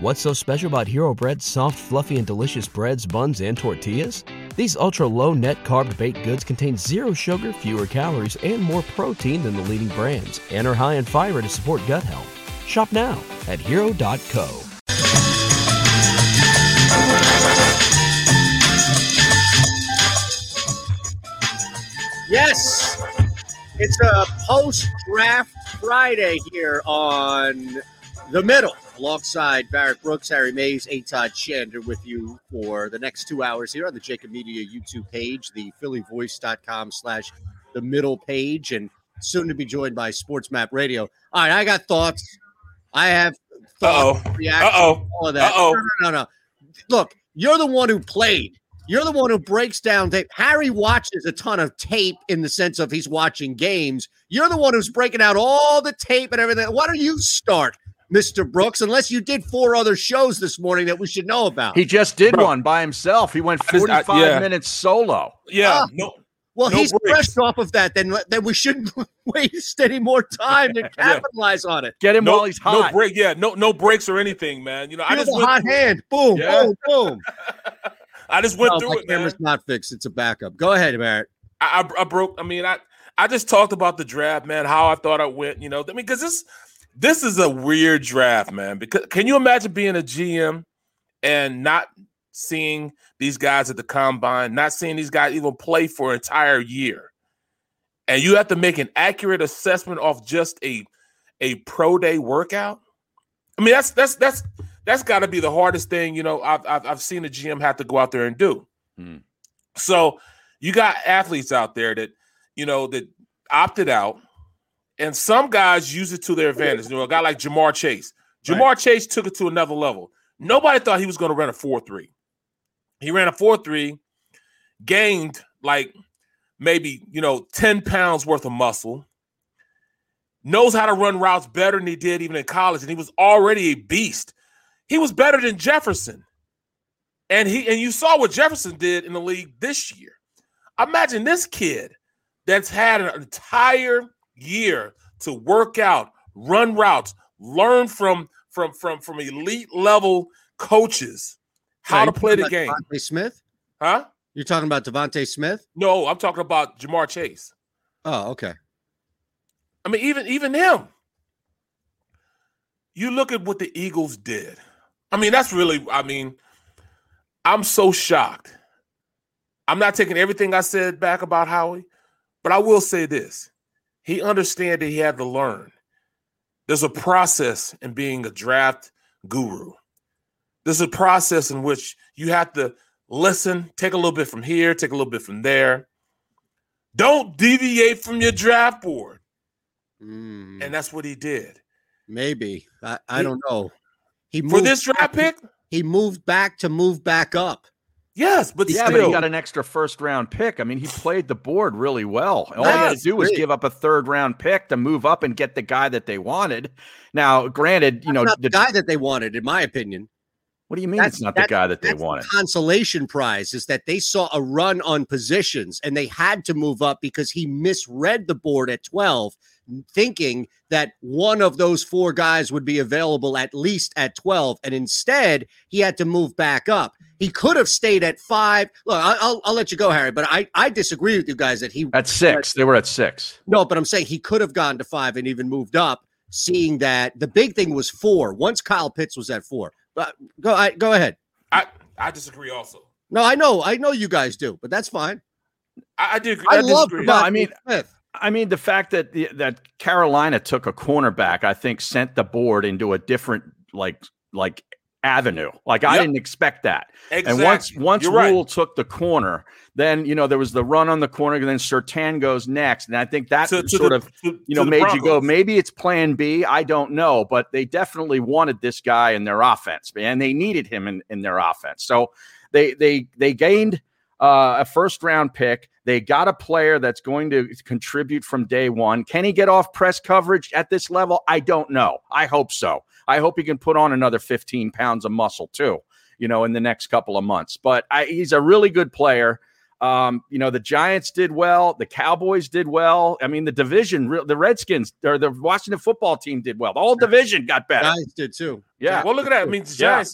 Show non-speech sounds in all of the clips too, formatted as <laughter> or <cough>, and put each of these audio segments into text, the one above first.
What's so special about Hero Bread's soft, fluffy, and delicious breads, buns, and tortillas? These ultra low net carb baked goods contain zero sugar, fewer calories, and more protein than the leading brands, and are high in fiber to support gut health. Shop now at hero.co. Yes, it's a post draft Friday here on the middle alongside Barrett Brooks, Harry Mayes, A. Todd Shander with you for the next two hours here on the JAKIB Media YouTube page, the phillyvoice.com slash the middle page, and soon to be joined by Sports Map Radio. All right, I got thoughts. I have thoughts, Uh-oh. reactions, Uh-oh. all of that. Uh-oh. No, no, no, no. Look, you're the one who played. You're the one who breaks down tape. Harry watches a ton of tape in the sense of he's watching games. You're the one who's breaking out all the tape and everything. Why don't you start, Mr. Brooks? Unless you did four other shows this morning that we should know about. He just did Bro. one by himself. He went I just- I- 45 yeah. minutes solo. Yeah, Ah. no, well, no he's breaks. fresh off of that. Then, then we shouldn't <laughs> waste any more time to <laughs> capitalize on it. Get him no, while he's hot. no hot. break. Yeah, no, no breaks or anything, man. You know, I just the went hot through, hand. Boom, Yeah. boom, boom. <laughs> I just went No, through my it, man. camera's not fixed. It's a backup. Go ahead, Barrett. I, I, I broke. I mean, I I just talked about the draft, man. How I thought it went. You know, I mean, because this this is a weird draft, man. Because can you imagine being a GM and not seeing these guys at the combine, not seeing these guys even play for an entire year, and you have to make an accurate assessment off just a a pro day workout? I mean, that's that's that's that's got to be the hardest thing. You know, I've, I've I've seen a GM have to go out there and do. Hmm. So you got athletes out there that you know that opted out, and some guys use it to their advantage. You know, a guy like Ja'Marr Chase. Ja'Marr Chase took it to another level. Nobody thought he was going to run a four three. He ran a four three, gained like maybe you know ten pounds worth of muscle. Knows how to run routes better than he did even in college, and he was already a beast. He was better than Jefferson, and he and you saw what Jefferson did in the league this year. Imagine this kid that's had an entire year to work out, run routes, learn from from from from elite level coaches how to play the game. DeVonta Smith? Huh? You're talking about DeVonta Smith? No, I'm talking about Ja'Marr Chase. Oh, okay. I mean, even even him. You look at what the Eagles did. I mean, that's really. I mean, I'm so shocked. I'm not taking everything I said back about Howie, but I will say this: he understand that he had to learn. There's a process in being a draft guru. There's a process in which you have to listen, take a little bit from here, take a little bit from there. Don't deviate from your draft board. Mm, And that's what he did. maybe. I, I He- don't know. He For this draft pick? He moved back to move back up. Yes, but Yeah, still. but he got an extra first round pick. I mean, he played the board really well. All he had to do was great. give up a third round pick to move up and get the guy that they wanted. Now, granted, you know, the the, guy that they wanted, in my opinion. what do you mean That's- it's not the guy that they That's the wanted? consolation prize is that they saw a run on positions and they had to move up because he misread the board at 12, thinking that one of those four guys would be available at least at 12. And instead, he had to move back up. He could have stayed at five. Look, I- I'll, I'll let you go, Harry, but I, I disagree with you guys that he At six. They were at six. no, but I'm saying he could have gone to five and even moved up, seeing that the big thing was four. Once Kyle Pitts was at four. But go I, go ahead. I, I disagree also. No, I know, I know you guys do, but that's fine. I, I did agree. I, I, love disagree. No, I mean- Smith. I mean, the fact that the, that Carolina took a cornerback, I think, sent the board into a different like like avenue. Like I didn't expect that. exactly. And once once You're right. Rhule took the corner, then you know there was the run on the corner, and then Surtain goes next, and I think that sort the- of to- you know made you go maybe it's Plan B. I don't know, but they definitely wanted this guy in their offense, and they needed him in, in their offense. So they they they gained uh, a first round pick. They got a player that's going to contribute from day one. Can he get off press coverage at this level? I don't know. I hope so. I hope he can put on another 15 pounds of muscle too, you know, in the next couple of months. But I, he's a really good player. Um, you know, the Giants did well, the Cowboys did well. I mean, the division, the Redskins or the Washington football team did well. The whole division got better. Giants did too. Yeah. Well, look at that. I mean, the Yeah.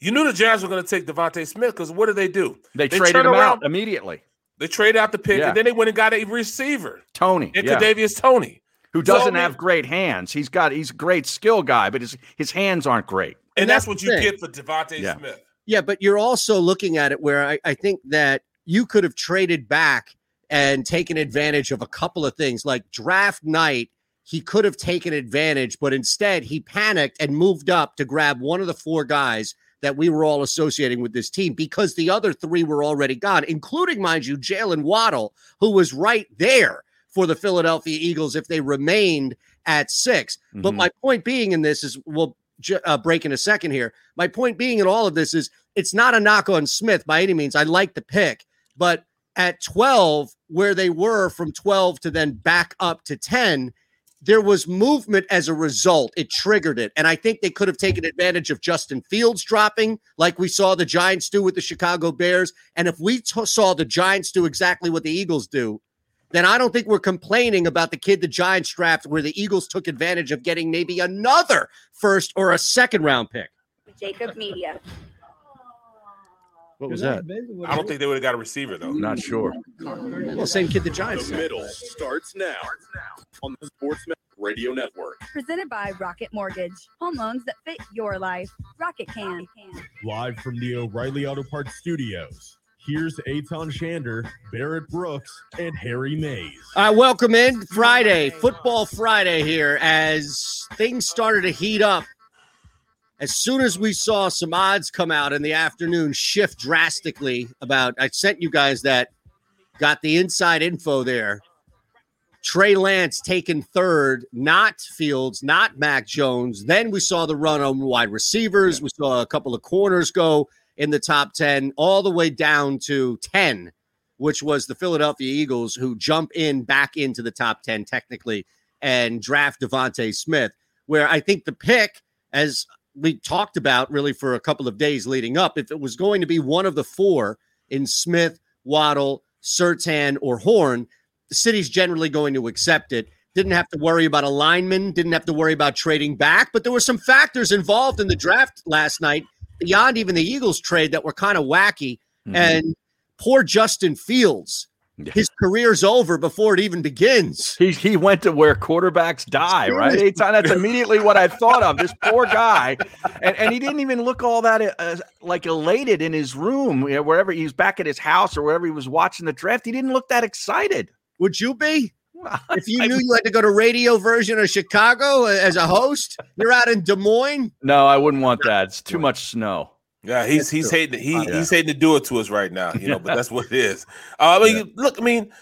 You knew the Giants were going to take DeVonta Smith because what did they do? They, They traded him around- out immediately. They traded out the pick, Yeah. and then they went and got a receiver Toney, in yeah, Kadarius Toney. who So, I doesn't mean- have great hands. He's got he's a great skill guy, but his his hands aren't great. And, And that's, that's what you get for DeVonta Yeah. Smith. Yeah, but you're also looking at it where I, I think that you could have traded back and taken advantage of a couple of things. Like draft night, he could have taken advantage, but instead he panicked and moved up to grab one of the four guys that we were all associating with this team because the other three were already gone, including, mind you, Jalen Waddle, who was right there for the Philadelphia Eagles if they remained at 6 But Mhm. my point being in this is we'll uh, break in a second here. My point being in all of this is it's not a knock on Smith by any means. I like the pick, but at 12, where they were from 12 to then back up to 10, there was movement as a result. It triggered it. And I think they could have taken advantage of Justin Fields dropping, like we saw the Giants do with the Chicago Bears. And if we t- saw the Giants do exactly what the Eagles do, then I don't think we're complaining about the kid the Giants draft where the Eagles took advantage of getting maybe another first or a second round pick. JAKIB Media. What was that? I don't think they would have got a receiver though. Not sure. Well, same kid the Giants. The middle starts now on the SportsMap Radio Network. Presented by Rocket Mortgage. Home loans that fit your life. Rocket can. Live from the O'Reilly Auto Parts Studios. Here's Aton Shander, Barrett Brooks, and Harry Mayes. All right, welcome in Friday, Football Friday here as things started to heat up. As soon as we saw some odds come out in the afternoon shift drastically about I sent you guys that got the inside info there. Trey Lance taken third, not Fields, not Mac Jones. Then we saw the run on wide receivers. We saw a couple of corners go in the top 10, all the way down to 10 which was the Philadelphia Eagles, who jump in back into the top 10 technically and draft DeVonta Smith. Where I think the pick, as we talked about really for a couple of days leading up, if it was going to be one of the four in Smith, Waddle, Surtain, or Horn, the city's generally going to accept it. Didn't have to worry about a lineman, didn't have to worry about trading back, but there were some factors involved in the draft last night beyond even the Eagles trade that were kind of wacky. Mhm. And poor Justin Fields, Yeah. his career's over before it even begins. He, he went to where quarterbacks die, right? That's immediately what I thought of. This poor guy, and, and he didn't even look all that uh, like elated in his room, you know, wherever he was back at his house or wherever he was watching the draft. He didn't look that excited. Would you be? <laughs> If you knew you had to go to radio version of Chicago uh, as a host, you're out in Des Moines. No, I wouldn't want that. It's too much snow. Yeah, he's he's true. hating he Yeah. he's hating to do it to us right now, you know. But <laughs> that's what it is. Uh, I mean, look, I mean,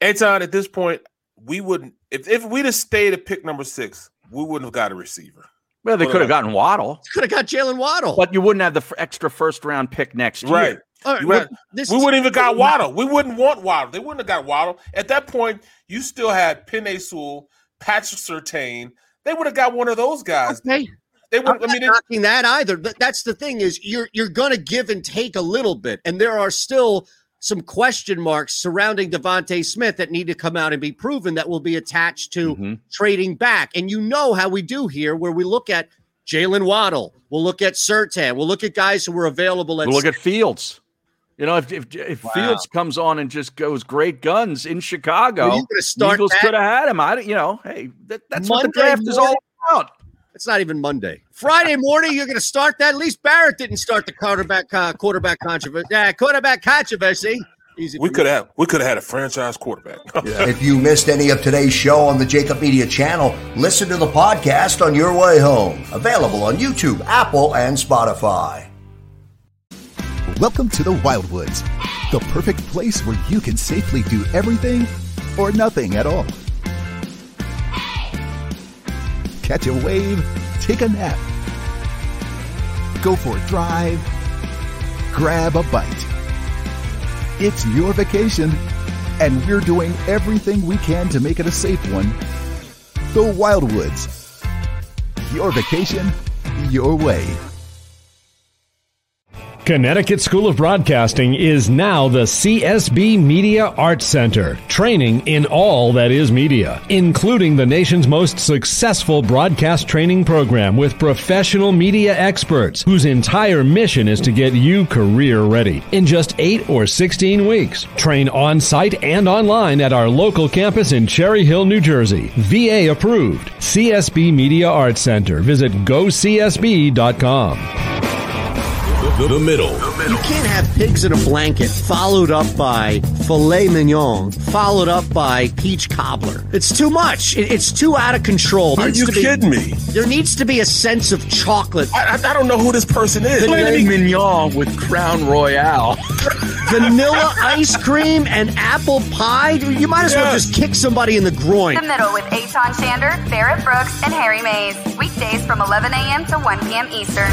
Anton, at this point, we wouldn't if if we'd have stayed at pick number six, we wouldn't have got a receiver. Well, they What could have gotten Waddle, Could have got Jalen Waddle. but you wouldn't have the f- extra first round pick next year. Right. All right, you well, this We wouldn't even got Waddle. We wouldn't want Waddle. They wouldn't have got Waddle. At that point, you still had Penei Sewell, Patrick Surtain. They would have got one of those guys. Okay. They I'm would. not I mean, knocking that either. But that's the thing is you're you're going to give and take a little bit, and there are still some question marks surrounding DeVonta Smith that need to come out and be proven that will be attached to Mhm. trading back. And you know how we do here, where we look at Jalen Waddle, we'll look at Surtain, we'll look at guys who were available at We'll look at Fields. You know, if if, if Wow. Fields comes on and just goes great guns in Chicago, start Eagles could have had him. I, don't- you know, hey, that, that's what the Monday draft is all about. It's not even Monday. Friday morning, you're going to start that. At least Barrett didn't start the quarterback uh, quarterback controversy. Yeah, quarterback controversy. Easy. we could me. have we could have had a franchise quarterback. If you missed any of today's show on the JAKIB Media channel, listen to the podcast on your way home. Available on YouTube, Apple, and Spotify. Welcome to the Wildwoods, the perfect place where you can safely do everything or nothing at all. Catch a wave, take a nap, go for a drive, grab a bite. It's your vacation, and we're doing everything we can to make it a safe one. The Wildwoods. Your vacation, your way. Connecticut School of Broadcasting is now the CSB Media Arts Center, training in all that is media, including the nation's most successful broadcast training program with professional media experts whose entire mission is to get you career ready in just 8 or 16 weeks. Train on site and online at our local campus in Cherry Hill, New Jersey. VA approved. CSB Media Arts Center. Visit gocsb.com. The, the middle. You can't have pigs in a blanket followed up by filet mignon, followed up by peach cobbler. It's too much. It- it's too out of control. Are you be- kidding me? There needs to be a sense of chocolate. I, I, I don't know who this person is. Filet mignon with Crown Royal. <laughs> Vanilla ice cream and apple pie. You might as well just kick somebody in the groin. The Middle with Aton Shander, Barrett Brooks, and Harry Mayes. Weekdays from 11 a.m. to 1 p.m. Eastern.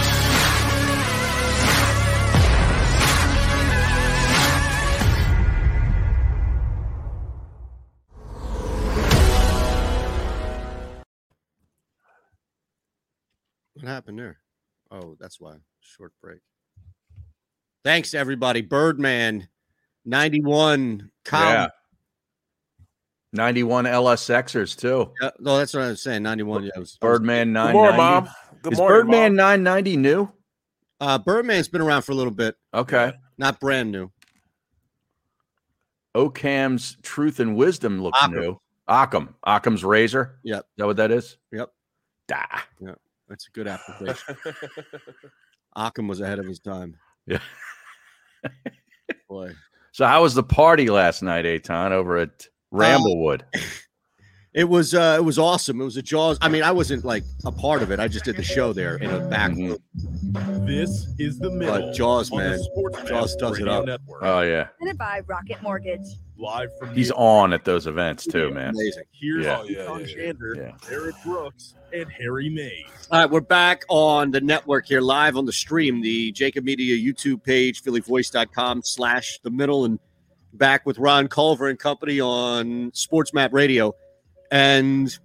What happened there? Oh, that's why. Short break. Thanks, everybody. Birdman, 91. Kyle. Yeah. 91 LSXers too. Yeah, no, that's what I was saying. 91. Yeah, it was, Birdman Good 990. morning, Mom. Good Is morning, Birdman Mom. 990 new? Uh, Birdman's been around for a little bit, Okay. not brand new. Occam's Truth and Wisdom looks Occam. new. Occam. Occam's Razor. Yep. Is that what that is? Yep. Da. That's a good application. <laughs> Occam was ahead of his time. Yeah. Boy. So how was the party last night, Aton, over at Ramblewood? <laughs> It was uh it was awesome. It was a Jaws. I mean, I wasn't like a part of it. I just did the show there in a back Mhm. room. This is the middle. But Jaws, man. Jaws does it up. Network. oh yeah. Presented by Rocket Mortgage. Live from He's the- on at those events too, man. Amazing. Here's Yeah. Yeah, Tom yeah, yeah. Shander, Yeah. Eric Brooks, and Harry Mayes. All right, we're back on the network here, live on the stream, the JAKIB Media YouTube page, phillyvoice.com slash the middle, and back with Ron Culver and company on Sports Map Radio. And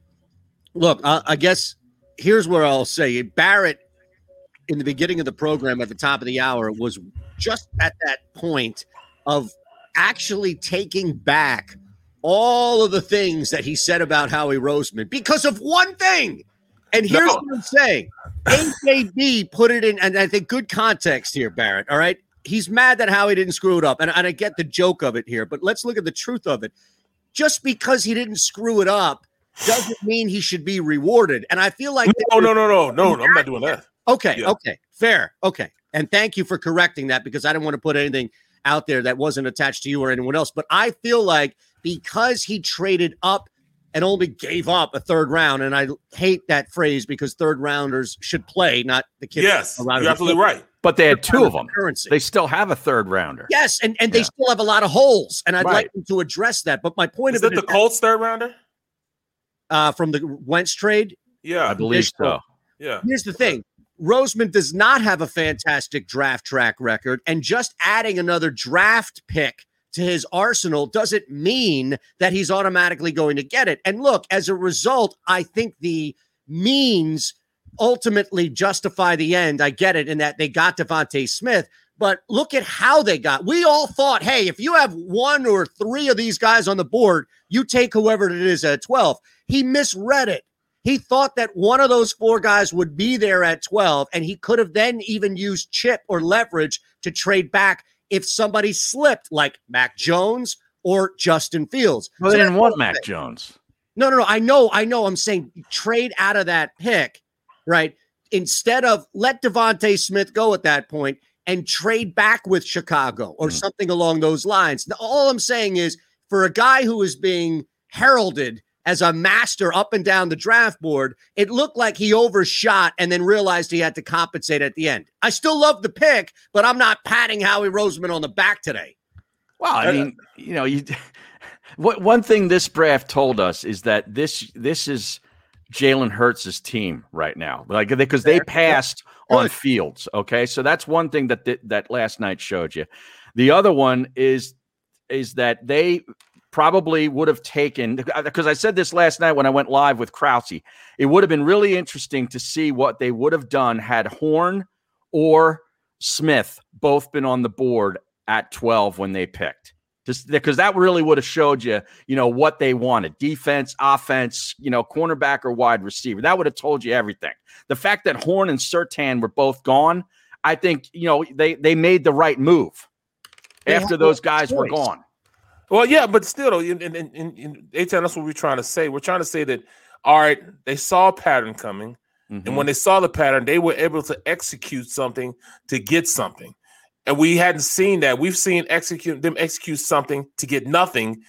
look, I, I guess here's where I'll say Barrett in the beginning of the program at the top of the hour was just at that point of actually taking back all of the things that he said about Howie Roseman because of one thing. And here's No. what I'm saying. AJB put it in, and I think good context here, Barrett. All right. He's mad that Howie didn't screw it up. And, and I get the joke of it here, but let's look at the truth of it. Just because he didn't screw it up doesn't mean he should be rewarded. And I feel like No, no, no, no, no, no. I'm not doing that. Okay, Yeah. okay, fair, okay. And thank you for correcting that because I didn't want to put anything out there that wasn't attached to you or anyone else. But I feel like because he traded up and only gave up a third round, and I hate that phrase because third rounders should play, not the kids. Yes, you're absolutely right. But they had two of them. Currency. They still have a third rounder. yes, and, and they Yeah. still have a lot of holes, and I'd like them to address that. But my point Is that the is Colts third rounder? uh, from the Wentz trade, Yeah, I believe so. yeah. Here's the thing. Roseman does not have a fantastic draft track record, and just adding another draft pick to his arsenal doesn't mean that he's automatically going to get it. And look, as a result, I think the means ultimately justify the end. I get it in that they got DeVonta Smith, but look at how they got. We all thought, hey, if you have one or three of these guys on the board, you take whoever it is at 12. He misread it. He thought that one of those four guys would be there at 12, and he could have then even used chip or leverage to trade back if somebody slipped, like Mac Jones or Justin Fields. Well, So they didn't want Mac. Jones. No, no, no. I know, I know. I'm saying trade out of that pick, right? Instead of let DeVonta Smith go at that point and trade back with Chicago or hmm. something along those lines. Now, all I'm saying is for a guy who is being heralded as a master up and down the draft board, it looked like he overshot and then realized he had to compensate at the end. I still love the pick, but I'm not patting Howie Roseman on the back today. Well, I uh, mean, you know, you <laughs> what one thing this draft told us is that this this is Jalen Hurts' team right now, like because they passed on Fields. Okay, so that's one thing that th- that last night showed you. The other one is is that they probably would have taken because I said this last night when I went live with Krause. It would have been really interesting to see what they would have done had Horn or Smith both been on the board at 12 when they picked. Just because that really would have showed you, you know, what they wanted defense, offense, you know, cornerback or wide receiver. That would have told you everything. The fact that Horn and Surtain were both gone, I think, you know, they they made the right move They after those guys were gone. Well, yeah, but still, in, in, in, in, in A-Town, that's what we're trying to say. We're trying to say that, all right, they saw a pattern coming. Mm-hmm. And when they saw the pattern, they were able to execute something to get something. And we hadn't seen that. We've seen execute them execute something to get nothing.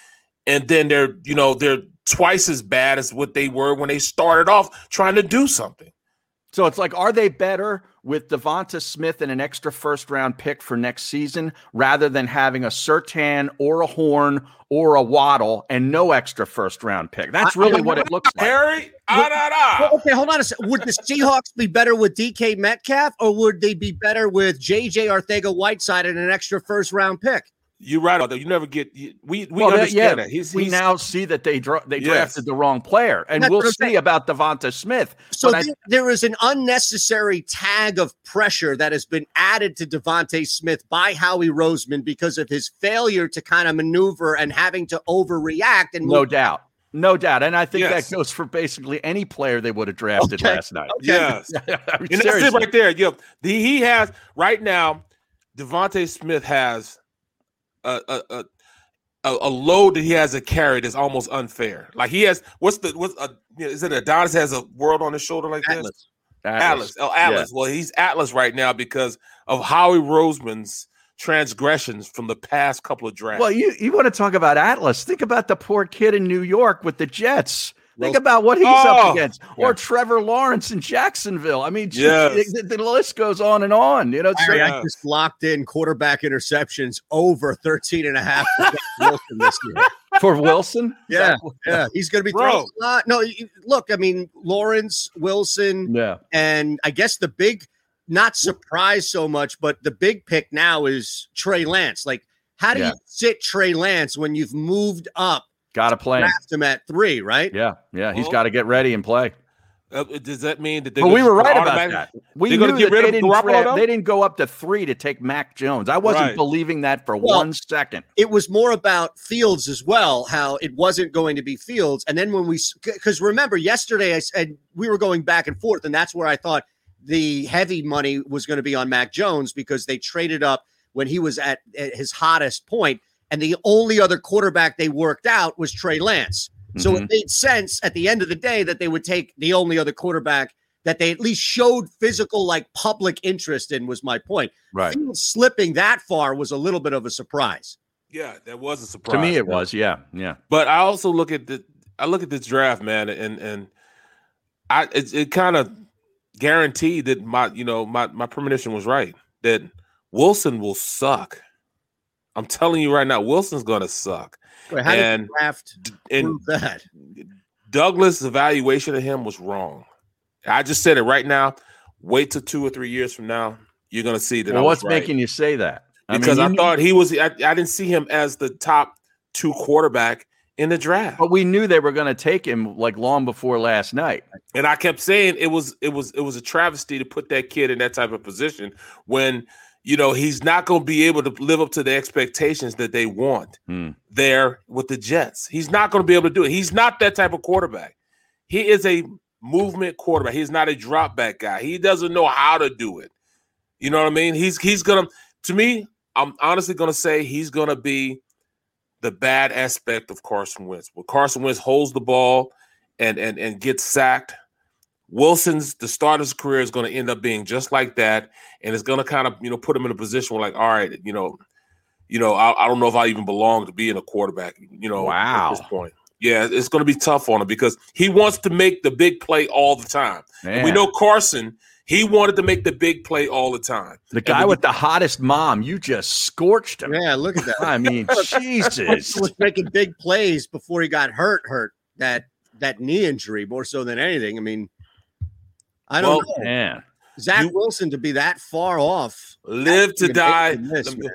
And then they're, you know, they're twice as bad as what they were when they started off trying to do something. So it's like, are they better with DeVonta Smith and an extra first round pick for next season rather than having a Surtain or a Horn or a Waddle and no extra first round pick? That's I- I really what it looks like. Harry, ah, Would- Well, okay, hold on a second. Would the Seahawks be better with DK Metcalf or would they be better with JJ Arcega-Whiteside and an extra first round pick? You're right, although you never get you- we we Well, that- understand yeah, that. He's, we he's now see that they dra- they Yes. drafted the wrong player, and That's we'll what see saying. about DeVonta Smith. So But I- there- there is an unnecessary tag of pressure that has been added to DeVonta Smith by Howie Roseman because of his failure to kind of maneuver and having to overreact and no move doubt, no doubt, and I think Yes. that goes for basically any player they would have drafted Okay. last night. Yes. <laughs> I mean, and that's it right there. Yo, the, he has right now. DeVonta Smith has a a, a a a load that he has to carry that's almost unfair. Like he has what's the what's a is it Adonis has a world on his shoulder like this? Atlas. Atlas. Oh, Atlas. Well, he's Atlas right now because of Howie Roseman's transgressions from the past couple of drafts. Well, you, you want to talk about Atlas? Think about the poor kid in New York with the Jets. Think about what he's Oh, up against, or Trevor Lawrence in Jacksonville. I mean, gee, Yes. the, the list goes on and on. You know, so- Larry, Yeah. I just locked in quarterback interceptions over 13 and a half for <laughs> Wilson this year. for Wilson. <laughs> Yeah, Zach- yeah, he's going to be Bro. throwing a lot. No, look, I mean, Lawrence, Wilson, yeah. and I guess the big, not surprise so much, but the big pick now is Trey Lance. Like, how do Yeah. you sit Trey Lance when you've moved up, Got to play. him. draft him at three, right? Yeah, yeah. He's Well- got to get ready and play. Uh, does that mean that? they're But we were right about that. We they're knew gonna get that rid they of didn't, Garoppolo, draft- they didn't go up to three to take Mac Jones. I wasn't Right. believing that for Well, one second. it was more about Fields as well, how it wasn't going to be Fields. And then when we, because remember, yesterday I said we were going back and forth, and that's where I thought the heavy money was going to be on Mac Jones because they traded up when he was at, at his hottest point, and the only other quarterback they worked out was Trey Lance. So Mhm. it made sense at the end of the day that they would take the only other quarterback that they at least showed physical, like public interest in, was my point. Right. Fields slipping that far was a little bit of a surprise. Yeah, that was a surprise. To me, it was. Yeah, yeah. But I also look at the I look at this draft, man, and and I it, it kind of guaranteed that my you know my my premonition was right that Wilson will suck. I'm telling you right now, Wilson's gonna suck. Wait, how And- the draft And that? Douglas' evaluation of him was wrong. I just said it right now. Wait till two or three years from now, you're gonna see that. Well, I was what's right. making you say that? because mean, I, knew- thought he was. I, I didn't see him as the top two quarterback in the draft. But we knew they were going to take him like long before last night. And I kept saying it was it was it was a travesty to put that kid in that type of position when you know he's not going to be able to live up to the expectations that they want Hmm. there with the Jets. He's not going to be able to do it. He's not that type of quarterback. He is a movement quarterback. He's not a drop back guy. He doesn't know how to do it. You know what I mean? He's he's gonna to me. I'm honestly gonna say he's gonna be the bad aspect of Carson Wentz. When Carson Wentz holds the ball and and and gets sacked, Wilson's the starter's career is going to end up being just like that, and it's going to kind of you know put him in a position where like, all right, you know, you know, I, I don't know if I even belong to being a quarterback. You know, Wow. at this point. Yeah, it's going to be tough on him because he wants to make the big play all the time. And we know Carson, he wanted to make the big play all the time. The guy with the hottest mom, you just scorched him. Yeah, look at that. I mean, <laughs> Jesus. he was making big plays before he got hurt. Hurt that that knee injury more so than anything. I mean, I don't Well, know. Man. Zach Wilson to be that far off. Live to die. this, man.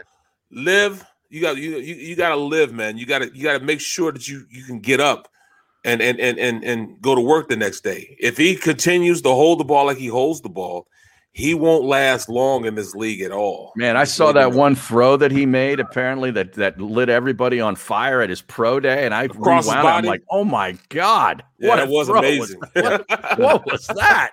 live. You got you you, you got to live, man. You got to you got to make sure that you you can get up and and and and and go to work the next day. If he continues to hold the ball like he holds the ball, he won't last long in this league at all. Man, I saw that one throw that he made apparently that that lit everybody on fire at his pro day, and I Across rewound. it. I'm like, oh my god, Yeah, what that was throw amazing. <laughs> what, what was that?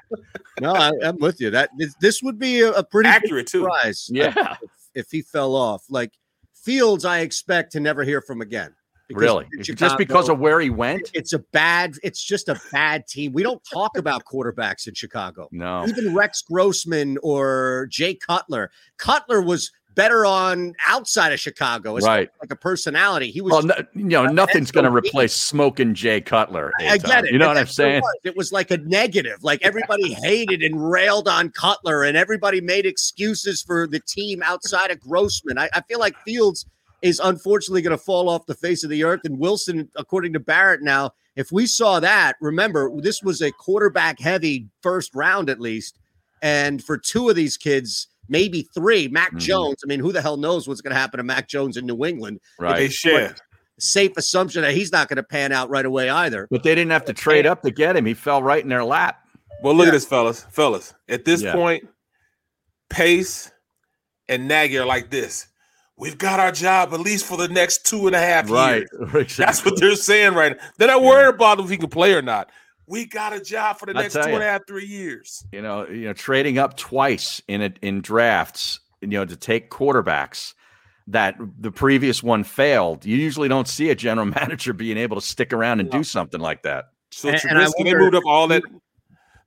No, I, I'm with you. That this, this would be a, a pretty big Accurate, too. surprise. Uh, yeah. if, if he fell off. Like Fields, I expect to never hear from again. Because Really, in just because of where he went? it's a bad. It's just a bad team. We don't talk about quarterbacks in Chicago. No, Even Rex Grossman or Jay Cutler. Cutler was better on outside of Chicago, as Right. Like a personality. He was. well, no, you know, nothing's going to replace smoking Jay Cutler. I get it. You know what I'm that's what it saying? was. It was like a negative. Like everybody <laughs> hated and railed on Cutler, and everybody made excuses for the team outside of Grossman. I, I feel like Fields is unfortunately going to fall off the face of the earth. And Wilson, according to Barrett, now, if we saw that, remember, this was a quarterback heavy first round at least. And for two of these kids, maybe three, Mac Mhm. Jones. I mean, who the hell knows what's going to happen to Mac Jones in New England? Right. They share. Safe assumption that he's not going to pan out right away either. But they didn't have to trade up to get him. He fell right in their lap. Well, look Yeah. at this, fellas. Fellas, at this Yeah. point, Pace and Nagy are like this. We've got our job at least for the next two and a half Right. years. <laughs> That's what they're saying right now. They're not worried about if he can play or not. We got a job for the I next tell two and a half, three years. you know, you know, trading up twice in it in drafts, you know, to take quarterbacks that the previous one failed. You usually don't see a general <laughs> manager being able to stick around and do something like that. So And- and I Trubisky, they moved up all that.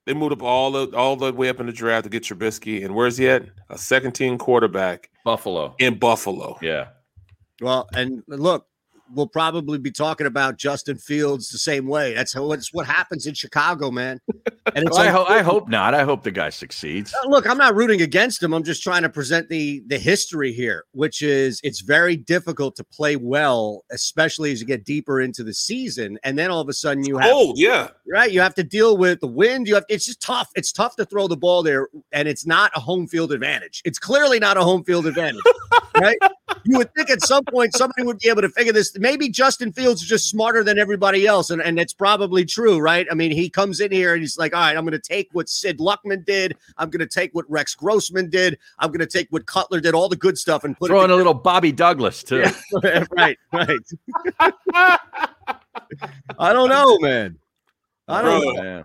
They moved up all the all the way up in the draft to get Trubisky, and where's he at? A second team quarterback Buffalo. in Buffalo. Yeah. Well, and look, we'll probably be talking about Justin Fields the same way. That's how it's what happens in Chicago, man. And it's Well, I, ho- I hope not. I hope the guy succeeds. Uh, Look, I'm not rooting against him. I'm just trying to present the the history here, which is it's very difficult to play well, especially as you get deeper into the season, and then all of a sudden you have Cold, yeah. right? You have to deal with the wind. You have it's just tough. It's tough to throw the ball there, and it's not a home field advantage. It's clearly not a home field advantage, <laughs> right? You would think at some point somebody would be able to figure this. Maybe Justin Fields is just smarter than everybody else, and, and it's probably true, right? I mean, he comes in here and he's like, all right, I'm going to take what Sid Luckman did. I'm going to take what Rex Grossman did. I'm going to take what Cutler did, all the good stuff, and put Throw it in a little Bobby Douglas too. together. <laughs> right, right. I don't know, man. I don't Bro, know. Yeah.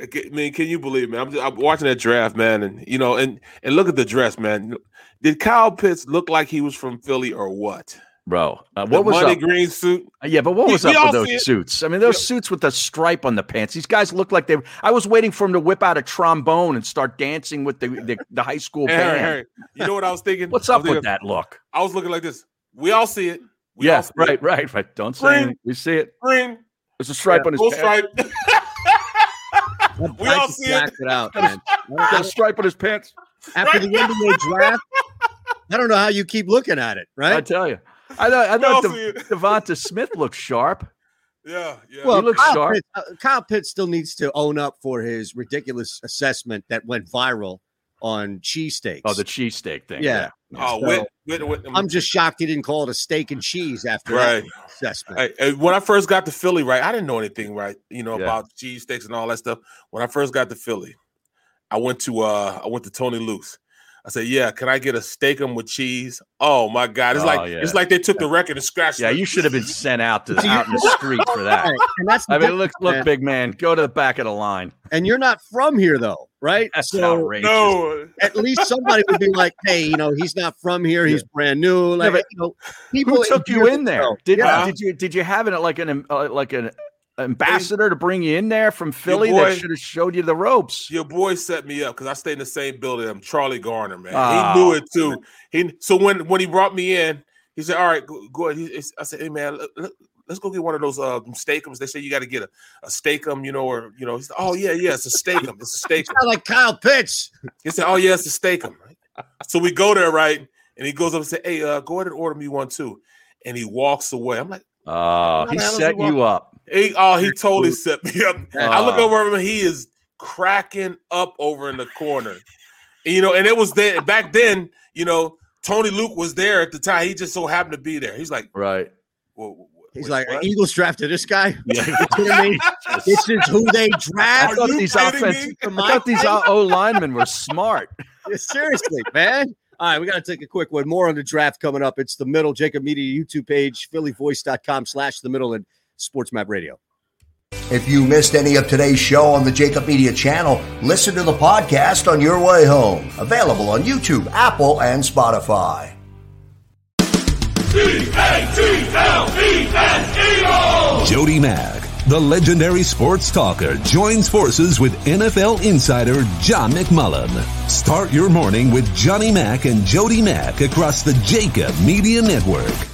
I mean, can you believe, man? I'm, just, I'm watching that draft, man, and you know, and and look at the dress, man. Did Kyle Pitts look like he was from Philly or what? Bro, uh, The what was money up? green suit? Yeah, but what was we up all with those suits? I mean, those suits with the stripe on the pants. These guys look like they. I was waiting for him to whip out a trombone and start dancing with the the, the high school Hey, Harry, band. Harry, you know what I was thinking? <laughs> What's I was up with that look? I was looking like this. We all see it. We all Yeah, see right, it. right, right. Don't say Green. anything. We see it. Green, There's a stripe on his full pants. stripe. <laughs> <laughs> we all see it. it out, man. Got a stripe on his pants. After the NBA <laughs> draft, I don't know how you keep looking at it, right? I tell you. I thought I We all thought De- DeVonta Smith looked sharp. Yeah, yeah. Well, He looks Kyle sharp. Pitts, uh, Kyle Pitts still needs to own up for his ridiculous assessment that went viral on cheesesteaks. Oh, the cheesesteak thing. yeah. oh, So, with, with, with, I'm just shocked he didn't call it a steak and cheese after Right. that assessment. Hey, hey, when I first got to Philly, right, I didn't know anything, right? You know Yeah. about cheese steaks and all that stuff. When I first got to Philly, I went to uh I went to Tony Luke's. I said, "Yeah, can I get a steak 'em with cheese?" Oh my god, it's Oh, like yeah. it's like they took the record and scratched. It. Yeah, it. you should have been <laughs> sent out to <laughs> out in the <laughs> street for that. And that's I mean, look, look, man. big man, go to the back of the line. and you're not from here though, right? That's so outrageous. no. at least somebody would be like, "Hey, you know, he's not from here. He's brand new." Like, but you know, people Who took you in there? Did Yeah. did you did you have it like an uh, like an ambassador to bring you in there from Philly boy- that should have showed you the ropes? Your boy set me up because I stayed in the same building. I'm Charlie Garner, man. Oh, he knew it too. He so when when he brought me in, he said, "All right, go, go ahead." He, I said, "Hey, man, look, look, let's go get one of those uh steakums. They say you got to get a, a steakum, you know, or you know, he's oh yeah, yeah, it's a steakum. It's a <laughs> steakum. Sound like Kyle Pitts. He said, Oh yeah, it's a steakum. So we go there, right? And he goes up and say, Hey, uh, go ahead and order me one too. And he walks away. I'm like, Oh, he the hell does set he you up. He, oh, he totally set me up. <laughs> I look over him and he is cracking up over in the corner. And, you know, and it was there back then, you know, Tony Luke was there at the time. He just so happened to be there. He's like, Right. well, He's wait, like, what? Eagles drafted this guy. Yeah. You kidding me? this is who they <laughs> draft. <laughs> I draft. thought you these kidding offense. I thought these O linemen were smart. Yeah, Seriously, man. All right, we got to take a quick one. More on the draft coming up. It's the middle, JAKIB Media YouTube page, phillyvoice.com slash the middle and Sports Map Radio. If you missed any of today's show on the JAKIB Media channel, listen to the podcast on your way home. Available on YouTube, Apple, and Spotify. Jody Mack, the legendary sports talker, joins forces with NFL insider John McMullen. Start your morning with Johnny Mack and Jody Mack across the JAKIB Media Network.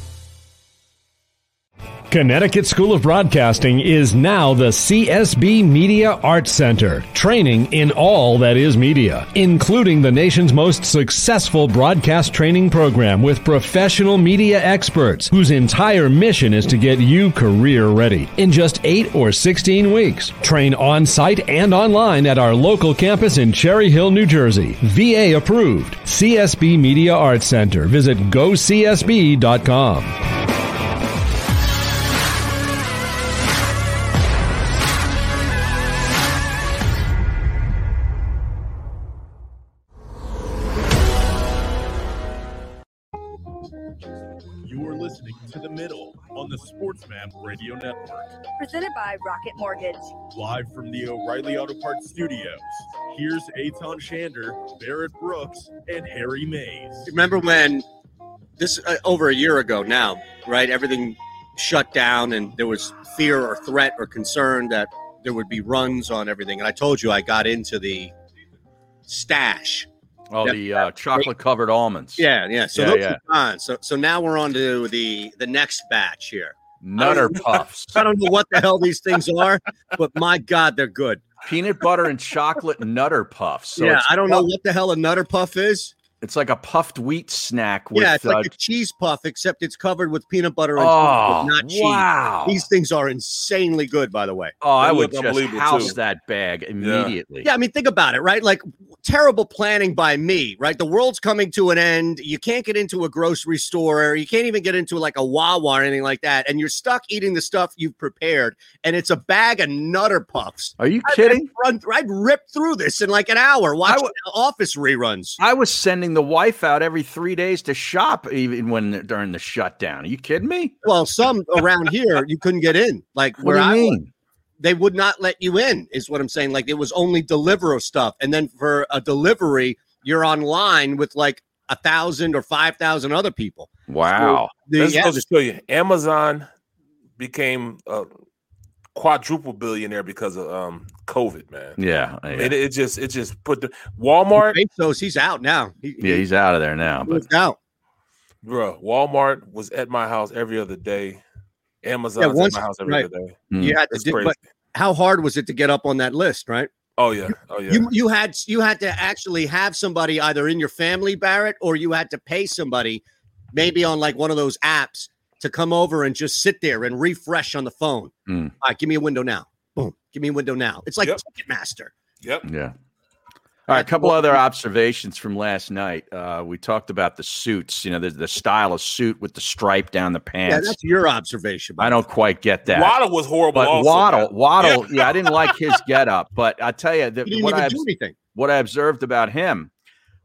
Connecticut School of Broadcasting is now the CSB Media Arts Center, training in all that is media, including the nation's most successful broadcast training program with professional media experts whose entire mission is to get you career ready in just 8 or 16 weeks. Train on site and online at our local campus in Cherry Hill, New Jersey. VA approved. CSB Media Arts Center. Visit gocsb.com. Radio Network. Presented by Rocket Mortgage. Live from the O'Reilly Auto Parts Studios. Here's Aton Shander, Barrett Brooks, and Harry Mayes. Remember when this uh, over a year ago now, right? Everything shut down and there was fear or threat or concern that there would be runs on everything. And I told you I got into the stash. Oh, Yep. the uh, chocolate covered almonds. Yeah, yeah. So Yeah, those yeah. are gone. So so now we're on to the the next batch here. Nutter puffs. I don't know what the hell these things are, but my God, they're good. Peanut butter and chocolate nutter puffs. So yeah, I don't know what the hell a Nutter Puff is. It's like a puffed wheat snack with yeah, it's like uh, a cheese puff, except it's covered with peanut butter and Oh, not cheese. wow. These things are insanely good, by the way. Oh, I would just house too. that bag immediately. Yeah, I mean, think about it, right? Like terrible planning by me, right? The world's coming to an end. You can't get into a grocery store. You can't even get into like a Wawa or anything like that. And you're stuck eating the stuff you've prepared. And it's a bag of Nutter Puffs. Are you I'd- kidding? I'd, run, I'd rip through this in like an hour watching Office reruns. I was sending the wife out every three days to shop, even when during the shutdown. Are you kidding me? Well, some around here you couldn't get in. Like What where do you I mean? was, they would not let you in, is what I'm saying. Like it was only Deliveroo stuff. And then for a delivery, you're online with like a thousand or five thousand other people. Wow. The- That's yeah, supposed to show you. Amazon became a quadruple billionaire because of um COVID, man. Yeah, yeah. It, it just it just put the Walmart. Bezos, he's out now. He, Yeah, he's out of there now. But out. Bro, Walmart was at my house every other day. Amazon's Yeah, once- at my house every right. other day. Hmm. You had to It's do, crazy. but how hard was it to get up on that list, right? Oh yeah, oh yeah. You you had you had to actually have somebody either in your family, Barrett, or you had to pay somebody, maybe on like one of those apps, to come over and just sit there and refresh on the phone. Hmm. All right, give me a window now. Boom, give me a window now. It's like Yep. Ticketmaster. Yep. Yeah. All right, a couple other observations from last night. Uh, we talked about the suits, you know, the, the style of suit with the stripe down the pants. Yeah, that's your observation. I don't quite get that. Waddle was horrible. but also, Waddle, man. Waddle, yeah. I didn't like his <laughs> getup, but I tell you, the, didn't what even I do anything. what I observed about him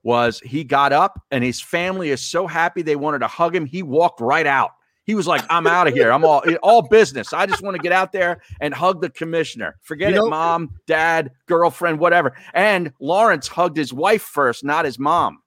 was he got up and his family is so happy they wanted to hug him. He walked right out. He was like, "I'm out of here. I'm all all business. I just want to get out there and hug the commissioner. Forget You know- it, mom, dad, girlfriend, whatever." And Lawrence hugged his wife first, not his mom.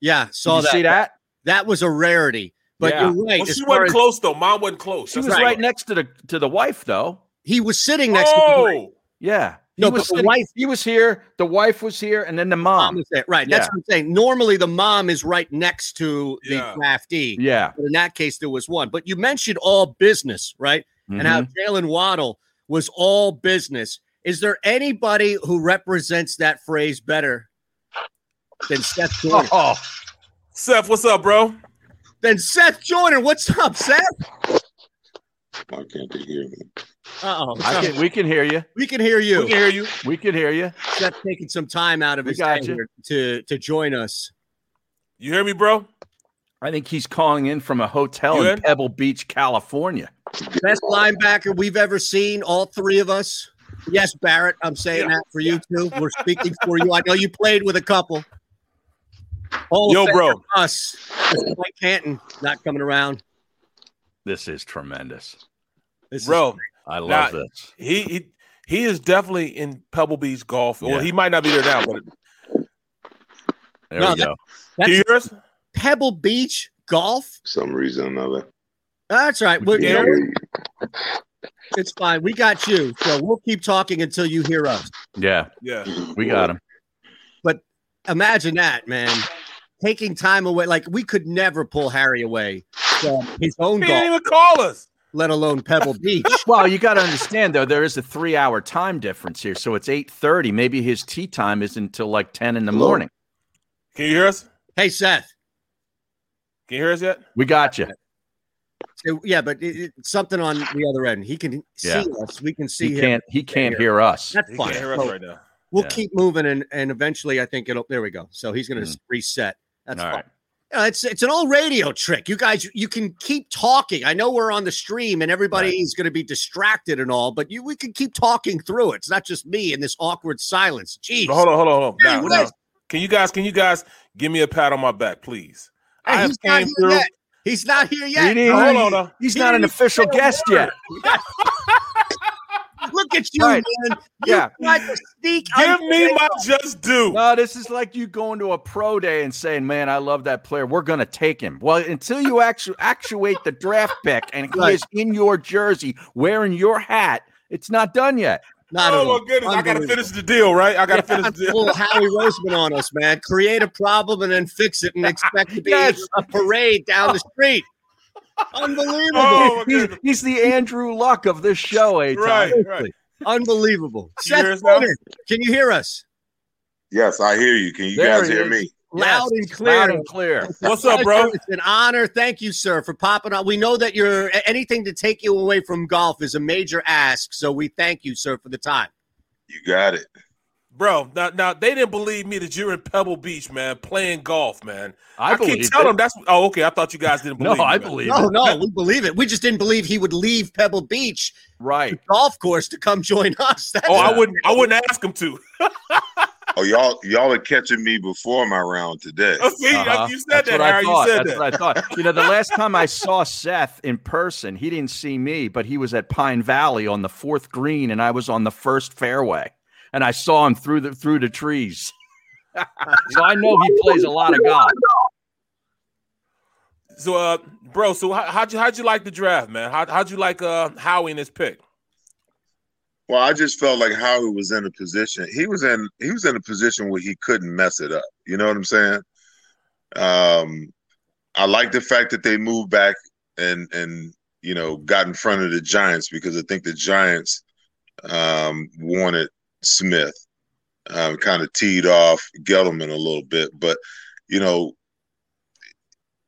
Yeah, Did saw you that. see that? That was a rarity. But Yeah. you're right. Well, she far wasn't as- close though. Mom wasn't close. She That's was right. right next to the to the wife, though. he was sitting next to the Oh, Yeah. He No, was but the sitting- wife- He was here. The wife was here, and then the mom mom. was there. Right. That's Yeah. what I'm saying. Normally the mom is right next to the Yeah. draftee. Yeah. But in that case, there was one. But you mentioned all business, right? And how Mm-hmm. Jalen Waddle was all business. Is there anybody who represents that phrase better than Seth Joyner? Oh, <laughs> Seth, what's up, bro? Then Seth Joyner. What's up, Seth? Why can't they hear me? Uh oh. We can hear you. We can hear you. We can hear you. We can hear you. Seth taking some time out of We his got day you. here to to join us. You hear me, bro? I think he's calling in from a hotel in in? Pebble Beach, California. Best linebacker we've ever seen, all three of us. Yes, Barrett, I'm saying Yeah. that for you too. We're speaking for you. I know you played with a couple. Hall of Yo, bro. Us. Mike Canton not coming around. This is tremendous. This is Bro, I love Now, this. he he he is definitely in Pebble Beach golf. Yeah. Well, he might not be there now, but There No, we go. can you that's hear us? Pebble Beach golf. Some reason or another. That's right. We're- Can't you know, it's fine. We got you. So we'll keep talking until you hear us. Yeah, Yeah. we got him. But imagine that, man. Taking time away. Like we could never pull Harry away from his own He didn't even call us. Let alone Pebble <laughs> Beach. Well, you got to understand though, there is a three-hour time difference here, so it's eight thirty. Maybe his tee time is until like ten in the Hello? morning. Can you hear us? hey, Seth. Can you hear us yet? We got you. So, yeah, but it, it- something on the other end. He can see Yeah. us. We can see He him. can't. He can't hear us. That's He fine. can't hear us So right now. We'll Yeah. keep moving, and and eventually, I think it'll. There we go. So he's going to Mm. reset. That's All fine. right. Yeah, it's it's an old radio trick. You guys, you can keep talking. I know we're on the stream, and everybody Right. is going to be distracted and all, but you we can keep talking through it. It's not just me in this awkward silence. Jeez. Hold on, hold on, hold on. Hey, Now, now, can you guys can you guys give me a pat on my back, please? Hey, I have he's not came here through. yet. He's not here yet. He Hold on. He's He not an official guest yet. <laughs> Look at you, Right. man. You Yeah. tried to sneak. Give me under- my just due. No, this is like you going to a pro day and saying, "Man, I love that player. We're going to take him." Well, until you actu- actuate the draft pick and he Right. is in your jersey wearing your hat, it's not done yet. Not oh, at oh my goodness! I gotta finish the deal, right? I gotta finish the deal. little Howie Roseman on us, man. Create a problem and then fix it and <laughs> expect to be Yes. a parade down the street. Unbelievable. Oh, He's, he's the Andrew Luck of this show? Tom? Right, right. Unbelievable. Seth us can you hear us? Yes, I hear you. Can you There guys he hear is. me? Loud Yes, and clear. loud and clear. What's up, bro? It's an honor. Thank you, sir, for popping up. We know that you're anything to take you away from golf is a major ask. So we thank you, sir, for the time. You got it. Bro, now, now they didn't believe me that you're in Pebble Beach, man, playing golf, man. I keep believed telling it. them that's. Oh, okay. I thought you guys didn't <laughs> No, believe. me, I believe No, it. no, we believe it. We just didn't believe he would leave Pebble Beach Right. golf course to come join <laughs> us. That's Oh, I wouldn't. I wouldn't ask him to. <laughs> Oh, y'all, y'all are catching me before my round today. Oh, see, Uh-huh. you said That's that, what I Harry. You said That's that. what I thought. You know, the last time I saw Seth in person, he didn't see me, but he was at Pine Valley on the fourth green, and I was on the first fairway, and I saw him through the through the trees. <laughs> so I know he plays a lot of golf. So, uh, bro, so how, how'd you how'd you like the draft, man? How, how'd you like uh Howie in his pick? Well, I just felt like Howie was in a position. He was in he was in a position where he couldn't mess it up. You know what I'm saying? Um, I like the fact that they moved back and and you know got in front of the Giants because I think the Giants um, wanted Smith, um, kind of teed off Gettleman a little bit, but you know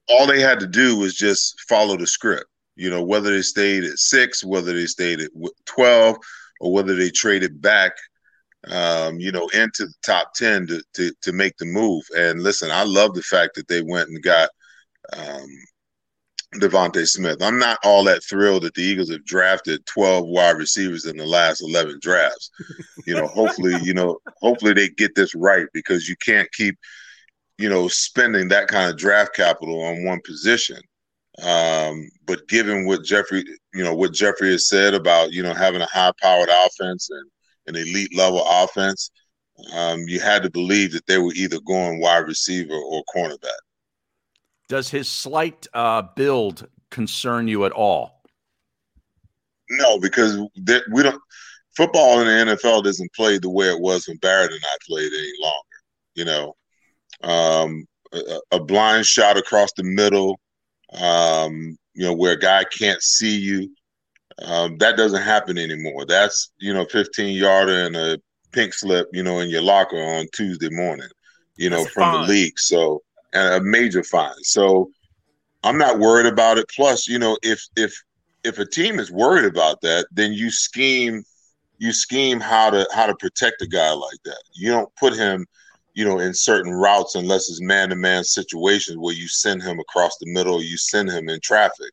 all they had to do was just follow the script. You know whether they stayed at six, whether they stayed at twelve or whether they traded back, um, you know, into the top ten to, to to make the move. And listen, I love the fact that they went and got um, DeVonta Smith. I'm not all that thrilled that the Eagles have drafted 12 wide receivers in the last 11 drafts. You know, hopefully, you know, hopefully they get this right because you can't keep, you know, spending that kind of draft capital on one position. Um, but given what Jeffrey, you know, what Jeffrey has said about, you know, having a high powered offense and an elite level offense, um, you had to believe that they were either going wide receiver or cornerback. Does his slight uh, build concern you at all? No, because we don't. Football in the NFL doesn't play the way it was when Barrett and I played any longer. You know, um, a, a blind shot across the middle, um, you know, where a guy can't see you. Um, that doesn't happen anymore. That's you know, 15 yarder and a pink slip, you know, in your locker on Tuesday morning, you know, That's from fine. the league. So a major fine. So I'm not worried about it. Plus, you know, if if if a team is worried about that, then you scheme you scheme how to how to protect a guy like that. You don't put him, you know, in certain routes unless it's man to man situations where you send him across the middle, you send him in traffic.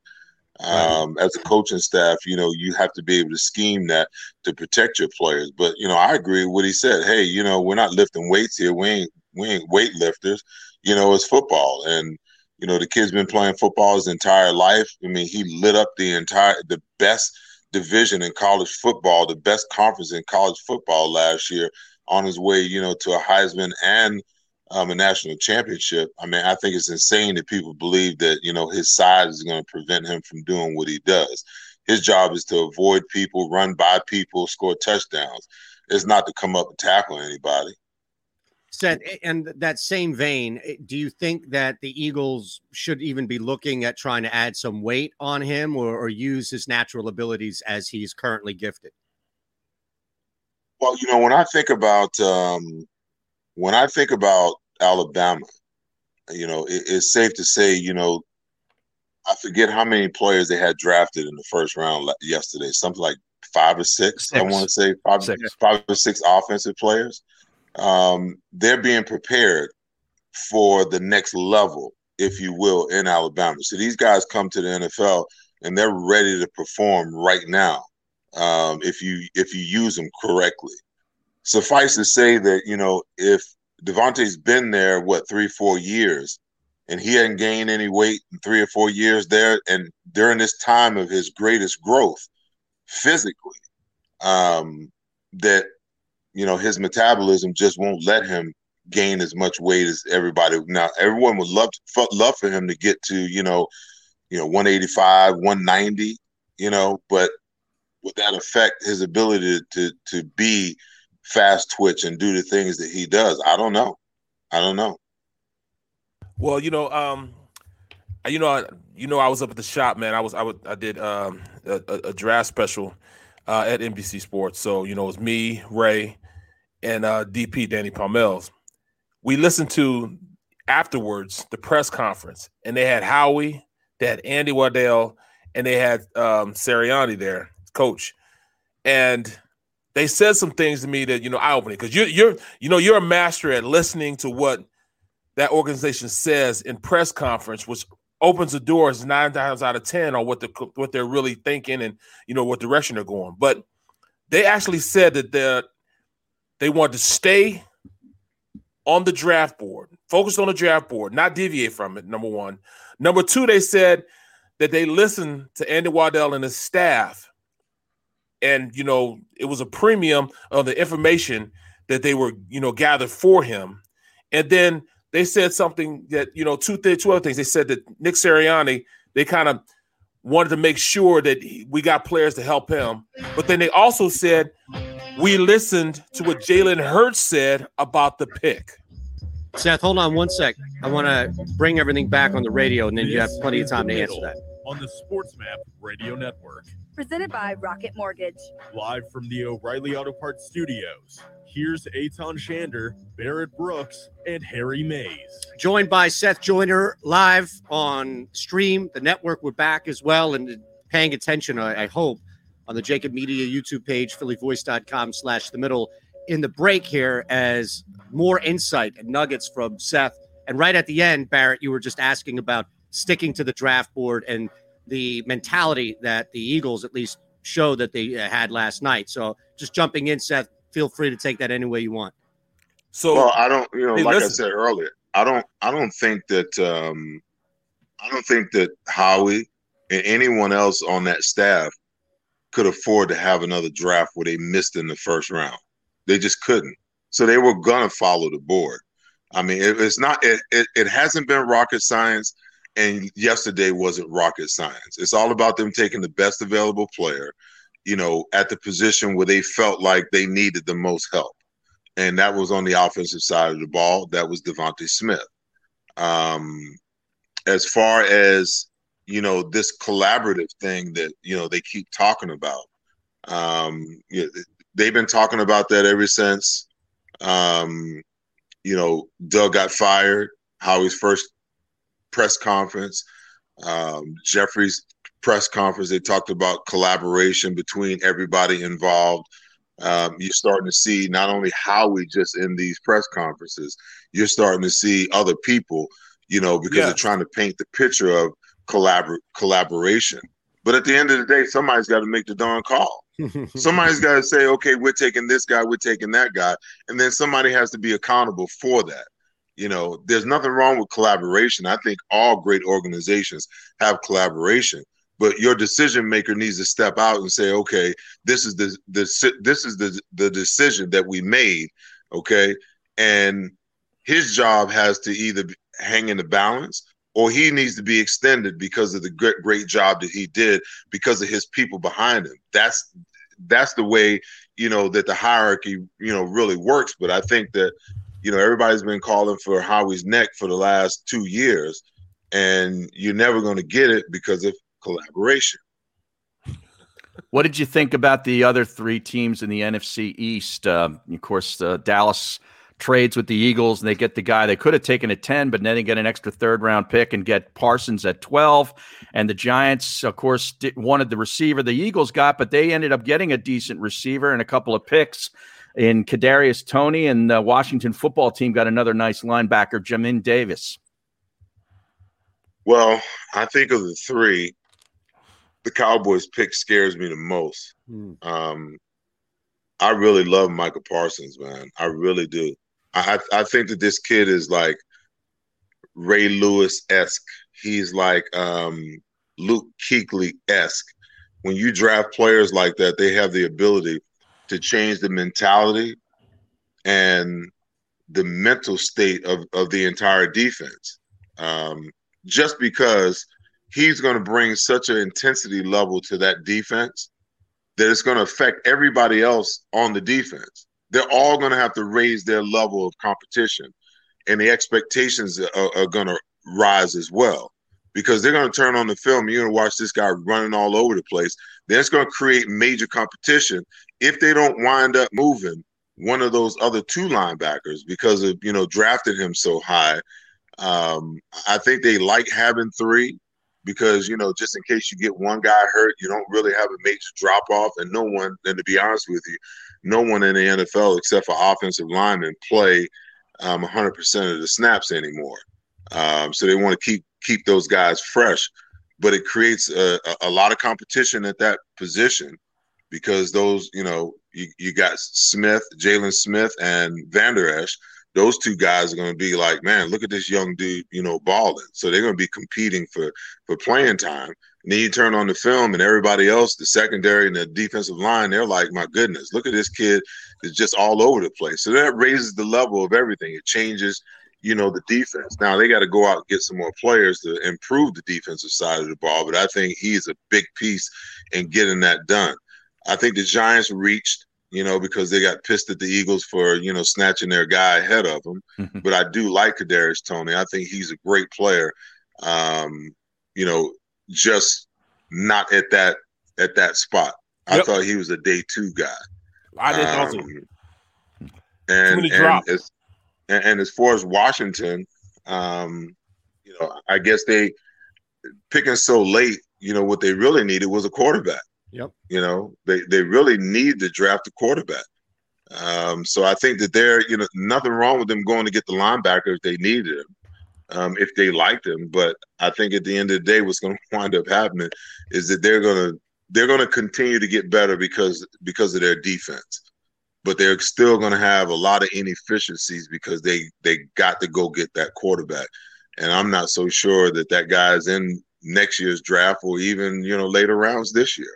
Um, as a coaching staff, you know, you have to be able to scheme that to protect your players. But you know, I agree with what he said. Hey, you know, we're not lifting weights here. We ain't we ain't weight lifters. You know, it's football, and you know, the kid's been playing football his entire life. I mean, he lit up the entire the best division in college football, the best conference in college football last year on his way, you know, to a Heisman and um, a national championship. I mean, I think it's insane that people believe that, you know, his size is going to prevent him from doing what he does. His job is to avoid people, run by people, score touchdowns. It's not to come up and tackle anybody. Said, and that same vein, eh, do you think that the Eagles should even be looking at trying to add some weight on him or, or use his natural abilities as he's currently gifted? Well, you know, when I think about um, when I think about Alabama, you know, it, it's safe to say, you know, I forget how many players they had drafted in the first round yesterday. Something like five or six. I want to say five, Six. five or six offensive players. Um, they're being prepared for the next level, if you will, in Alabama. So these guys come to the NFL and they're ready to perform right now. Um, if you if you use them correctly. Suffice to say that you know if DeVonta's been there what three four years, and he hadn't gained any weight in three or four years there, and during this time of his greatest growth physically, um, that you know his metabolism just won't let him gain as much weight as everybody. Now everyone would love to, love for him to get to you know you know 185 190 you know but would that affect his ability to to be fast twitch and do the things that he does i don't know i don't know Well, you know, um, you know, I, you know, I was up at the shop, man. I was, I would, I did um, a, a draft special uh, at NBC Sports. So you know, it was me, Ray, and uh, DP Danny Pommells. We listened to afterwards the press conference, and they had Howie, they had Andy Weidl, and they had um, Sirianni there, coach, and they said some things to me that you know eye opening because you're you're you know you're a master at listening to what that organization says in press conference, which opens the doors nine times out of ten on what the what they're really thinking and you know what direction they're going. But they actually said that they they want to stay on the draft board, focus on the draft board, not deviate from it. Number one. Number two, they said that they listened to Andy Weidl and his staff, and you know it was a premium of the information that they were you know gathered for him, and then they said something that you know two th- two other things. They said that Nick Sirianni they kind of wanted to make sure that we got players to help him, but then they also said we listened to what Jalen Hurts said about the pick. Seth, hold on one sec. I want to bring everything back on the radio, and then you have plenty of time to answer that. On the SportsMap Radio Network. Presented by Rocket Mortgage. Live from the O'Reilly Auto Parts Studios. Here's Aton Shander, Barrett Brooks, and Harry Mayes. Joined by Seth Joyner live on stream. The network, we're back as well and paying attention, I, I hope, on the JAKIB Media YouTube page, phillyvoice.com slash the middle in the break here as more insight and nuggets from Seth. And right at the end, Barrett, you were just asking about sticking to the draft board and the mentality that the Eagles at least showed that they uh, had last night. So just jumping in, Seth, feel free to take that any way you want. So well, I don't, you know, Hey, like listen. I said earlier, I don't, I don't think that, um, I don't think that Howie and anyone else on that staff could afford to have another draft where they missed in the first round. They just couldn't. So they were gonna follow the board. I mean, it, it's not. It, it it hasn't been rocket science, and yesterday wasn't rocket science. It's all about them taking the best available player, you know, at the position where they felt like they needed the most help, and that was on the offensive side of the ball. That was DeVonta Smith. Um, as far as you know, this collaborative thing that you know they keep talking about. Um, you know, they've been talking about that ever since um, you know Doug got fired. Howie's first press conference, um, Jeffrey's press conference. They talked about collaboration between everybody involved. Um, you're starting to see not only Howie just in these press conferences, you're starting to see other people, you know, because Yeah. they're trying to paint the picture of collabor- collaboration. But at the end of the day, somebody's got to make the darn call. <laughs> Somebody's got to say, okay, we're taking this guy, we're taking that guy, and then somebody has to be accountable for that. You know, there's nothing wrong with collaboration. I think all great organizations have collaboration, but your decision maker needs to step out and say, okay, this is the the this is the the decision that we made, okay, and his job has to either hang in the balance or he needs to be extended because of the great, great job that he did because of his people behind him. That's that's the way you know that the hierarchy you know really works. But I think that you know everybody's been calling for Howie's neck for the last two years, and you're never going to get it because of collaboration. What did you think about the other three teams in the NFC East? Um, of course, uh, Dallas trades with the Eagles, and they get the guy they could have taken at 10, but then they get an extra third round pick and get Parsons at 12. And the Giants, of course, wanted the receiver the Eagles got, but they ended up getting a decent receiver and a couple of picks in Kadarius Toney, and the Washington football team got another nice linebacker, Jamin Davis. Well, I think of the three, the Cowboys pick scares me the most. Um, I really love Michael Parsons, man. I really do. I I think that this kid is like Ray Lewis esque. He's like um, Luke Kuechly esque. When you draft players like that, they have the ability to change the mentality and the mental state of, of the entire defense. Um, just because he's going to bring such an intensity level to that defense that it's going to affect everybody else on the defense. They're all going to have to raise their level of competition, and the expectations are, are going to rise as well because they're going to turn on the film. You're going to watch this guy running all over the place. Then it's going to create major competition if they don't wind up moving one of those other two linebackers because of you know drafting him so high. Um, I think they like having three because you know just in case you get one guy hurt, you don't really have a major drop off, and no one. And to be honest with you, no one in the NFL except for offensive linemen play um, 100% of the snaps anymore. Um, so they want to keep keep those guys fresh, but it creates a, a, lot of competition at that position because those you know you, you got Smith, Jaylon Smith, and Vander Esch those two guys are going to be like, man, look at this young dude, you know, balling. So they're going to be competing for for playing time. And then you turn on the film, and everybody else, the secondary and the defensive line, they're like, my goodness, look at this kid is just all over the place. So that raises the level of everything. It changes, you know, the defense. Now they got to go out and get some more players to improve the defensive side of the ball. But I think he's a big piece in getting that done. I think the Giants reached you know, because they got pissed at the Eagles for, you know, snatching their guy ahead of them. Mm-hmm. but I do like Kadarius Toney. I think he's a great player. Um, you know, just not at that at that spot. I thought he was a day two guy. I did also. Um, and, and as and, and as far as Washington, um, you know, I guess they picking so late. You know, what they really needed was a quarterback. Yep. You know, they they really need to draft a quarterback. Um, so I think that they're, you know, nothing wrong with them going to get the linebacker if they needed him, um, if they liked him. But I think at the end of the day, what's going <laughs> to wind up happening is that they're going to they're going to continue to get better because because of their defense. But they're still going to have a lot of inefficiencies because they they got to go get that quarterback, and I'm not so sure that that guy's in next year's draft or even you know later rounds this year.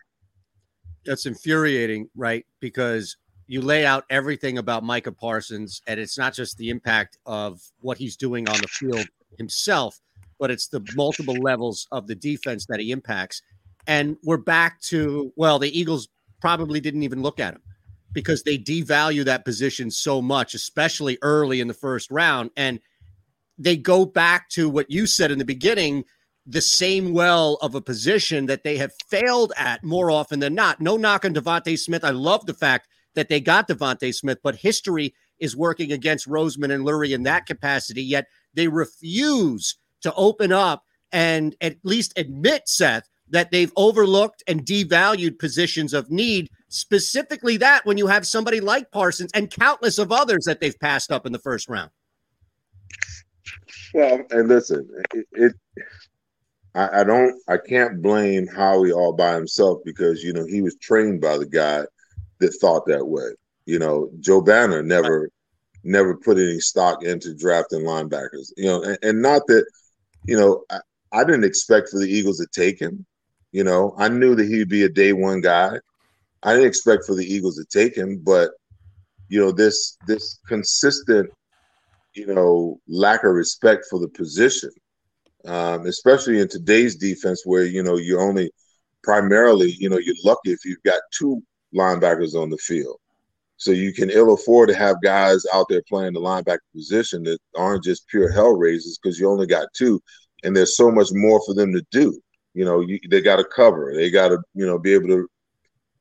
That's infuriating, right? Because you lay out everything about Micah Parsons, and it's not just the impact of what he's doing on the field himself, but it's the multiple levels of the defense that he impacts. And we're back to, well, the Eagles probably didn't even look at him because they devalue that position so much, especially early in the first round. And they go back to what you said in the beginning the same well of a position that they have failed at more often than not. No knock on DeVonta Smith. I love the fact that they got DeVonta Smith, but history is working against Roseman and Lurie in that capacity, yet they refuse to open up and at least admit, Seth, that they've overlooked and devalued positions of need, specifically that when you have somebody like Parsons and countless of others that they've passed up in the first round. Well, and listen, it, it I, I don't, I can't blame Howie all by himself because you know he was trained by the guy that thought that way. You know, Joe Banner never, never put any stock into drafting linebackers. You know, and, and not that, you know, I, I didn't expect for the Eagles to take him. You know, I knew that he'd be a day one guy. I didn't expect for the Eagles to take him, but you know, this this consistent, you know, lack of respect for the position um, especially in today's defense where you know you're only primarily you know you're lucky if you've got two linebackers on the field. So you can ill afford to have guys out there playing the linebacker position that aren't just pure hell raisers because you only got two and there's so much more for them to do. You know you, they got to cover. They got to you know be able to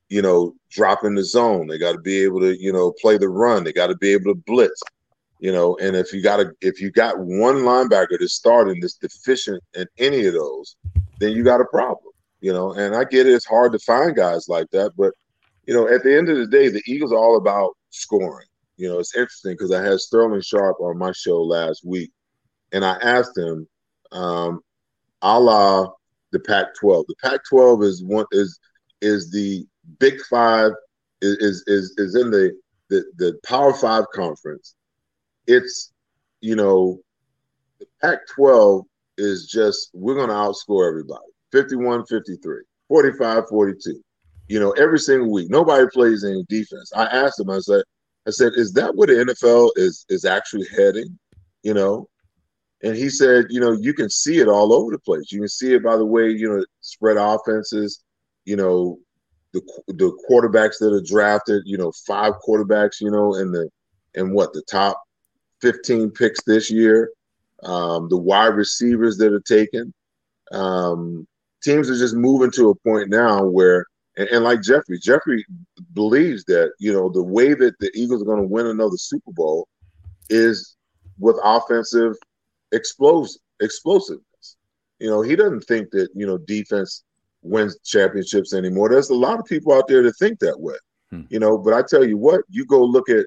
you know drop in the zone. They got to be able to you know play the run. They got to be able to blitz you know and if you got a if you got one linebacker that's starting that's deficient in any of those then you got a problem you know and i get it it's hard to find guys like that but you know at the end of the day the eagles are all about scoring you know it's interesting because i had Sterling Sharpe on my show last week and i asked him um a la the pac 12 the pac 12 is one is is the big five is is is in the the, the power five conference it's you know the Pac 12 is just we're going to outscore everybody. 51 53 45 42 you know every single week. Nobody plays any defense. I asked him i said i said is that where the nfl is is actually heading? You know? And he said you know you can see it all over the place. You can see it by the way you know spread offenses you know the the quarterbacks that are drafted you know five quarterbacks you know in the in what the top 15 picks this year. Um, the wide receivers that are taken. Um, teams are just moving to a point now where, and, and like Jeffrey, Jeffrey believes that, you know, the way that the Eagles are going to win another Super Bowl is with offensive explosive explosiveness. You know, he doesn't think that you know defense wins championships anymore. There's a lot of people out there that think that way. Hmm. You know, but I tell you what, you go look at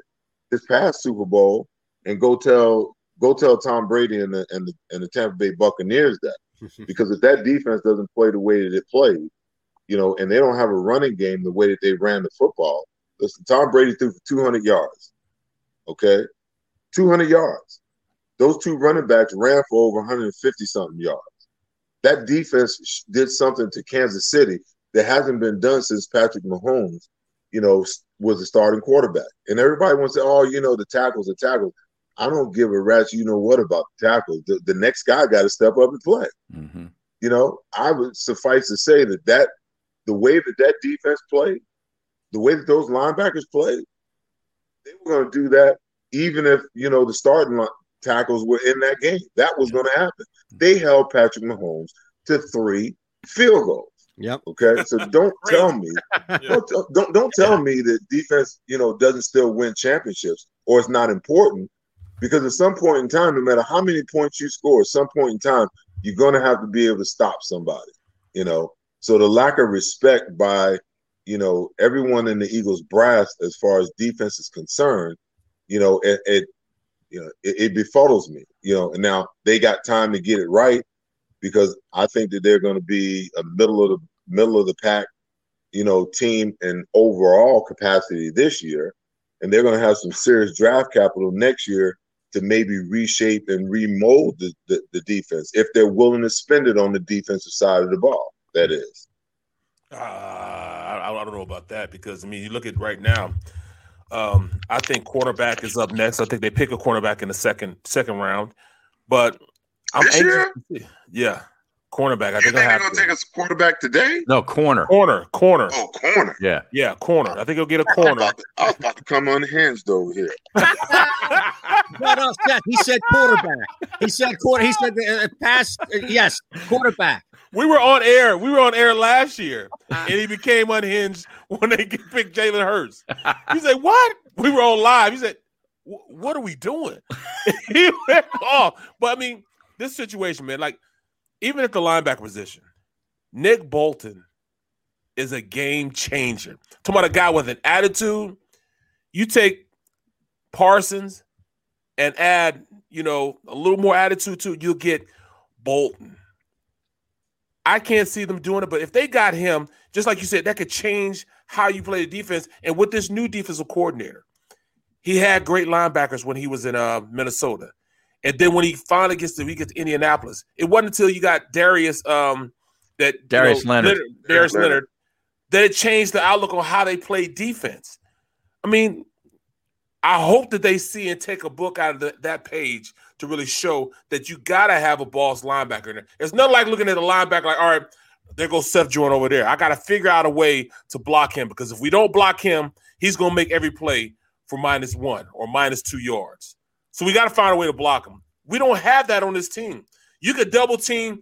this past Super Bowl and go tell go tell Tom Brady and the and the, and the Tampa Bay Buccaneers that <laughs> because if that defense doesn't play the way that it played, you know, and they don't have a running game the way that they ran the football. Listen, Tom Brady threw for 200 yards. Okay, 200 yards. Those two running backs ran for over 150 something yards. That defense did something to Kansas City that hasn't been done since Patrick Mahomes, you know, was the starting quarterback. And everybody wants to say, oh, you know, the tackles, the tackles. I don't give a rat's you know what about the tackles. The, the next guy got to step up and play. Mm-hmm. You know, I would suffice to say that that the way that that defense played, the way that those linebackers played, they were going to do that even if you know the starting li- tackles were in that game. That was going to happen. They held Patrick Mahomes to three field goals. Yep. Okay. So <laughs> don't tell me, <laughs> don't, don't don't tell me that defense, you know, doesn't still win championships or it's not important. Because at some point in time, no matter how many points you score, at some point in time, you're going to have to be able to stop somebody. You know, so the lack of respect by, you know, everyone in the Eagles brass as far as defense is concerned, you know, it, it you know, it, it befuddles me. You know, and now they got time to get it right because I think that they're going to be a middle of the middle of the pack, you know, team in overall capacity this year, and they're going to have some serious draft capital next year to maybe reshape and remold the, the, the defense if they're willing to spend it on the defensive side of the ball. That is. Uh, I, I don't know about that because I mean, you look at right now. Um, I think quarterback is up next. I think they pick a quarterback in the second second round, but I'm This anxious year? Yeah, cornerback. I You think think I they're going to. to take a quarterback today? No corner. corner, corner. Oh, corner. Yeah. Yeah, corner. I think he'll get a corner. I was about to come unhinged over here. No, no, Seth. He said quarterback. He said quarter. He said uh, pass. Uh, yes, quarterback. We were on air. We were on air last year, and he became unhinged when they <laughs> picked Jalen Hurts. He said, "What?" We were on live. He said, "What are we doing?" <laughs> he went off. But I mean, this situation, man. Like, even at the linebacker position, Nick Bolton is a game changer. Talking about a guy with an attitude. You take Parsons and add, you know, a little more attitude to it, you'll get Bolton. I can't see them doing it, but if they got him, just like you said, that could change how you play the defense. And with this new defensive coordinator, he had great linebackers when he was in uh, Minnesota, and then when he finally gets to he gets to Indianapolis, it wasn't until you got Darius um that you Darius Leonard. Darius Leonard. Leonard, that it changed the outlook on how they play defense. I mean, I hope that they see and take a book out of the, that page to really show that you got to have a boss linebacker in there. It's not like looking at a linebacker like, all right, there goes Seth Joyner over there. I got to figure out a way to block him because if we don't block him, he's going to make every play for minus one or minus two yards. So we got to find a way to block them. We don't have that on this team. You could double team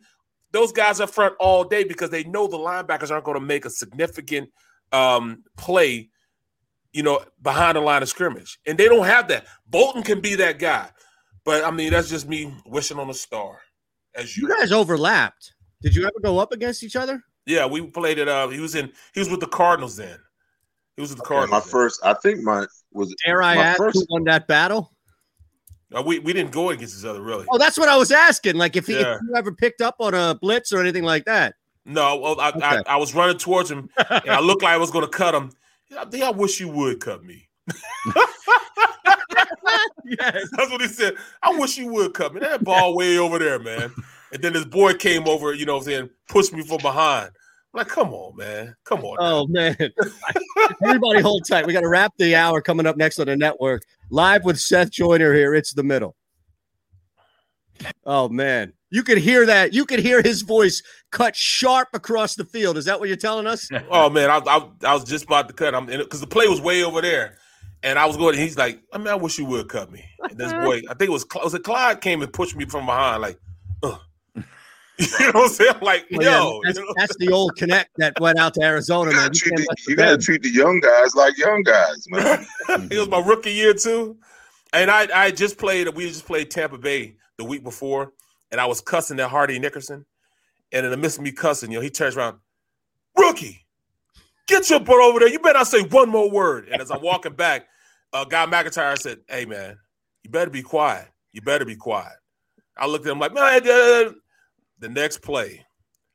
those guys up front all day because they know the linebackers aren't going to make a significant um, play you know, behind the line of scrimmage. And they don't have that. Bolton can be that guy. But I mean, that's just me wishing on a star. As you You guys overlapped. Did you ever go up against each other? Yeah, we played it uh he was in he was with the Cardinals then. He was with the Yeah, my Cardinals. first, I think my was Dare I ask first. who won that battle? Uh, we, we didn't go against each other really. Oh, that's what I was asking. Like, if, he, Yeah. if you ever picked up on a blitz or anything like that. No, well, I, I, Okay. I was running towards him and I <laughs> looked like I was gonna cut him. I think I wish you would cut me. <laughs> yes. That's what he said. I wish you would cut me. That ball way over there, man. And then this boy came over, you know what I'm saying, pushed me from behind. I'm like, come on, man. Come on. Oh man! <laughs> Everybody, hold tight. We got to wrap the hour coming up next on the network. Live with Seth Joyner here. It's the middle. Oh man, you could hear that. You could hear his voice cut sharp across the field. Is that what you're telling us? <laughs> Oh man, I, I, I was just about to cut him because the play was way over there, and I was going. He's like, I mean, I wish you would cut me. And this <laughs> boy, I think it was Cl- was it Clyde came and pushed me from behind, like, Ugh. <laughs> you know what I'm saying? Like, Well, yeah, yo, that's, you know? that's the old connect that went out to Arizona, You man. gotta, You treat the, you gotta treat the young guys like young guys, man. <laughs> it was my rookie year too, and I I just played. We just played Tampa Bay the the week before, and I was cussing at Hardy Nickerson. And in the midst of me cussing, you know, he turns around, rookie, get your butt over there. You better not say one more word. And as I'm walking back, uh, Guy McIntyre said, Hey, man, you better be quiet. You better be quiet. I looked at him like, man, uh, the next play,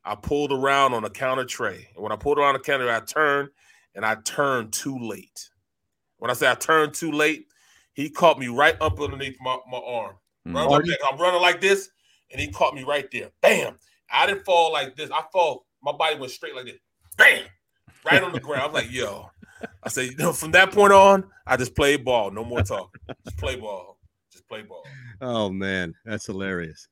I pulled around on a counter tray. And when I pulled around the counter, I turned and I turned too late. When I say I turned too late, he caught me right up underneath my, my arm. Mm. Up. I'm running like this, and he caught me right there. Bam. I didn't fall like this. I fall. My body went straight like this. Bam. Right on the ground. I was like, yo. I said, you know, from that point on, I just played ball. No more talking. Just play ball. Just play ball. Oh man, that's hilarious.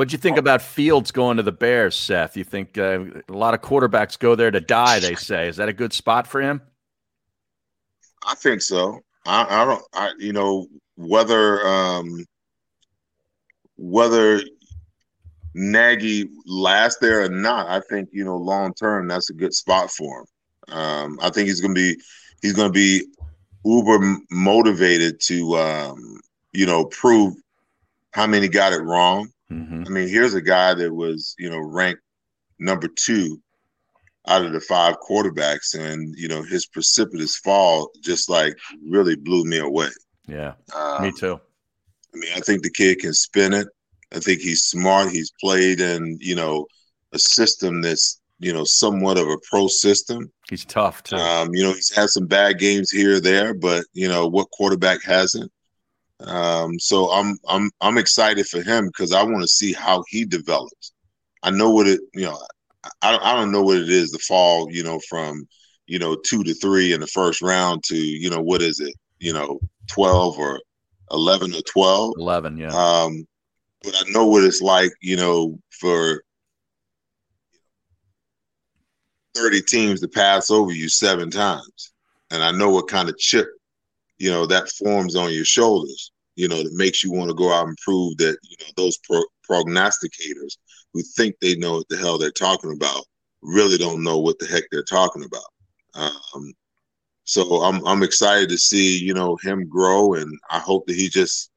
What'd you think about Fields going to the Bears, Seth? You think uh, a lot of quarterbacks go there to die? They <laughs> say is that a good spot for him? I think so. I, I don't. I you know whether um, whether Nagy lasts there or not. I think you know long term that's a good spot for him. Um, I think he's going to be he's going to be uber motivated to um, you know prove how many got it wrong. Mm-hmm. I mean, here's a guy that was you know ranked number two out of the five quarterbacks, and you know his precipitous fall just like really blew me away. Yeah, Um, me too. I mean, I think the kid can spin it. I think he's smart. He's played in you know a system that's you know somewhat of a pro system. He's tough too. Um, you know, he's had some bad games here or there, but you know what quarterback hasn't. Um, so I'm I'm I'm excited for him because I want to see how he develops. I know what it you know. I I don't know what it is to fall you know from you know two to three in the first round to you know what is it you know twelve or eleven or twelve. Eleven, yeah. Um, but I know what it's like, you know, for 30 teams to pass over you seven times. And I know what kind of chip, you know, that forms on your shoulders, you know, that makes you want to go out and prove that, you know, those pro- prognosticators who think they know what the hell they're talking about really don't know what the heck they're talking about. Um, so I'm I'm excited to see, you know, him grow and I hope that he just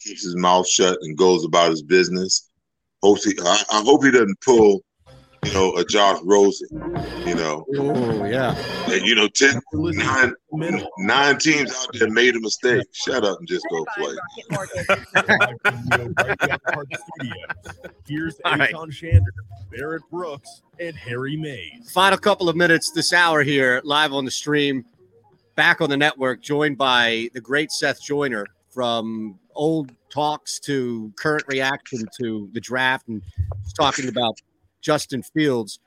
keeps his mouth shut and goes about his business. He, I, I hope he doesn't pull, you know, a Josh Rosen. You know, Oh yeah. And, you know, ten, nine, nine teams out there made a mistake. Shut up and just go play. <laughs> Here's All right. Aton Shander, Barrett Brooks, and Harry Mayes. Final couple of minutes this hour here, live on the stream, back on the network, joined by the great Seth Joyner from old talks to current reaction to the draft and talking about Justin Fields.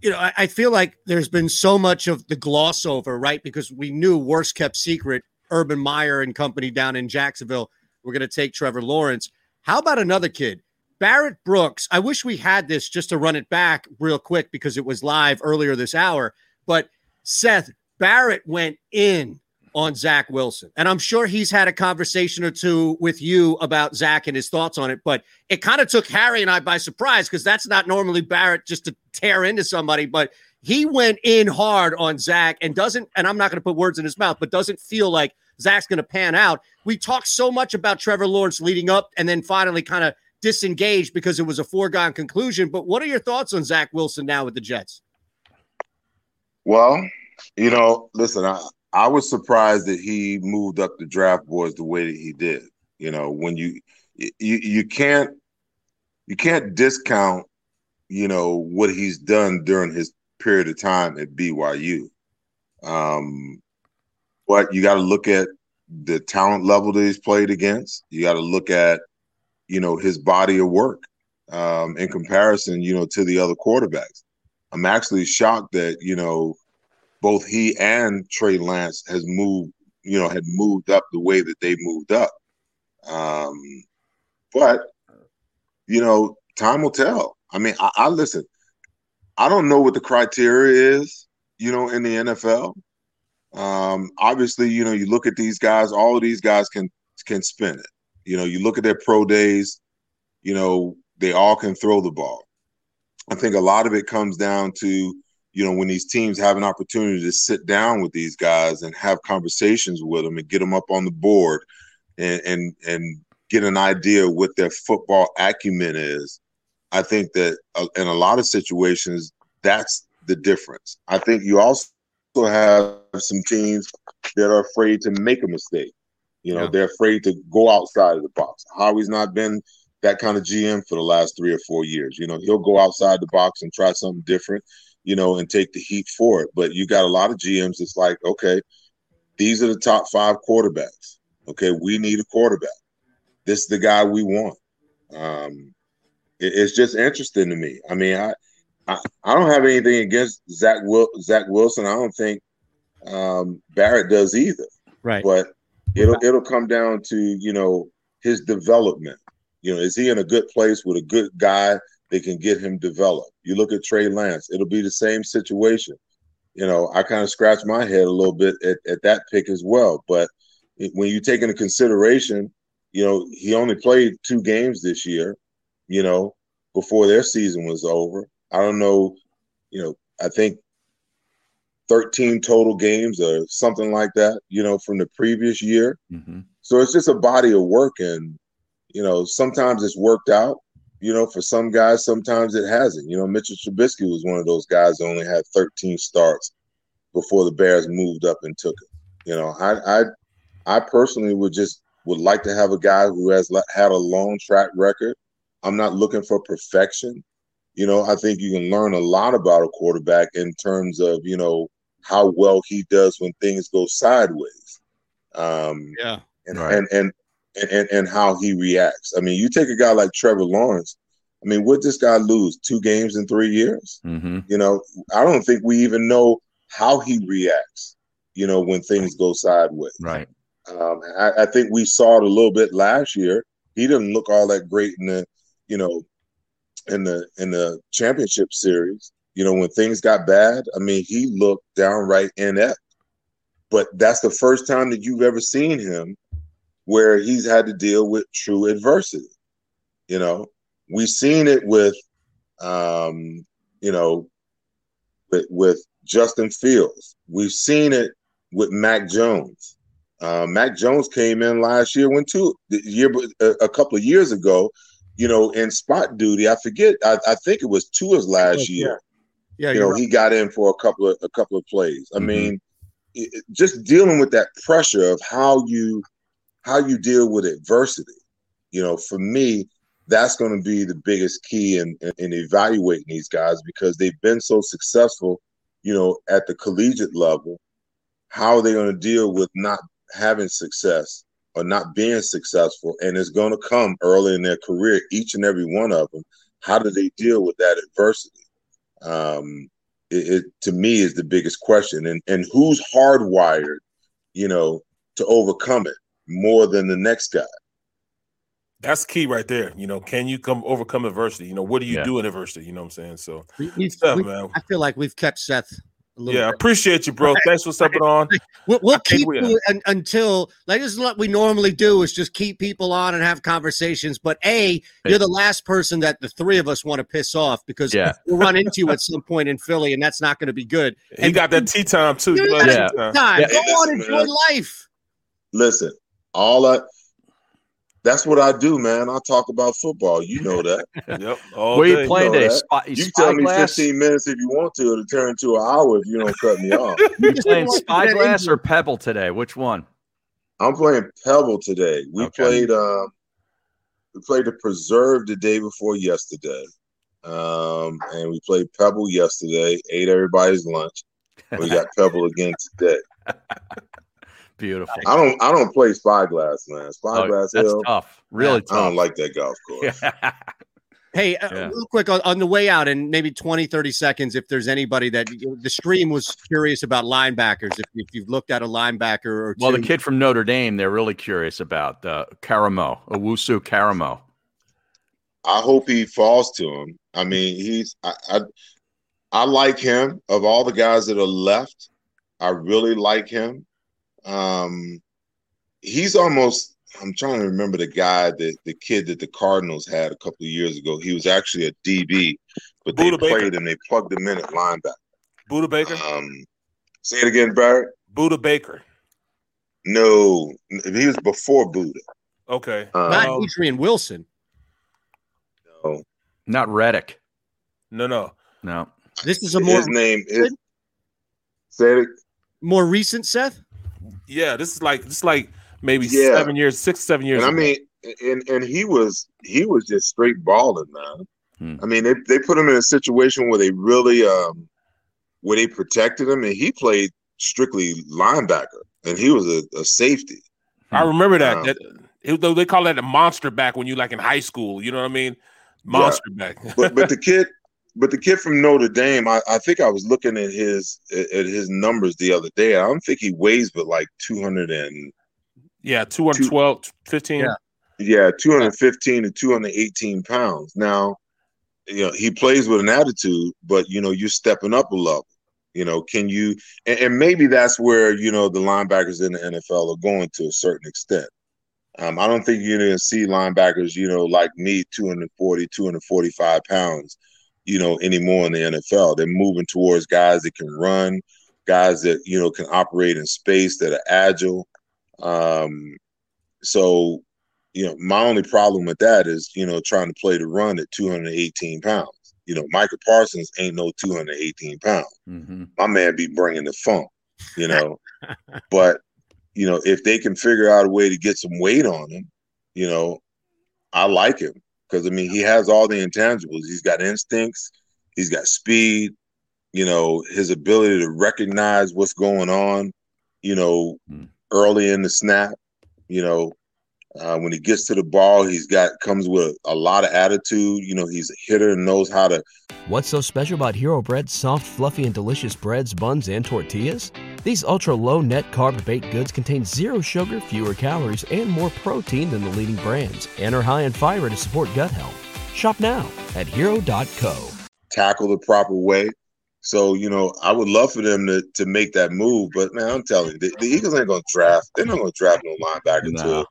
You know, I, I feel like there's been so much of the gloss over, right? Because we knew worst kept secret, Urban Meyer and company down in Jacksonville were going to take Trevor Lawrence. How about another kid? Barrett Brooks. I wish we had this just to run it back real quick because it was live earlier this hour. But Seth Barrett went in on Zach Wilson. And I'm sure he's had a conversation or two with you about Zach and his thoughts on it. But it kind of took Harry and I by surprise because that's not normally Barrett just to tear into somebody. But he went in hard on Zach and doesn't, and I'm not going to put words in his mouth, but doesn't feel like Zach's going to pan out. We talked so much about Trevor Lawrence leading up and then finally kind of disengaged because it was a foregone conclusion. But what are your thoughts on Zach Wilson now with the Jets? Well, you know, listen, I, I was surprised that he moved up the draft boards the way that he did. You know, when you you you can't you can't discount, you know, what he's done during his period of time at BYU. Um, but you got to look at the talent level that he's played against. You got to look at, you know, his body of work um, in comparison, you know, to the other quarterbacks. I'm actually shocked that you know both he and Trey Lance has moved, you know, had moved up the way that they moved up. Um, but you know, time will tell. I mean, I, I listen. I don't know what the criteria is, you know, in the NFL. Um, obviously, you know, you look at these guys. All of these guys can can spin it. You know, you look at their pro days. You know, they all can throw the ball. I think a lot of it comes down to you know when these teams have an opportunity to sit down with these guys and have conversations with them and get them up on the board and and and get an idea what their football acumen is, I think that uh, in a lot of situations, that's the difference. I think you also have some teams that are afraid to make a mistake. You know, Yeah. they're afraid to go outside of the box. Howie's not been that kind of GM for the last three or four years. You know, he'll go outside the box and try something different, you know, and take the heat for it. But you got a lot of GMs that's like, okay, these are the top five quarterbacks. Okay, we need a quarterback. This is the guy we want. Um, it- it's just interesting to me. I mean, I, I, I don't have anything against Zach Wil- Zach Wilson. I don't think um, Barrett does either. Right. But it'll it'll come down to you know his development. You know, is he in a good place with a good guy that can get him developed? You look at Trey Lance. It'll be the same situation. You know, I kind of scratch my head a little bit at, at that pick as well. But when you take into consideration, you know, he only played two games this year. You know, before their season was over. I don't know. You know, I think 13 total games or something like that, you know, from the previous year. Mm-hmm. So it's just a body of work. And, you know, sometimes it's worked out, you know, for some guys, sometimes it hasn't. You know, Mitchell Trubisky was one of those guys that only had 13 starts before the Bears moved up and took it. You know, I, I, I personally would just would like to have a guy who has le- had a long track record. I'm not looking for perfection. You know, I think you can learn a lot about a quarterback in terms of, you know, how well he does when things go sideways. Um, yeah. and, and, and and and how he reacts. I mean, you take a guy like Trevor Lawrence. I mean, would this guy lose two games in three years? Mm-hmm. You know, I don't think we even know how he reacts. You know, when things go sideways. Right. Um, I, I think we saw it a little bit last year. He didn't look all that great in the, you know, in the in the championship series. You know, when things got bad, I mean, he looked downright inept. But that's the first time that you've ever seen him where he's had to deal with true adversity. You know, we've seen it with, um, you know, with, with Justin Fields. We've seen it with Mac Jones. Uh, Mac Jones came in last year when two the year a, a couple of years ago, you know, in spot duty. I forget. I, I think it was Tua's last Yeah. year. Yeah, you you're know, right. he got in for a couple of a couple of plays. I mean, it, it- just dealing with that pressure of how you how you deal with adversity. You know, for me, that's going to be the biggest key in, in in evaluating these guys because they've been so successful. You know, at the collegiate level, how are they going to deal with not having success or not being successful? And it's going to come early in their career, each and every one of them. How do they deal with that adversity? um, it, it to me is the biggest question, and and who's hardwired, you know, to overcome it more than the next guy. That's key right there. You know, can you come overcome adversity? You know, what do you Yeah. do in adversity? You know what I'm saying? So, We, we've, we- man. I feel like we've kept Seth. Yeah, I bit. appreciate you, bro. Thanks for stepping on. We'll, we'll keep we- you un, until like this is what we normally do is just keep people on and have conversations. But a, you're the last person that the three of us want to piss off because Yeah. we'll run into you at some point in Philly, and that's not going to be good. He got that tee time too. You You love tee time. time. Yeah. Go on, Listen, enjoy man. life. Listen, all I that's what I do, man. I talk about football. You know that. <laughs> yep. Were you playing know a that. spy- You tell me spyglass? 15 minutes if you want to. It'll turn to an hour if you don't cut me off. <laughs> You playing Spyglass or Pebble today? Which one? I'm playing Pebble today. We Okay. played um we played the Preserve the day before yesterday. Um and we played Pebble yesterday, ate everybody's lunch. We <laughs> got Pebble again today. Beautiful. I don't I don't play Spyglass, man. Spyglass Oh, that's Hill. tough. Really tough. I don't like that golf course. <laughs> Hey, uh, Yeah. real quick on, on the way out, and maybe 20, 30 seconds, if there's anybody that the stream was curious about linebackers, if, if you've looked at a linebacker or Well, the kid from Notre Dame, they're really curious about uh, Koramoah, Owusu Karamo. I hope he falls to him. I mean, he's I, I I like him. Of all the guys that are left, I really like him. Um, he's almost. I'm trying to remember the guy that the kid that the Cardinals had a couple of years ago. He was actually a DB, but they Baker. played and they plugged him in at linebacker. Budda Baker. Um, say it again, Barrett. Budda Baker. No, he was before Budda. Okay. Not Um, Adrian Wilson. No. Not Reddick. no, no. No. This is a more His name is. Say it. more recent Seth. Yeah, this is like this is like maybe Yeah. seven years, six, seven years. And I mean, and and he was he was just straight balling, man. I mean, they they put him in a situation where they really um where they protected him, and he played strictly linebacker, and he was a, a safety. I remember that. Um, that it, though they call that a monster back when you like in high school. You know what I mean? Monster back. but but the <laughs> kid, but the kid from Notre Dame, I, I think I was looking at his at at his numbers the other day. I don't think he weighs but like two hundred and yeah, 212, 15. Yeah. yeah, two hundred fifteen to two hundred eighteen pounds. Now, you know, he plays with an attitude, but you know, you're stepping up a level. You know, can you and, and maybe that's where you know the linebackers in the NFL are going to a certain extent. Um, I don't think you're going to see linebackers, you know, like me, 240, 245 pounds, you know, anymore in the NFL. They're moving towards guys that can run, guys that, you know, can operate in space, that are agile. Um, so, you know, my only problem with that is, you know, trying to play the run at 218 pounds. You know, Michael Parsons ain't no 218 pounds. Mm-hmm. My man be bringing the funk, you know. <laughs> but you know, if they can figure out a way to get some weight on him, you know, I like him because I mean he has all the intangibles. He's got instincts, he's got speed, you know, his ability to recognize what's going on, you know, early in the snap, you know. Uh, when he gets to the ball, he's got comes with a lot of attitude. You know, he's a hitter and knows how to What's so special about Hero Bread's soft, fluffy, and delicious breads, buns, and tortillas? These ultra low net carb baked goods contain zero sugar, fewer calories, and more protein than the leading brands, and are high in fiber to support gut health. Shop now at hero.co. tackle the proper way. So, you know, I would love for them to to make that move, but man, I'm telling you, the, the Eagles ain't gonna draft. They're not gonna draft no linebacker No.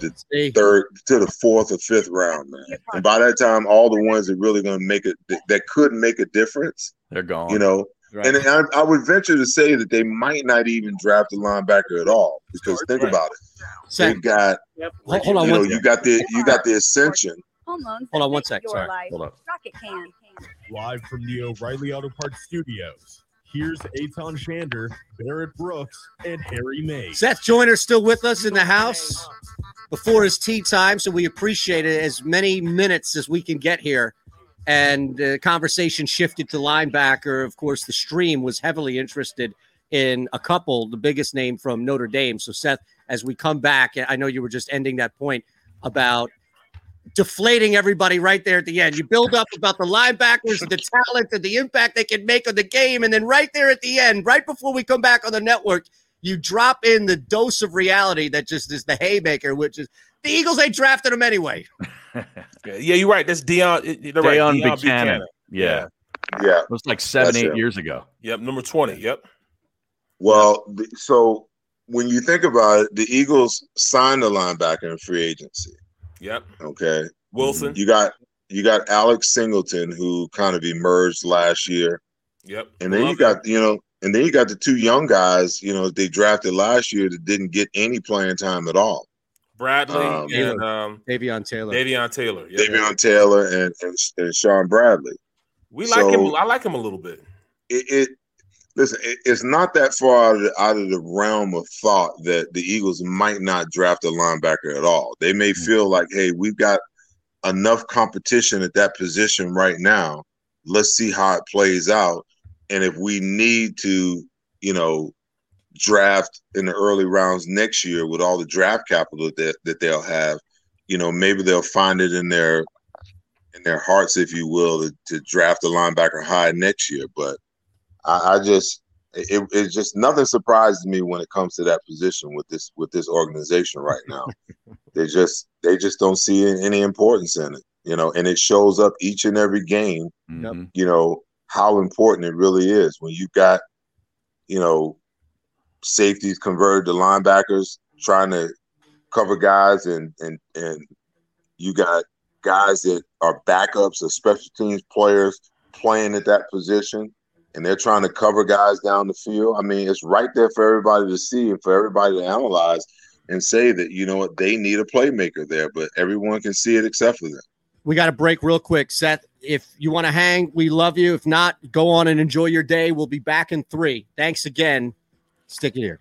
to the third to the fourth or fifth round, man. And by that time, all the ones that really gonna make it that, that could make a difference, They're gone. you know. Right. And I, I would venture to say that they might not even draft a linebacker at all because think about it. Seth. They've got Hold, hold on you know, you got the you got the ascension. Home loans. Hold on that one fit sec, Your sorry. life. Hold on. Rocket can. Live from the O'Reilly Auto Parts Studios. Here's Aton Shander, Barrett Brooks, and Harry Mayes. Seth Joyner still with us in the house before his tee time, so we appreciate it as many minutes as we can get here. And the conversation shifted to linebacker. Of course, the stream was heavily interested in a couple, the biggest name from Notre Dame. So, Seth, as we come back, I know you were just ending that point about deflating everybody right there at the end. You build up about the linebackers, the talent, and the impact they can make on the game. And then right there at the end, right before we come back on the network, you drop in the dose of reality that just is the haymaker, which is the Eagles ain't drafted him anyway. Yeah, <laughs> yeah, you're right. That's Dion. You're right. Deion Deion Bucannon. Yeah. Yeah. It was like seven, That's eight him. years ago. Yep, number 20. Yep. Well, so when you think about it, the Eagles signed a linebacker in free agency. Yep. Okay. Wilson. You got you got Alex Singleton who kind of emerged last year. Yep. And then you Love got, you know, and then you got the two young guys, you know, they drafted last year that didn't get any playing time at all. Bradley Um, and um, Davion Taylor. Davion Taylor. Yep. Davion Taylor and, and and Shaun Bradley. We like So- him. I like him a little bit. It, it listen, it, it's not that far out of, the, out of the realm of thought that the Eagles might not draft a linebacker at all. They may feel like, hey, we've got enough competition at that position right now. Let's see how it plays out. And if we need to, you know, draft in the early rounds next year with all the draft capital that, that they'll have, you know, maybe they'll find it in their in their hearts, if you will, to, to draft a linebacker high next year. But I, I just it, it's just nothing surprises me when it comes to that position with this with this organization right now. <laughs> they just they just don't see any importance in it, you know, and it shows up each and every game. Mm-hmm. You know how important it really is when you've got, you know, safeties converted to linebackers trying to cover guys, and and and you got guys that are backups or special teams players playing at that position and they're trying to cover guys down the field. I mean, it's right there for everybody to see and for everybody to analyze and say that you know what they need a playmaker there, but everyone can see it except for them. We got to break real quick. Seth, if you want to hang, we love you. If not, go on and enjoy your day. We'll be back in three. Thanks again. Stick it here.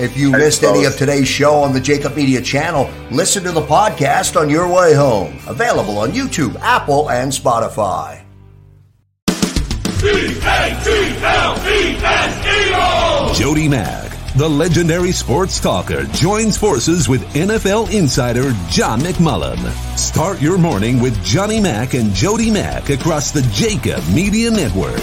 If you missed any of today's show on the JAKIB Media channel, listen to the podcast on your way home. Available on YouTube, Apple, and Spotify. Jody Mack, the legendary sports talker, joins forces with NFL insider John McMullen. Start your morning with Johnny Mack and Jody Mack across the JAKIB Media Network.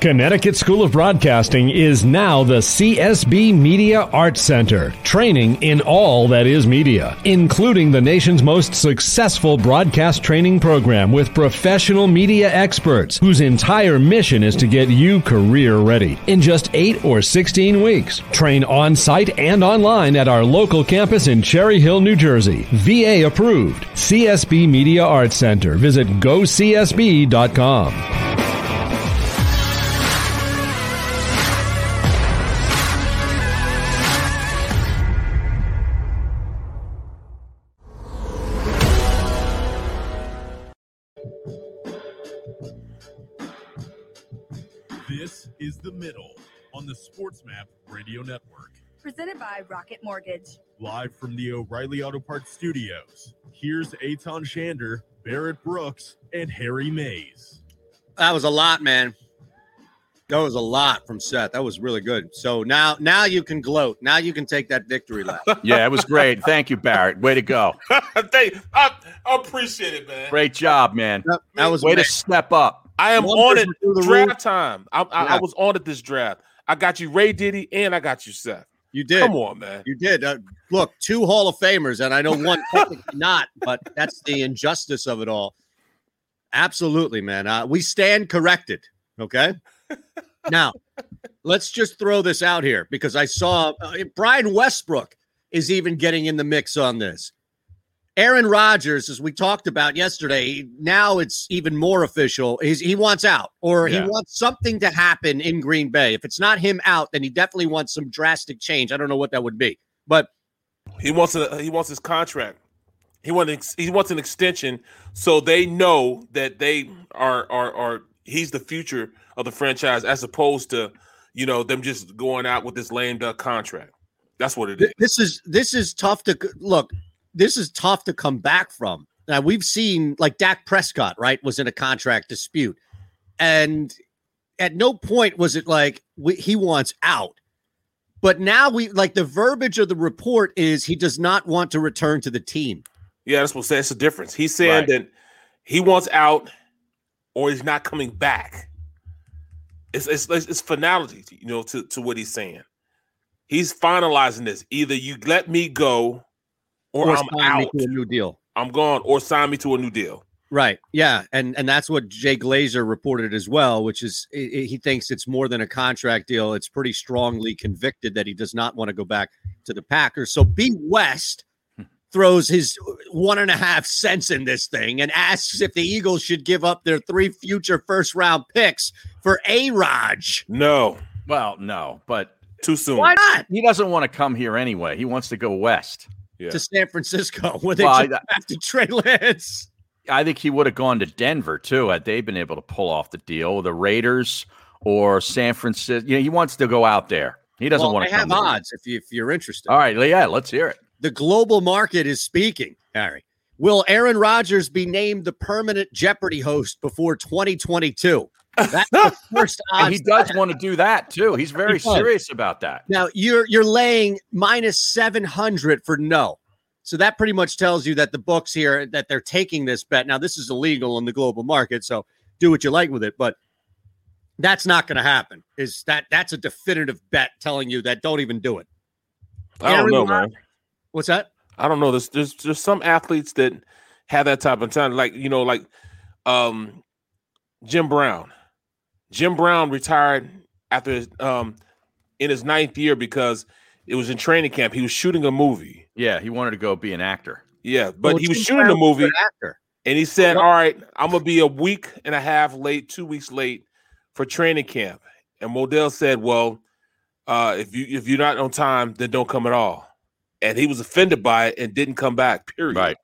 Connecticut School of Broadcasting is now the CSB Media Arts Center, training in all that is media, including the nation's most successful broadcast training program with professional media experts whose entire mission is to get you career ready in just 8 or 16 weeks. Train on site and online at our local campus in Cherry Hill, New Jersey. VA approved. CSB Media Arts Center. Visit gocsb.com. Radio Network. Presented by Rocket Mortgage. Live from the O'Reilly Auto Parts Studios. Here's Aton Shander, Barrett Brooks, and Harry Mayes. That was a lot, man. That was a lot from Seth. That was really good. So now, now you can gloat. Now you can take that victory lap. <laughs> Yeah, it was great. Thank you, Barrett. Way to go. <laughs> Thank, I, I appreciate it, man. Great job, man. That was way to step up. I am One on it through the draft roof. time. I, I, I was on it this draft. I got you Ray Diddy and I got you Seth. You did. Come on, man. You did. Uh, look, two Hall of Famers, and I know one <laughs> not, but that's the injustice of it all. Absolutely, man. Uh, we stand corrected. Okay. <laughs> Now, let's just throw this out here because I saw uh, Brian Westbrook is even getting in the mix on this. Aaron Rodgers, as we talked about yesterday, now it's even more official. He's, he wants out, or Yeah. he wants something to happen in Green Bay. If it's not him out, then he definitely wants some drastic change. I don't know what that would be, but He wants a he wants his contract. He wants he wants an extension so they know that they are are are he's the future of the franchise as opposed to you know them just going out with this lame duck contract. That's what it is. This is this is tough to look. This is tough to come back from. Now we've seen like Dak Prescott, right, was in a contract dispute, and at no point was it like we, he wants out. But now we like the verbiage of the report is he does not want to return to the team. Yeah, that's what that's the difference. He's saying Right. that he wants out or he's not coming back. It's it's it's, it's finality, you know, to, to what he's saying. He's finalizing this. Either you let me go or, Or I'm sign me out. to a new deal. I'm gone or sign me to a new deal. Right. Yeah. And and that's what Jay Glazer reported as well, which is i- i- he thinks it's more than a contract deal. It's pretty strongly convicted that he does not want to go back to the Packers. So B West hmm. throws his one and a half cents in this thing and asks if the Eagles should give up their three future first round picks for A Raj. No. Well, no, but too soon. Why not? He doesn't want to come here anyway. He wants to go west. To San Francisco, <laughs> where they Well, just I- to Trey Lance. I think he would have gone to Denver too had they been able to pull off the deal. The Raiders or San Francisco. You know, he wants to go out there. He doesn't Well, want to come. have odds if, you, if you're interested. All right, yeah, let's hear it. The global market is speaking, Harry. Will Aaron Rodgers be named the permanent Jeopardy host before 2022? That's the first odds. He does want to do that too. He's very serious about that. Now you're you're laying minus 700 for no. So that pretty much tells you that the books here that they're taking this bet. Now this is illegal in the global market, so do what you like with it, but that's not going to happen. Is that that's a definitive bet telling you that don't even do it. I don't Aaron know, Rodgers- man. What's that? I don't know. There's there's there's some athletes that have that type of time, like you know, like um Jim Brown. Jim Brown retired after um in his ninth year because it was in training camp. He was shooting a movie. Yeah, he wanted to go be an actor. Yeah, but Well, he was Jim shooting the Brown was movie, an actor. and he said, "All right, I'm gonna be a week and a half late, two weeks late for training camp." And Modell said, "Well, uh, if you if you're not on time, then don't come at all." And he was offended by it and didn't come back. Period. Right.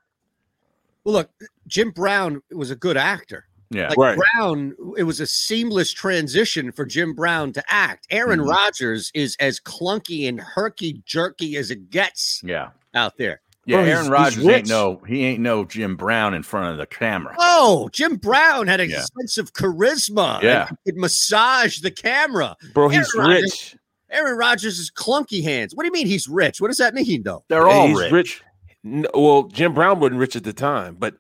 Well, look, Jim Brown was a good actor. Yeah. Like Right. Brown, it was a seamless transition for Jim Brown to act. Aaron Mhm. Rodgers is as clunky and herky jerky as it gets Yeah. out there. Yeah, Bro, Aaron he's Rodgers ain't no he ain't no Jim Brown in front of the camera. Oh, Jim Brown had a Yeah. sense of charisma. Yeah. he could massage the camera. Bro, he's Rodgers- rich. Aaron Rodgers is clunky hands. What do you mean he's rich? What does that mean, though? They're all he's rich. N- well, Jim Brown wasn't rich at the time, but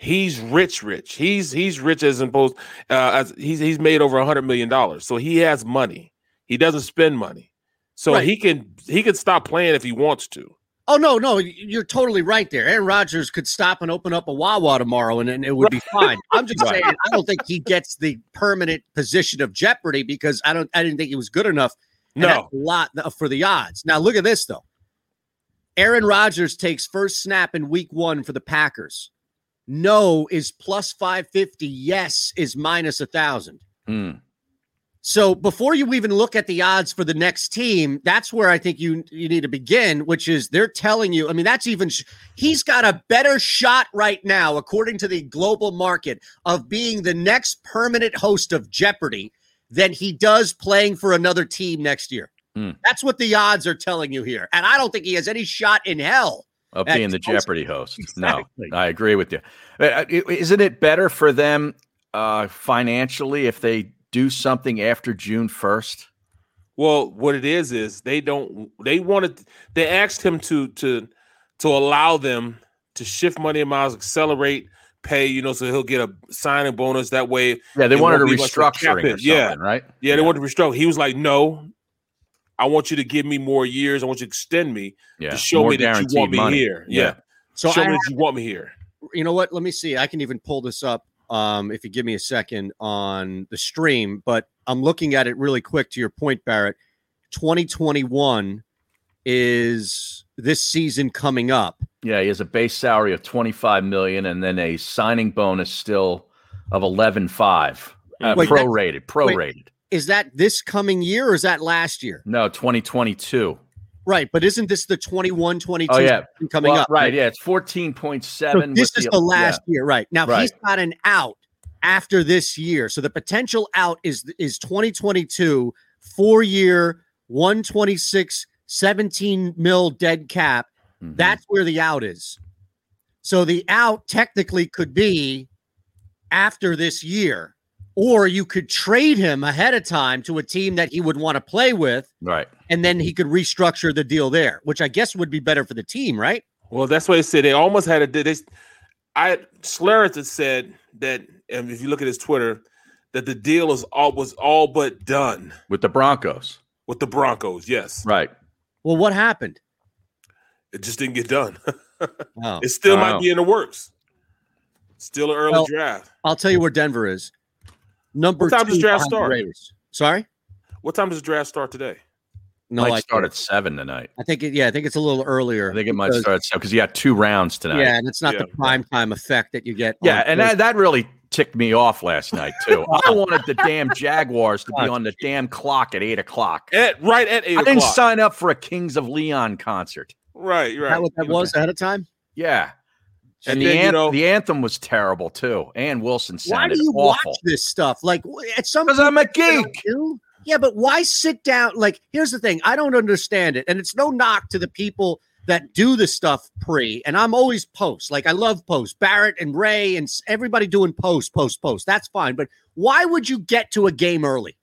he's rich, rich. He's he's rich as opposed uh, as he's he's made over a hundred million dollars, so he has money. He doesn't spend money, so Right. he can he can stop playing if he wants to. Oh no, no, you're totally right there. Aaron Rodgers could stop and open up a Wawa tomorrow, and, and it would be <laughs> fine. I'm just Right. saying, I don't think he gets the permanent position of jeopardy because I don't, I didn't think he was good enough. No. a lot for the odds. Now look at this though. Aaron Rodgers takes first snap in Week One for the Packers. No is plus five fifty. Yes is minus a thousand. Hmm. So before you even look at the odds for the next team, that's where I think you you need to begin, which is they're telling you. I mean, that's even he's got a better shot right now, according to the global market, of being the next permanent host of Jeopardy than he does playing for another team next year. Hmm. That's what the odds are telling you here, and I don't think he has any shot in hell of at being the hosting. Jeopardy host. Exactly. No, I agree with you. Uh, uh, Isn't it better for them uh, financially if they do something after June first? Well, what it is is they don't they wanted they asked him to to to allow them to shift money and miles, accelerate pay, you know, so he'll get a signing bonus that way. Yeah, they wanted a won't be much restructuring or hit. yeah. right? Yeah, they wanted to restructure. He was like, "No, I want you to give me more years. I want you to extend me Yeah, to show more me that you want me money. here. Yeah. Yeah, So show I me that you want me here." you know what? Let me see. I can even pull this up um, if you give me a second on the stream. But I'm looking at it really quick. To your point, Barrett, 2021 is this season coming up. Yeah, he has a base salary of twenty five million, and then a signing bonus still of eleven five. Uh, Wait, that's- prorated, wait. Is that this coming year or is that last year? No, twenty twenty two. Right, but isn't this the 21 22 Oh yeah, coming Well, up? Right, yeah, it's 14.7. So this is the last year, right? Now he's got an out after this year. So the potential out is is 2022, four year, 126, 17 mil dead cap. Mm-hmm. That's where the out is. So the out technically could be after this year. Or you could trade him ahead of time to a team that he would want to play with, Right. and then he could restructure the deal there, which I guess would be better for the team, right? Well, that's what they said. They almost had a. They, I Schlereth had said that, and if you look at his Twitter, that the deal is all was all but done With the Broncos. with the Broncos. Yes, Right. Well, what happened? it just didn't get done. <laughs> Oh. it still Wow. might be in the works. Still an early Well, draft. I'll tell you where Denver is. Number What time does draft start? Raiders. Sorry, What time does draft start today? no, might I start at seven tonight. I think it, yeah, I think it's a little earlier. I think it might because- start at seven because you got two rounds tonight. Yeah, and it's not the prime time effect that you get. Yeah, and that, that really ticked me off last night too. <laughs> I wanted the damn Jaguars to be Oh, on the damn clock at eight o'clock. At right at eight I didn't o'clock. sign up for a Kings of Leon concert. Right, right. that what that was ahead of time? Yeah. And, And the, then, you know- the anthem was terrible too. Ann Wilson said, Why do you awful. watch this stuff? Like at some Because I'm a geek. do. Yeah, but why sit down? Like, here's the thing: I don't understand it, and it's no knock to the people that do the stuff pre. And I'm always post. Like, I love post. Barrett and Ray and everybody doing post, post, post. That's fine. But why would you get to a game early?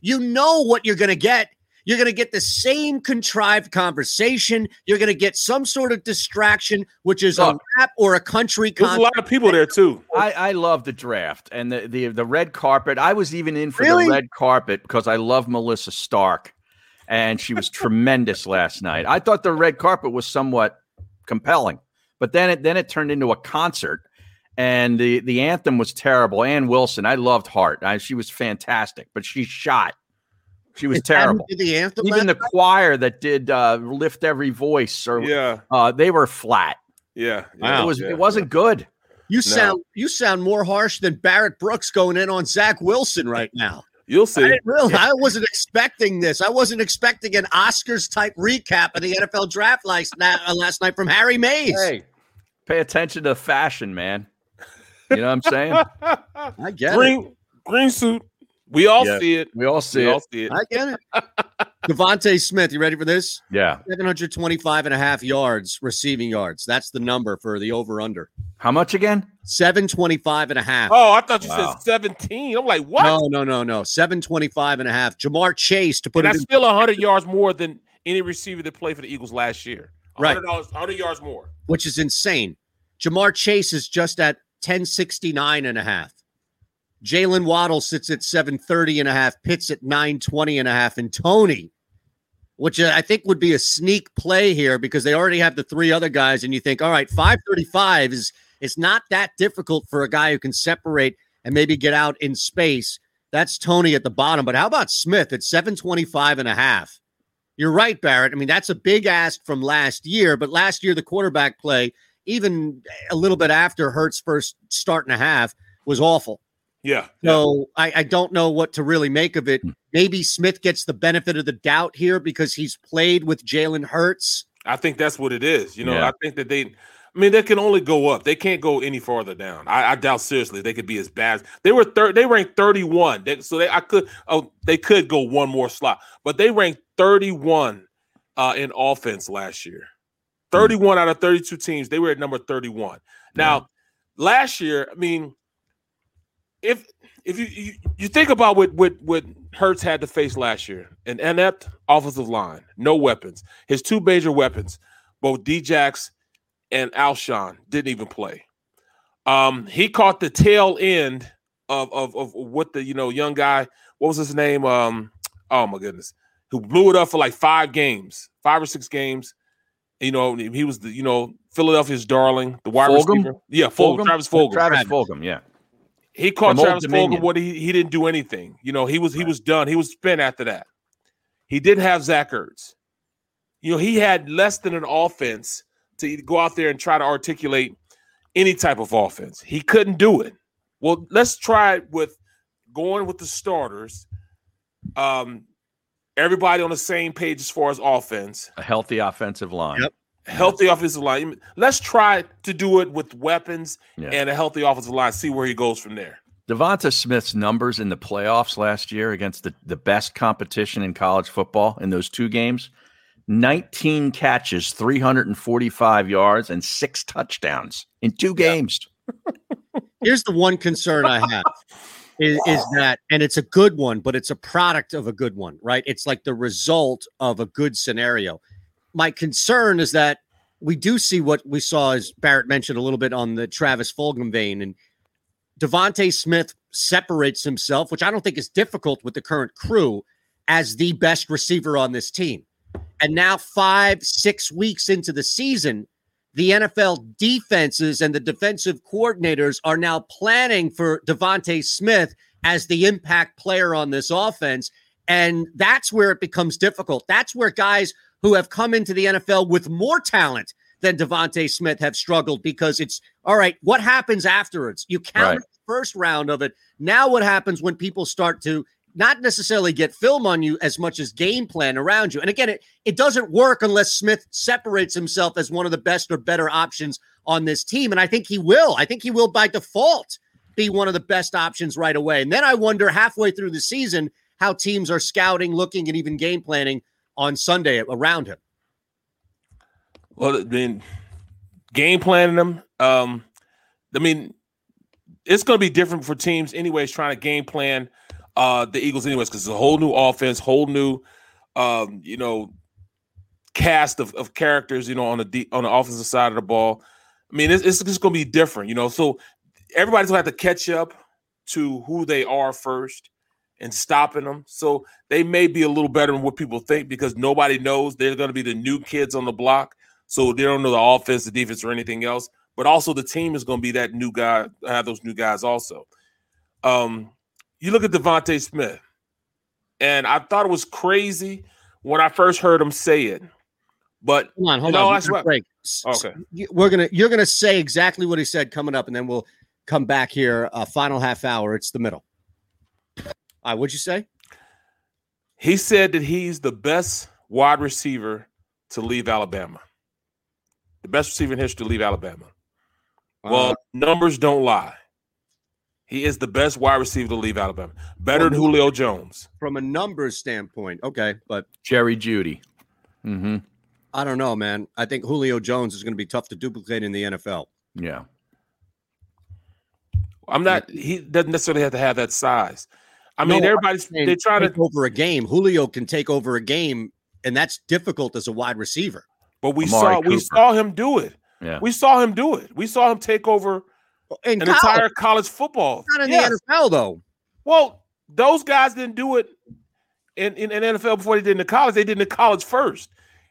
You know what you're going to get. You're going to get the same contrived conversation. You're going to get some sort of distraction, which is a Look. rap or a country There's a lot of people there too. I, I love the draft and the, the the red carpet. I was even in for Really? the red carpet because I love Melissa Stark, and she was tremendous last night. I thought the red carpet was somewhat compelling, but then it then it turned into a concert, and the the anthem was terrible. Ann Wilson, I loved Heart. I, she was fantastic, but she shot. She was Is that who terrible. did the anthem Even the last choir that did uh, lift every voice, or Yeah, uh, they were flat. yeah. it was yeah, it wasn't good. You sound you sound more harsh than Barrett Brooks going in on Zach Wilson right now. You'll I see. didn't realize I wasn't expecting this. I wasn't expecting an Oscars type recap of the NFL draft last night, uh, last night from Harry Mayes. Hey, pay attention to fashion, man. You know what I'm saying? <laughs> I get it. green green suit. We all Yeah, see it. We all see we all it. see it. I get it. <laughs> DeVonta Smith, you ready for this? Yeah. 725 and a half yards, receiving yards. That's the number for the over under. How much again? 725 and a half. Oh, I thought you Wow. said 17. I'm like, what? No, no, no, no. 725 and a half. Ja'Marr Chase to put and it that's in still 100 yards more than any receiver that played for the Eagles last year. Right. 100, dollars- 100 yards more. which is insane. Ja'Marr Chase is just at 1069 and a half. Jaylen Waddle sits at 730 and a half, Pitts at 920 and a half, and Toney, which I think would be a sneak play here because they already have the three other guys, and you think, all right, 535 is is not that difficult for a guy who can separate and maybe get out in space. That's Toney at the bottom. But how about Smith at 725 and a half? You're right, Barrett. I mean, that's a big ask from last year, but last year the quarterback play, even a little bit after Hurts first start and a half, was awful. Yeah. So I, I don't know what to really make of it. Maybe Smith gets the benefit of the doubt here because he's played with Jalen Hurts. I think that's what it is. You know, Yeah. I think that they, I mean, they can only go up. They can't go any farther down. I, I doubt seriously they could be as bad. They were third. They ranked 31. They, so they, I could, oh, they could go one more slot, but they ranked 31 uh, in offense last year. 31 out of 32 teams. They were at number 31. Now, last year, I mean, if if you you, you think about what what what Hurts had to face last year, an inept offensive line, no weapons. His two major weapons, both Djax and Alshon, didn't even play. Um, he caught the tail end of, of of what the you know young guy. What was his name? Um, oh my goodness, who blew it up for like five games, five or six games. You know, he was the you know Philadelphia's darling, the wide Fulgham? receiver. Yeah, Fulgham, Travis Fulgham. Travis Fulgham, yeah. He caught From Old Travis Dominion. Fulgham what he he didn't do anything. You know, he was he was done. He was spent after that. He didn't have Zach Ertz. You know, he had less than an offense to go out there and try to articulate any type of offense. He couldn't do it. Well, let's try it with going with the starters. Um, everybody on the same page as far as offense. A healthy offensive line. Yep. Healthy offensive line. Let's try to do it with weapons Yeah. and a healthy offensive line. See where he goes from there. DeVonta Smith's numbers in the playoffs last year against the, the best competition in college football in those two games 19 catches, 345 yards, and six touchdowns in two games. <laughs> Here's the one concern I have. <laughs> is, is that, and it's a good one, but it's a product of a good one, right? It's like the result of a good scenario. My concern is that we do see what we saw, as Barrett mentioned a little bit on the Travis Fulgham vein, and DeVonta Smith separates himself, which I don't think is difficult with the current crew, as the best receiver on this team. And now, five, six weeks into the season, the NFL defenses and the defensive coordinators are now planning for DeVonta Smith as the impact player on this offense. And that's where it becomes difficult. That's where guys who have come into the NFL with more talent than DeVonta Smith have struggled because it's all right. What happens afterwards? You count Right. the first round of it. Now, what happens when people start to not necessarily get film on you as much as game plan around you? And again, it, it doesn't work unless Smith separates himself as one of the best or better options on this team. And I think he will. I think he will by default be one of the best options right away. And then I wonder halfway through the season how teams are scouting, looking, and even game planning on Sunday around him. Well, mean, game planning them. Um, I mean, it's going to be different for teams, anyways. Trying to game plan uh the Eagles, anyways, because it's a whole new offense, whole new, um, you know, cast of, of characters. You know, on the de- on the offensive side of the ball. I mean, it's, it's just going to be different. You know, so everybody's going to have to catch up to who they are first and stopping them. So they may be a little better than what people think because nobody knows they're going to be the new kids on the block. So they don't know the offense, the defense, or anything else. But also the team is going to be that new guy, have those new guys also. Um, you look at DeVonta Smith, and I thought it was crazy when I first heard him say it. But Hold on, hold no, on. that's We're what- break. Okay. We're gonna you're gonna say exactly what he said coming up, and then we'll come back here. Uh, final half hour. It's the middle. All right, what'd you say? He said that he's the best wide receiver to leave Alabama. The best receiver in history to leave Alabama. Well, Uh, numbers don't lie. He is the best wide receiver to leave Alabama. Better than Julio Jones. From a numbers standpoint, okay, but Jerry Jeudy. Mm-hmm. I don't know, man. I think Julio Jones is going to be tough to duplicate in the NFL. Yeah. I'm not. He doesn't necessarily have to have that size. I mean, No, I'm everybody's they're trying to take over a game. Julio can take over a game, and that's difficult as a wide receiver. But we Amari saw we saw him do it. Yeah. We saw him do it. We saw him take over In an college. entire college football. Not in Yes. the NFL though. Well, those guys didn't do it in, in, in NFL before they did in the college. They did in the college first.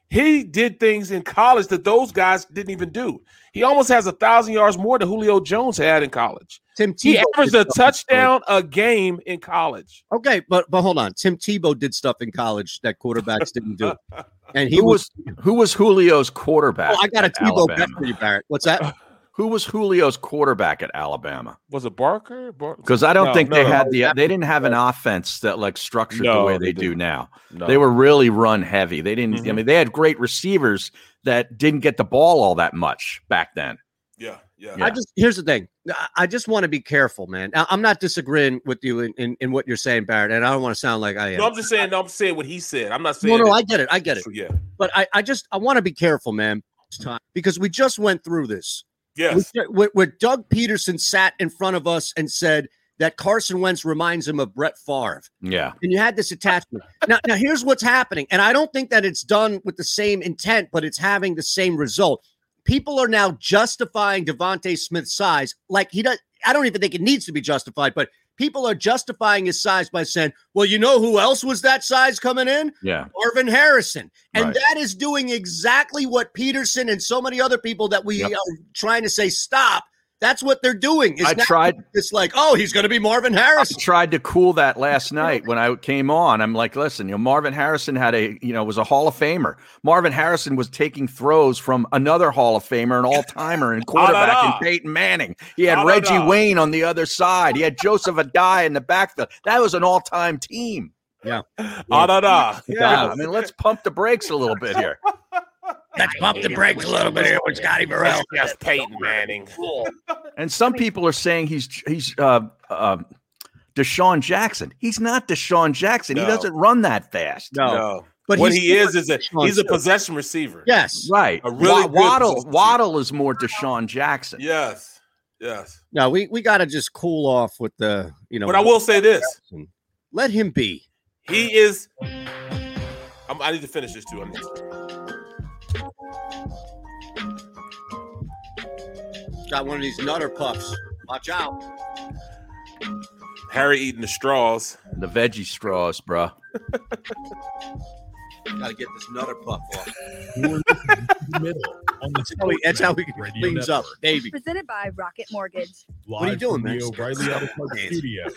He did things in college that those guys didn't even do. He almost has a thousand yards more than Julio Jones had in college. Tim He Tebow averaged a stuff in college. touchdown a game in college. Okay, but but hold on. Tim Tebow did stuff in college that quarterbacks didn't do, <laughs> and he who was. was who was Julio's quarterback? Oh, I got a Tebow bet for you, Barrett. What's that? <laughs> Who was Julio's quarterback at Alabama? Was it Barker? Bar- Because I don't No, think no, they no. had the they didn't have an offense that like structured the way they they, do now. No. They were really run heavy. They didn't. I Mhm. mean, they had great receivers that didn't get the ball all that much back then. Yeah, yeah. I just here's the thing. I- I just want to be careful, man. I- I'm not disagreeing with you in, in, in what you're saying, Barrett, and I don't want to sound like I am. No, I'm just saying. No, I'm saying what he said. I'm not saying. No, no, I get it. I get it. Yeah. But I, I just I want to be careful, man, this time because we just went through this. Yes. Where, where Doug Pederson sat in front of us and said that Carson Wentz reminds him of Brett Favre. Yeah. And you had this attachment. Now, now here's what's happening. And I don't think that it's done with the same intent, but it's having the same result. People are now justifying DeVonta Smith's size like he does. I don't even think it needs to be justified, but people are justifying his size by saying, well, you know who else was that size coming in? Yeah. Marvin Harrison. And Right. that is doing exactly what Pederson and so many other people that we Yep. are trying to say stop. That's what they're doing. It's I now tried- It's like, oh, he's going to be Marvin Harrison. I tried to cool that last night when I came on. I'm like, listen, you know, Marvin Harrison had a, you know, was a Hall of Famer. Marvin Harrison was taking throws from another Hall of Famer, an all timer, and <laughs> quarterback in Peyton Manning. He had Ah, da, da. Reggie Wayne on the other side. He had Joseph Addai in the backfield. That was an all time team. Yeah. Ah, da, da. Yeah. I mean, let's pump the brakes a little bit here. <laughs> Let's pump the brakes a little bit here with Scotty Burrell. Yes, Peyton Manning. And some people are saying he's he's uh, uh, DeSean Jackson. He's not DeSean Jackson. He doesn't run that fast. No. But what he is is a DeSean he's a still. possession receiver. Yes. Right. A really Wa- good Waddle Waddle is more DeSean Jackson. Yes. Yes. No, we we got to just cool off with the you know. But I will say this: let him be. he is. I'm, I need to finish this too. Got one of these nutter puffs. Watch out. Harry eating the straws. The veggie straws, bro. Got to get this nutter puff off. You're listening to the middle on the That's how he, that's how he Radio cleans up, baby. Presented by Rocket Mortgage. What are you doing, from man? the O'Reilly Auto Parts Studio.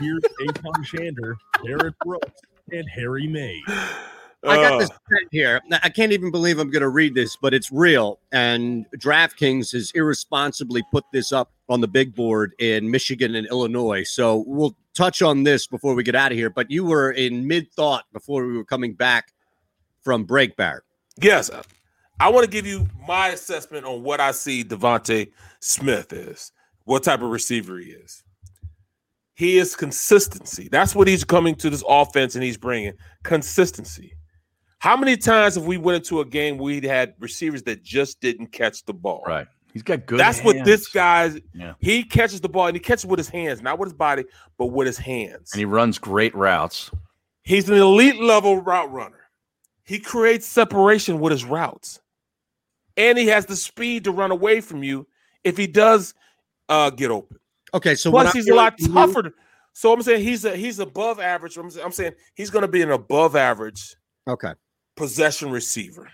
Here's Aton Shander, Barrett Brooks, and Harry Mayes. <gasps> <laughs> I got Uh, this here. I can't even believe I'm going to read this, but it's real. And DraftKings has irresponsibly put this up on the big board in Michigan and Illinois. So we'll touch on this before we get out of here. But you were in mid thought before we were coming back from break, Barrett. Yes, I want to give you my assessment on what I see DeVonta Smith is, what type of receiver he is. He is consistency. That's what he's coming to this offense and he's bringing consistency. How many times have we went into a game where we had receivers that just didn't catch the ball? Right. He's got good. That's what this hands. guy's. Yeah. He catches the ball and he catches with his hands, not with his body, but with his hands. And he runs great routes. He's an elite level route runner. He creates separation with his routes. And he has the speed to run away from you if he does uh, get open. Okay, so when plus he's a lot you- tougher. So I'm saying he's a he's above average. I'm I'm saying he's going to be an above average Okay. Possession receiver.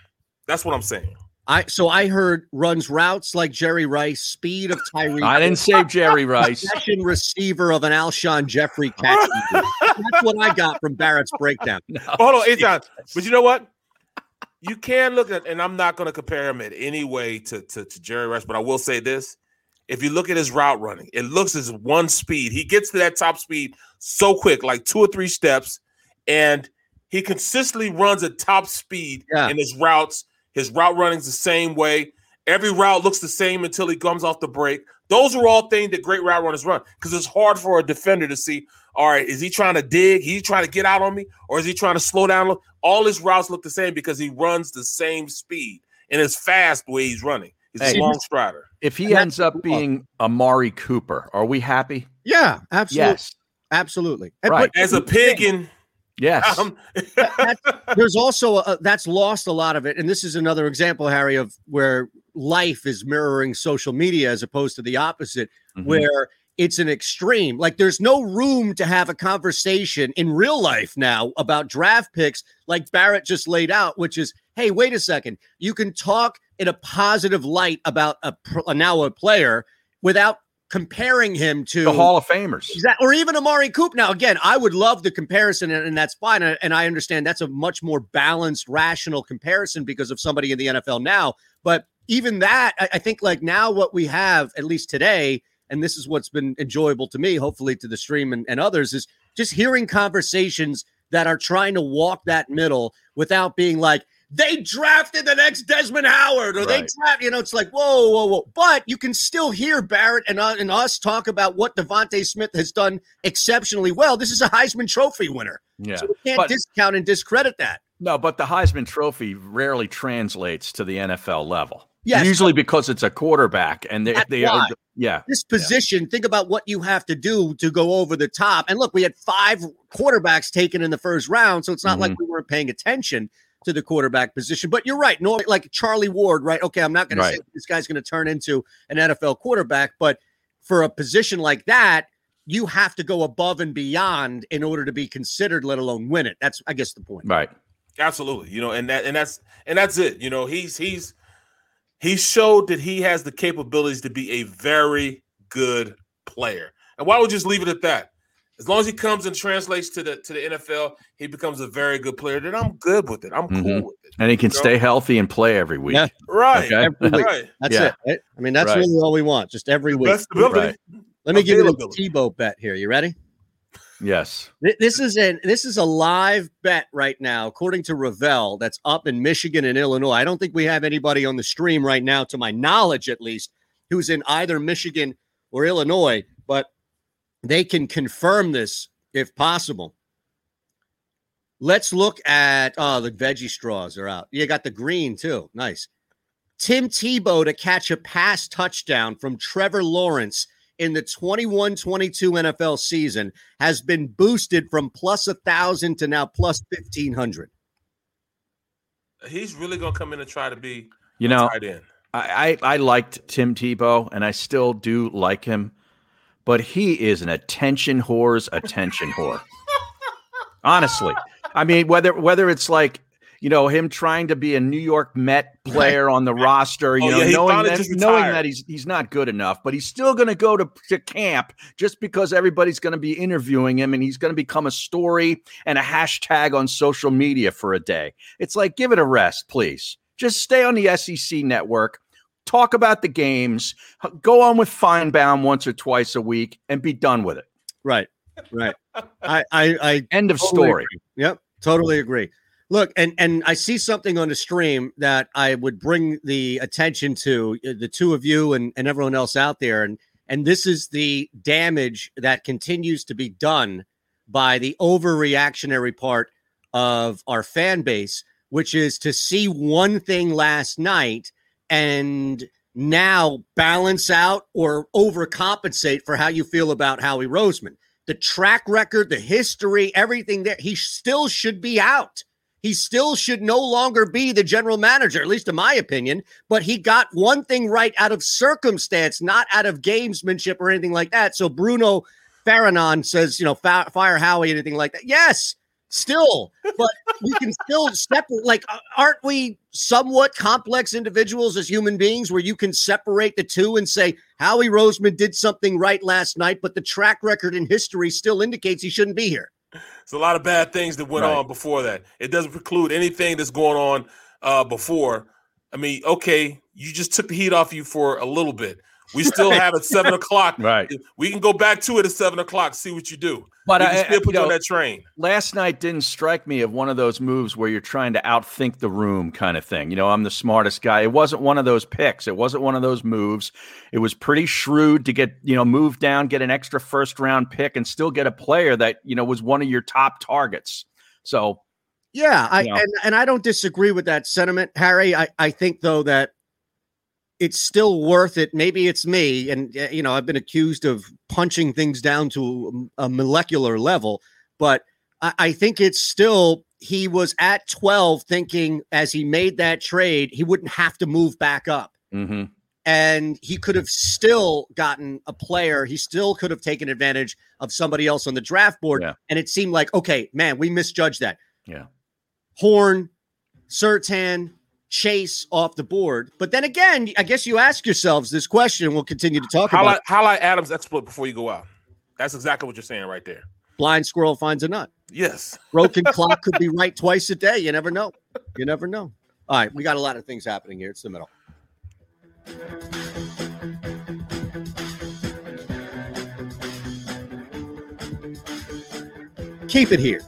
That's what I'm saying. I so I heard runs routes like Jerry Rice, speed of Tyree. I didn't say Jerry Rice. Possession receiver of an Alshon Jeffery catch. That's what I got from Barrett's breakdown. <laughs> Hold on, it's not. But you know what? You can look at, and I'm not going to compare him in any way to, to to Jerry Rice, but I will say this: if you look at his route running, it looks as one speed. He gets to that top speed so quick, like two or three steps, and he consistently runs at top speed Yeah. in his routes. His route running's the same way. Every route looks the same until he comes off the break. Those are all things that great route runners run because it's hard for a defender to see. All right, is he trying to dig? He's trying to get out on me, or is he trying to slow down? All his routes look the same because he runs the same speed and it's fast the way he's running. He's Hey. a long strider. If he ends up being Amari Cooper, are we happy? Yeah, absolutely. Yes. Absolutely. Right. but- As a pig in Yes. um, <laughs> there's also a, that's lost a lot of it and this is another example harry of where life is mirroring social media as opposed to the opposite Mhm. where it's an extreme like there's no room to have a conversation in real life now about draft picks like barrett just laid out which is hey wait a second you can talk in a positive light about a pr- now a player without comparing him to the Hall of Famers. Or even Amari Coop. Now, again, I would love the comparison, and, and that's fine. And, and I understand that's a much more balanced, rational comparison because of somebody in the NFL now. But even that, I, I think like now what we have, at least today, and this is what's been enjoyable to me, hopefully to the stream and, and others, is just hearing conversations that are trying to walk that middle without being like, they drafted the next Desmond Howard, or they draft, you know, it's like, whoa, whoa, whoa. But you can still hear Barrett and, uh, and us talk about what DeVonta Smith has done exceptionally well. This is a Heisman Trophy winner. Yeah. So we can't But- discount and discredit that. No, but the Heisman Trophy rarely translates to the NFL level. Yes. Usually because it's a quarterback and they, That's they are, yeah. This position, think about what you have to do to go over the top. And look, we had five quarterbacks taken in the first round, so it's not like Mhm. we weren't paying attention to the quarterback position. But you're right, no, like Charlie Ward, right? Okay, I'm not going to say this guy's going to turn into an NFL quarterback, but for a position like that, you have to go above and beyond in order to be considered, let alone win it. That's, I guess, the point. Right. Absolutely. You know, and that and that's and that's it. You know, he's he's he showed that he has the capabilities to be a very good player. And why would you just leave it at that? As long as he comes and translates to the to the NFL, he becomes a very good player. Then I'm good with it. I'm Mhm. cool with it. And he can You know? stay healthy and play every week. Yeah. Right. Okay. Every week. <laughs> Right. That's Yeah. it. right? I mean, that's Right. really all we want, just every week. Best ability. Right. Let me give you a Availability. Tebow bet here. You ready? Yes. This is an this is a live bet right now, according to Ravel. That's up in Michigan and Illinois. I don't think we have anybody on the stream right now, to my knowledge at least, who's in either Michigan or Illinois, but they can confirm this if possible. Let's look at oh the veggie straws are out. You got the green too. Nice. Tim Tebow to catch a pass touchdown from Trevor Lawrence in the 21 22 NFL season has been boosted from plus a thousand to now plus 1500. He's really gonna come in and try to be You know, tight end. I, I I liked Tim Tebow, and I still do like him, but he is an attention whore's attention whore. Honestly, I mean whether whether it's like you know him trying to be a New York Met player on the <laughs> roster, you Oh, know, yeah, knowing that knowing that he's he's not good enough, but he's still going to go to, to camp just because everybody's going to be interviewing him, and he's going to become a story and a hashtag on social media for a day. It's like give it a rest, please. Just stay on the SEC network talk about the games, go on with Finebaum once or twice a week, and be done with it. Right, right. I, I, I end of totally story. agree. Yep, totally agree. Look, and and I see something on the stream that I would bring the attention to uh, the two of you and, and everyone else out there, and and this is the damage that continues to be done by the overreactionary part of our fan base, which is to see one thing last night and now balance out or overcompensate for how you feel about Howie Roseman. The track record, the history, everything there, he still should be out. He still should no longer be the general manager, at least in my opinion. But he got one thing right out of circumstance, not out of gamesmanship or anything like that. So Bruno Farranon says, you know, fire Howie, anything like that. Yes, still, but we can still separate. Like, uh, aren't we somewhat complex individuals as human beings where you can separate the two and say Howie Roseman did something right last night, but the track record in history still indicates he shouldn't be here. It's a lot of bad things that went Right. on before that. It doesn't preclude anything that's going on uh, before. I mean, okay, you just took the heat off you for a little bit. We still Right. have it seven o'clock. Right. We can go back to it at seven o'clock. See what you do. But we I- can I- still uh, put you you on that train. Last night didn't strike me of one of those moves where you're trying to outthink the room kind of thing. You know, I'm the smartest guy. It wasn't one of those picks. It wasn't one of those moves. It was pretty shrewd to get, you know, move down, get an extra first round pick and still get a player that, you know, was one of your top targets. So, Yeah, I You know. and, and I don't disagree with that sentiment, Harry. I, I think though that it's still worth it. Maybe it's me, and uh, you know, I've been accused of punching things down to a molecular level, but I, I think it's still he was at 12 thinking as he made that trade, he wouldn't have to move back up. mhm. And he could have still gotten a player. He still could have taken advantage of somebody else on the draft board. Yeah. And it seemed like, okay, man, we misjudged that. yeah. Horn, Surtain, Chase off the board. But then again, I guess you ask yourselves this question. We'll continue to talk Highlight, about. highlight Adams' exploit before you go out. That's exactly what you're saying right there. Blind squirrel finds a nut. Yes. Broken <laughs> clock could be right twice a day. You never know. You never know. All right, we got a lot of things happening here. It's the middle. Keep it here.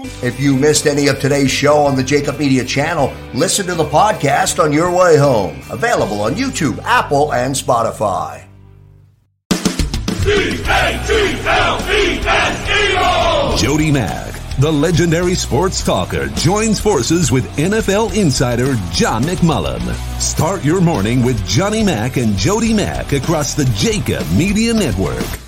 If you missed any of today's show on the JAKIB Media channel, listen to the podcast on your way home. Available on YouTube, Apple, and Spotify. Jody Mack, the legendary sports talker, joins forces with NFL insider John McMullen. Start your morning with Johnny Mack and Jody Mack across the JAKIB Media Network.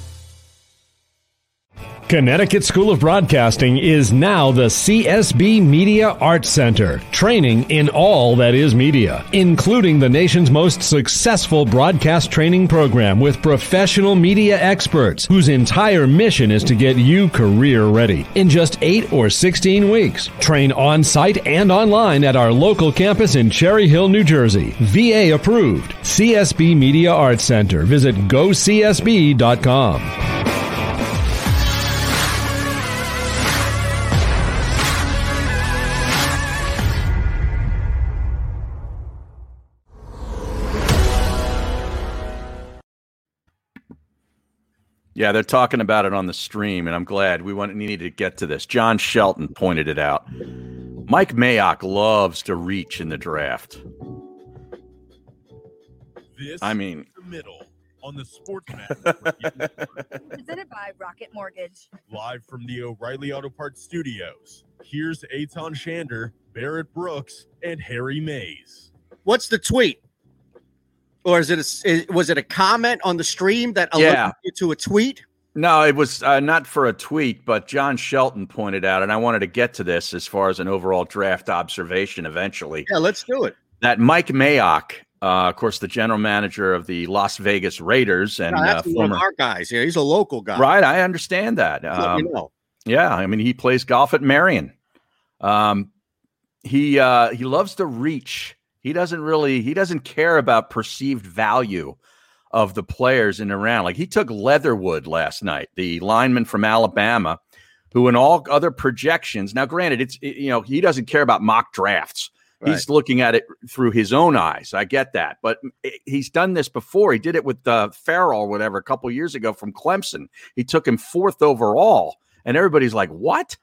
Connecticut School of Broadcasting is now the CSB Media Arts Center, training in all that is media, including the nation's most successful broadcast training program with professional media experts whose entire mission is to get you career ready in just 8 or 16 weeks. Train on site and online at our local campus in Cherry Hill, New Jersey. VA approved. CSB Media Arts Center. Visit gocsb.com. Yeah, they're talking about it on the stream, and I'm glad we want, needed to get to this. John Shelton pointed it out. Mike Mayock loves to reach in the draft. This I mean, the middle on the SportsMap <laughs> Presented by Rocket Mortgage. live from the O'Reilly Auto Parts studios. Here's Aton Shander, Barrett Brooks, and Harry Mayes. What's the tweet? Or is it a, is- was it a comment on the stream that alerted Yeah. you to a tweet? No, it was uh, not for a tweet, but John Shelton pointed out, and I wanted to get to this as far as an overall draft observation eventually. Yeah, let's do it. That Mike Mayock, uh, of course, the general manager of the Las Vegas Raiders and No, uh, one former. of our guys. Yeah, he's a local guy. Right, I understand that. Um, know. Yeah, I mean he plays golf at Merion. Um, he uh, he loves to reach. He doesn't really he doesn't care about perceived value of the players in the round. Like he took Leatherwood last night, the lineman from Alabama, who in all other projections. Now, granted, it's you know he doesn't care about mock drafts. He's looking at it through his own eyes. I get that, but he's done this before. He did it with uh, Ferrell or whatever a couple years ago from Clemson. He took him fourth overall, and everybody's like, "What?"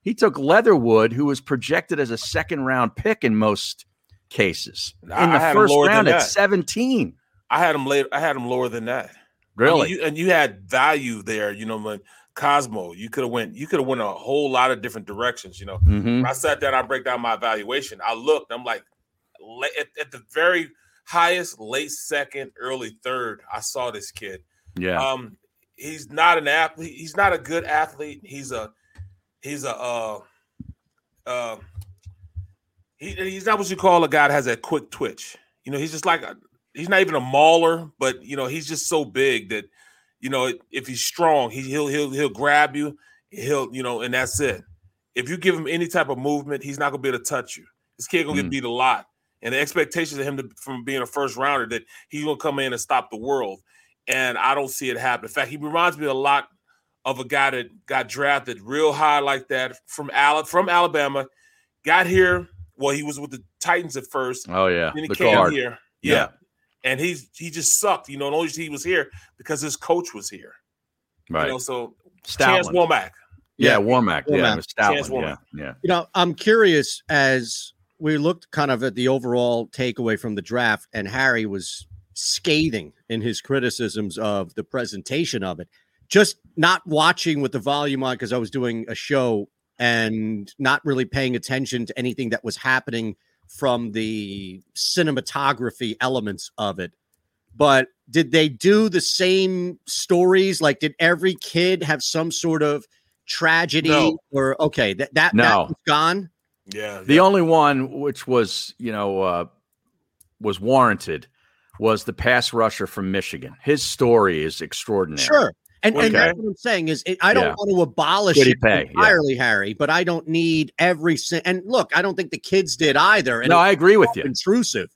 He took Leatherwood, who was projected as a second round pick in most cases, I- in the first round at seventeen. I had him later. I had him lower than that. I mean, Really? you- and you had value there. You know, when Cosmo, you could have went. You could have went a whole lot of different directions. You know, Mhm. when I sat down, I break down my evaluation. I looked. I'm like, at, at the very highest, late second, early third. I saw this kid. Yeah. Um, he's not an athlete. He's not a good athlete. He's a he's a uh uh he, he's not what you call a guy that has that quick twitch. You know, he's just like a, he's not even a mauler, but you know, he's just so big that you know if he's strong, he, he'll he'll he'll grab you. He'll you know, and that's it. If you give him any type of movement, he's not gonna be able to touch you. This kid gonna Mm. get beat a lot, and the expectations of him to, from being a first rounder that he's gonna come in and stop the world. And I don't see it happen. In fact, he reminds me a lot of a guy that got drafted real high like that from Al- from Alabama, got here. Well, he was with the Titans at first. Oh yeah, Then he the came guard. here. Yeah. Yeah. And he's he just sucked. You know, and only he was here because his coach was here. Right. You know, so Chance Stoutland. Womack. Yeah, Warmack. Yeah, Womack. it was Stoutland, Chance Yeah, yeah. You know, I'm curious as we looked kind of at the overall takeaway from the draft, and Harry was scathing in his criticisms of the presentation of it. Just not watching with the volume on because I was doing a show and not really paying attention to anything that was happening from the cinematography elements of it. But did they do the same stories? Like, did every kid have some sort of tragedy No. or okay, that that, that No. was gone? Yeah. The only one which was, you know, uh, was warranted was the pass rusher from Michigan. His story is extraordinary. Sure. And, and that's what I'm saying is it, I don't Yeah. want to abolish Quiddy it pay, yeah. entirely, Harry, but I don't need every sin- and look, I don't think the kids did either. And No, I agree with you. Intrusive.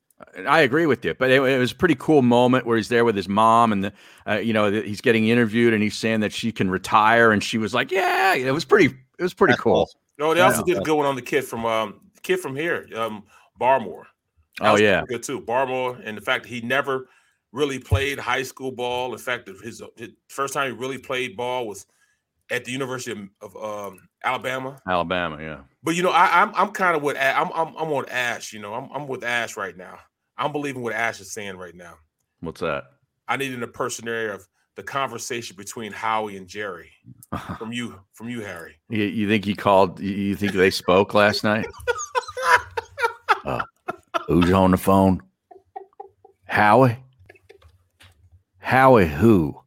I agree with you, but it, it was a pretty cool moment where he's there with his mom, and the, uh, you know that he's getting interviewed, and he's saying that she can retire, and she was like, "Yeah," it was pretty, it was pretty cool. No, they Yeah. also did a good one on the kid from um kid from here, um Barmore. That Oh was yeah, good too. Barmore, and the fact that he never really played high school ball. In fact, his, his first time he really played ball was at the University of, of um, Alabama. Alabama, yeah. But you know, I, I'm I'm kind of with I'm I'm I'm on Ash. You know, I'm I'm with Ash right now. I'm believing what Ash is saying right now. What's that? I need an impersonator of the conversation between Howie and Jerry <laughs> from you from you, Harry. You, you think he called? You you think they spoke last night? <laughs> Uh, who's on the phone? Howie. Howie, who?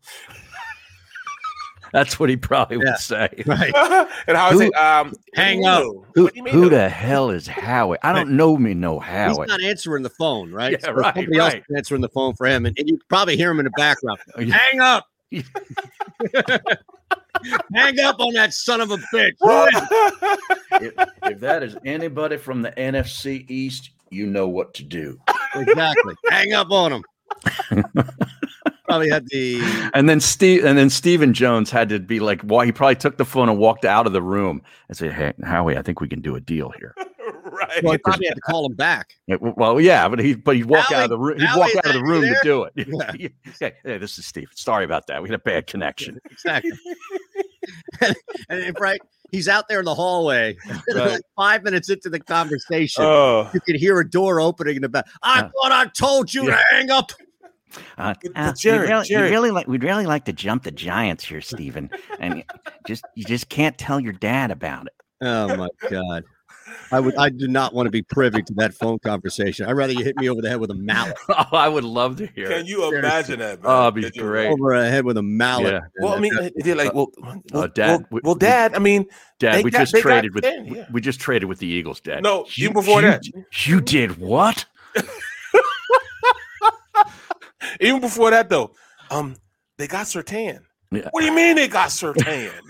That's what he probably would say. <laughs> Right. <laughs> and Howie Who- um, Hang up. Who, What do you mean, who who? the hell is Howie? I don't know me no Howie. He's Howie. not answering the phone, right? Yeah, So right, Somebody else right. is answering the phone for him, and, and you can probably hear him in the background. <laughs> Hang up. Hang up on that son of a bitch. Who is it? if, if that is anybody from the NFC East, you know what to do. exactly. Hang up on him. Probably had the <laughs> And then Steve and then Stephen Jones had to be like, why he probably took the phone and walked out of the room and said, Hey, Howie, I think we can do a deal here. <laughs> right. well, he probably had to call him back. Yeah, Well, yeah, but he but he'd walk out of the room. He'd Howie, walk out of the room to do it. Yeah. <laughs> hey, hey, this is Steve. Sorry about that. We had a bad connection. Exactly. and if right, he's out there in the hallway. Right. like five minutes into the conversation, Oh. you can hear a door opening in the back. I Uh, thought I told you yeah. to hang up. Uh, uh, Jerry, we'd, really, Jerry- really like we'd really like to jump the Giants here, Stephen, and you just you just can't tell your dad about it. Oh my god. I would I do not want to be privy to that phone conversation. I'd rather you hit me over the head with a mallet. <laughs> Oh, I would love to hear. Can it. you imagine that? Man? Oh, it'd be Could great. Over the head with a mallet. Yeah. Well, I mean, they're like, well, well, Dad, well, we- well, we- Dad. I mean, Dad, they we got- just traded with 10, yeah. we just traded with the Eagles, Dad. No, You- even before you- that. You did what? <laughs> even before that though, um, they got Surtain. Yeah. What do you mean they got Surtain? <laughs>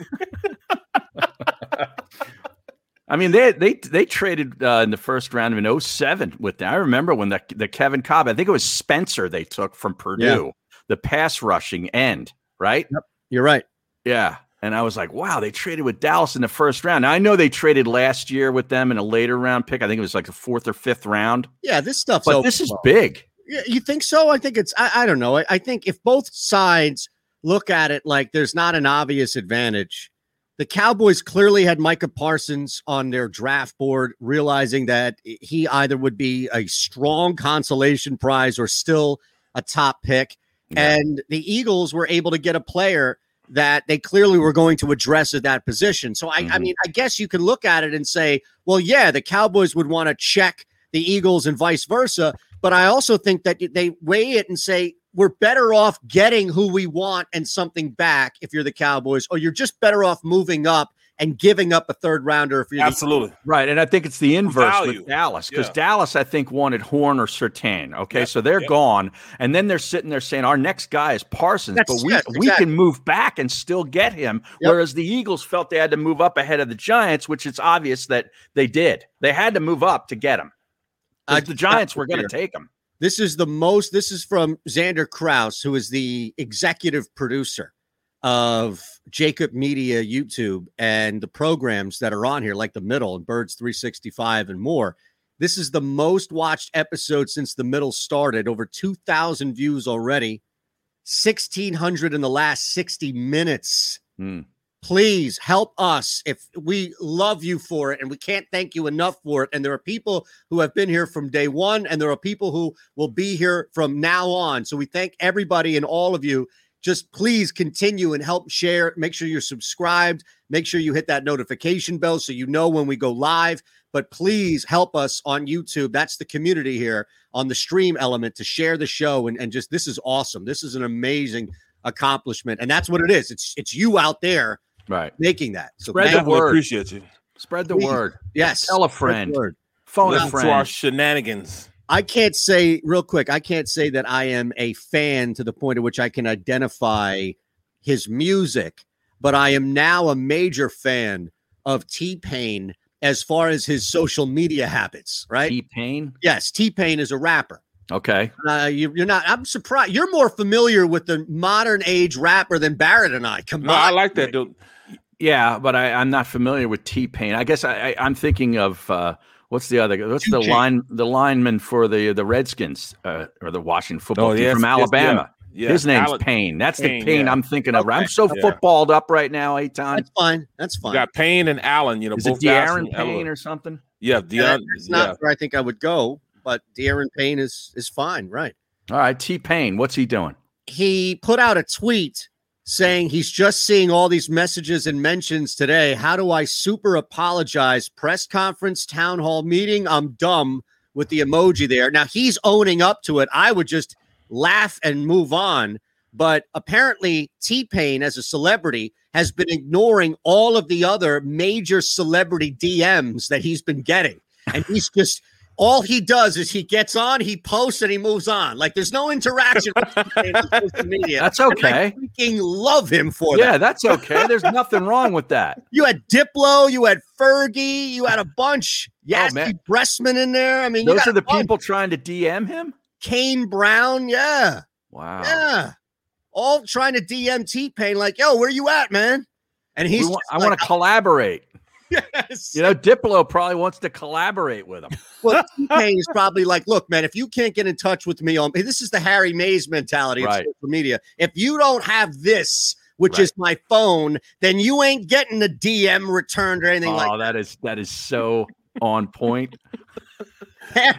I mean, they they they traded uh, in the first round of in 07 with them. I remember when the the Kevin Kolb, I think it was Spencer they took from Purdue, the pass rushing end, right? You're right. Yeah. And I was like, wow, they traded with Dallas in the first round. Now I know they traded last year with them in a later round pick. I think it was like the fourth or fifth round. Yeah, this stuff's But open this is ball. big. Yeah, you think so? I think it's I, I don't know. I, I think if both sides look at it like there's not an obvious advantage, the Cowboys clearly had Micah Parsons on their draft board, realizing that he either would be a strong consolation prize or still a top pick. And the Eagles were able to get a player that they clearly were going to address at that position. So I, I Mhm. mean, I guess you could look at it and say, well, yeah, the Cowboys would want to check the Eagles and vice versa. But I also think that they weigh it and say, we're better off getting who we want and something back if you're the Cowboys, or you're just better off moving up and giving up a third rounder if you're the Absolutely. Right. And I think it's the inverse Value. with Dallas because Yeah. Dallas, I think, wanted Horn or Surtain. Okay. Yep, So they're yep. gone. And then they're sitting there saying, our next guy is Parsons, That's- but we, yes, we exactly. can move back and still get him. Yep. Whereas the Eagles felt they had to move up ahead of the Giants, which it's obvious that they did. They had to move up to get him. I- the Giants were going to take him. This is the most. This is from Xander Kraus, who is the executive producer of JAKIB Media YouTube and the programs that are on here, like the Middle and Birds 365 and more. This is the most watched episode since the Middle started. Over 2,000 views already, 1,600 in the last 60 minutes. Hmm. Please help us if we love you for it and we can't thank you enough for it. And there are people who have been here from day one, and there are people who will be here from now on. So we thank everybody and all of you. Just please continue and help share. Make sure you're subscribed. Make sure you hit that notification bell so you know when we go live. But please help us on YouTube. That's the community here on the stream element to share the show. And, and just this is awesome. This is an amazing accomplishment. And that's what it is. It's it's you out there Right. making that. So Spread the word. Appreciate you. Spread the Please. word. Yes. Tell a friend. word. Phone a Listen to our shenanigans. I can't say real quick. I can't say that I am a fan to the point at which I can identify his music, but I am now a major fan of T Pain as far as his social media habits, right? T Pain? Yes, T Pain is a rapper. Okay. Uh, you, you're not. I'm surprised. You're more familiar with the modern age rapper than Barrett and I Come No, I like that dude. Yeah, but I, I'm not familiar with T Pain. I guess I, I, I'm thinking of uh, what's the other? What's the line? The lineman for the the Redskins uh, or the Washington football Oh, team yes, from yes, Alabama. yeah, His name's Alec- Payne. That's Payne, the Payne yeah. I'm thinking of. I'm so yeah. footballed up right now, Aton. That's fine. That's fine. You got Payne and Allen. You know, Is it both guys Da'Ron from Payne or something? Yeah, Yeah, Da'Ron. that's not yeah. where I think I would go, but Da'Ron Payne is is fine, right? All right, T Pain. What's he doing? He put out a tweet saying he's just seeing all these messages and mentions today. How do I super apologize? Press conference, town hall meeting. I'm dumb with the emoji there. Now he's owning up to it. I would just laugh and move on. But apparently, T Pain, as a celebrity, has been ignoring all of the other major celebrity DMs that he's been getting. And he's just all he does is he gets on, he posts, and he moves on. Like there's no interaction with <laughs> social media. That's And I freaking love him for Yeah, that. Yeah, that's okay. There's nothing wrong with that. <laughs> You had Diplo, you had Fergie, you had a bunch. Yasky Oh, man. Bressman in there. I mean, you Those are the people trying to DM him. Kane Brown, yeah, Wow. yeah, all trying to DM T Pain, like, yo, where you at, man? And he's, want- just I want to collaborate. Yes. You know, Diplo probably wants to collaborate with him. <laughs> Well, T Pain is probably like, look, man, if you can't get in touch with me on this is the Harry Mayes mentality Right. of social media. If you don't have this, which Right. is my phone, then you ain't getting a DM returned or anything Oh, like that is that is so on point. <laughs>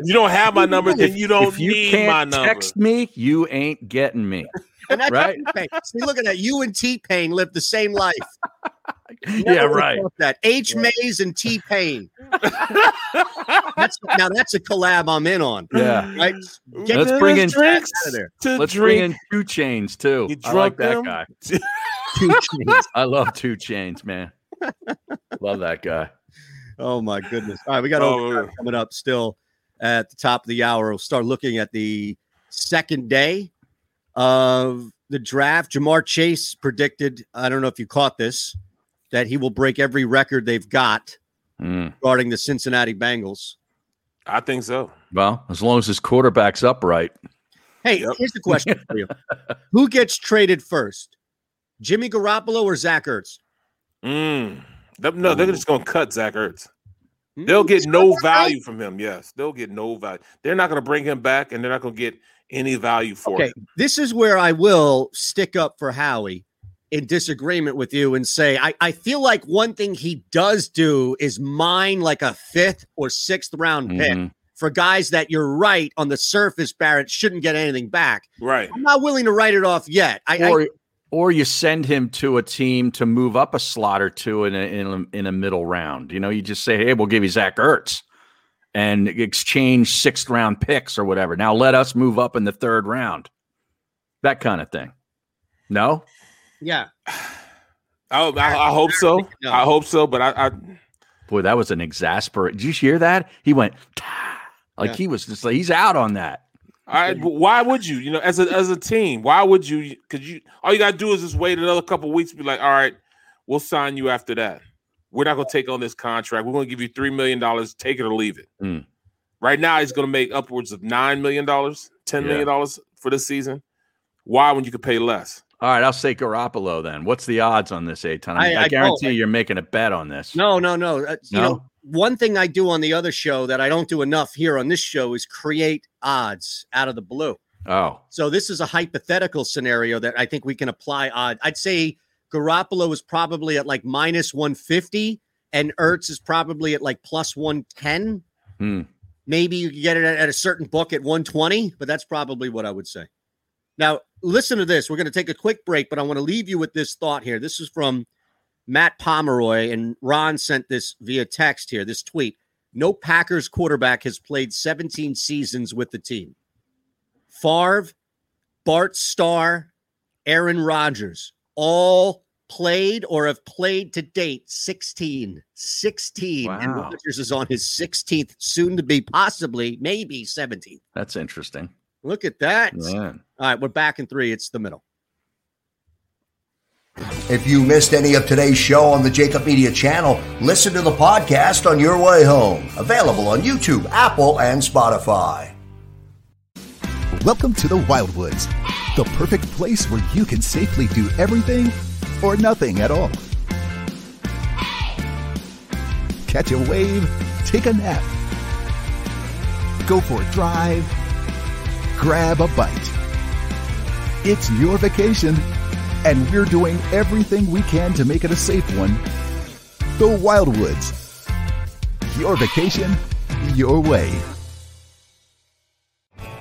You don't have my number, then you don't if you need can't my number. text me, you ain't getting me. And that's Right? T-Pain. See, look at that. You and T Pain live the same life. <laughs> yeah, Never right. That H Mayes and T Pain. <laughs> that's now that's a collab I'm in on. Yeah. Right. Get Let's bring in drinks out of there. to Let's bring in 2 Chainz too. You I like drunk that guy. <laughs> 2 Chainz. I love 2 Chainz, man. love that guy. Oh my goodness! All right, we got Oh, overtime yeah. coming up still at the top of the hour. We'll start looking at the second day of the draft. Ja'Marr Chase predicted. I don't know if you caught this that he will break every record they've got Mm. regarding the Cincinnati Bengals. I think so. Well, as long as his quarterback's upright. Hey, Yep. here's the question for you: <laughs> Who gets traded first, Jimmy Garoppolo or Zach Ertz? Mm. They- No, they're just gonna cut Zach Ertz. They'll get no value from him. Yes, they'll get no value. They're not gonna bring him back, and they're not gonna get any value for Okay, him. this is where I will stick up for Howie in disagreement with you and say I, I feel like one thing he does do is mine like a fifth or sixth round pick Mhm. for guys that you're right on the surface, Barrett shouldn't get anything back. Right. I'm not willing to write it off yet. I, I Or or you send him to a team to move up a slot or two in a, in a, in a middle round. You know, you just say, "Hey, we'll give you Zach Ertz," and exchange sixth round picks or whatever. Now let us move up in the third round. That kind of thing. No, yeah. I, <sighs> I, I hope so. No. I hope so. But I, I boy, that was an exasperate. Did you hear that? He went "Tah." like Yeah. he was just like he's out on that. I, why would you? You know, as a as a team, why would you? Because you all you gotta do is just wait another couple weeks. Be like, all right, we'll sign you after that. We're not gonna take on this contract. We're gonna give you three million dollars. Take it or leave it. Mm. Right now, he's gonna make upwards of nine million dollars, ten Yeah. million dollars for this season. Why when you could pay less? All right, I'll say Garoppolo then. What's the odds on this, Aton? I, I- I, I guarantee don't. you're making a bet on this. No, no, no. Uh, you No? know, one thing I do on the other show that I don't do enough here on this show is create odds out of the blue. Oh, So this is a hypothetical scenario that I think we can apply odd. I'd say Garoppolo is probably at like minus 150 and Ertz is probably at like plus 110. Hmm. Maybe you can get it at, at a certain book at 120, but that's probably what I would say. Now, listen to this. We're going to take a quick break, but I want to leave you with this thought here. This is from Matt Pomeroy, and Ron sent this via text here, this tweet. No Packers quarterback has played 17 seasons with the team. Favre, Bart Starr, Aaron Rodgers, all played or have played to date 16. 16. And Wow. Rodgers is on his 16th, soon to be possibly, maybe 17th. that's interesting. Look at that. Man. All right, we're back in three. It's the middle. If you missed any of today's show on the JAKIB Media channel, listen to the podcast on your way home. Available on YouTube, Apple, and Spotify. Welcome to the Wildwoods, the perfect place where you can safely do everything or nothing at all. Catch a wave, take a nap, go for a drive, grab a bite. It's your vacation, and we're doing everything we can to make it a safe one. The Wildwoods. Your vacation, your way.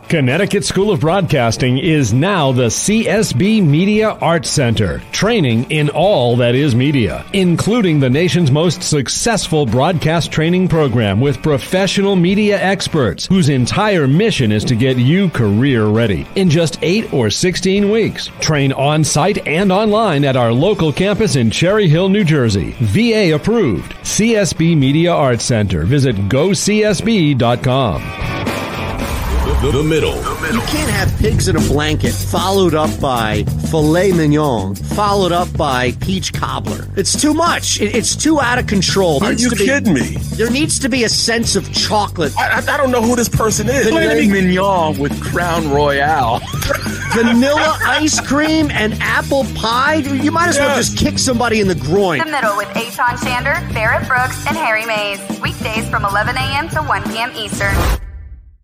Connecticut School of Broadcasting is now the CSB Media Arts Center, training in all that is media, including the nation's most successful broadcast training program with professional media experts whose entire mission is to get you career ready in just 8 or 16 weeks. Train on site and online at our local campus in Cherry Hill, New Jersey. VA approved. CSB Media Arts Center. Visit gocsb.com. The, the middle. You can't have pigs in a blanket followed up by filet mignon, followed up by peach cobbler. It's too much. It- it's too out of control. Are you be- kidding me? There needs to be a sense of chocolate. I, I, I don't know who this person is. Filet mignon with Crown Royal. <laughs> Vanilla ice cream and apple pie. You might as well just kick somebody in the groin. The Middle with Aton Shander, Barrett Brooks, and Harry Mayes. Weekdays from 11 a.m. to 1 p.m. Eastern.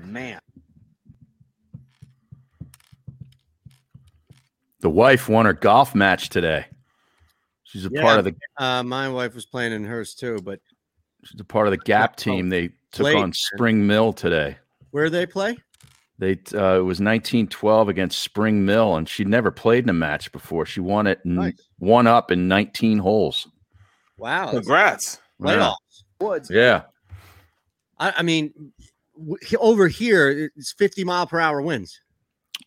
The man. The wife won her golf match today. She's a part of the Uh, my wife was playing in hers too, but she's a part of the Gap team. They took Played. on Spring Mill today. where they play? They uh, it was 1912 against Spring Mill, and she'd never played in a match before. She won it in one up in 19 holes. Wow. Congrats. Playoffs. Woods. Yeah, I, I mean, w- he- over here, it's 50 mile per hour winds.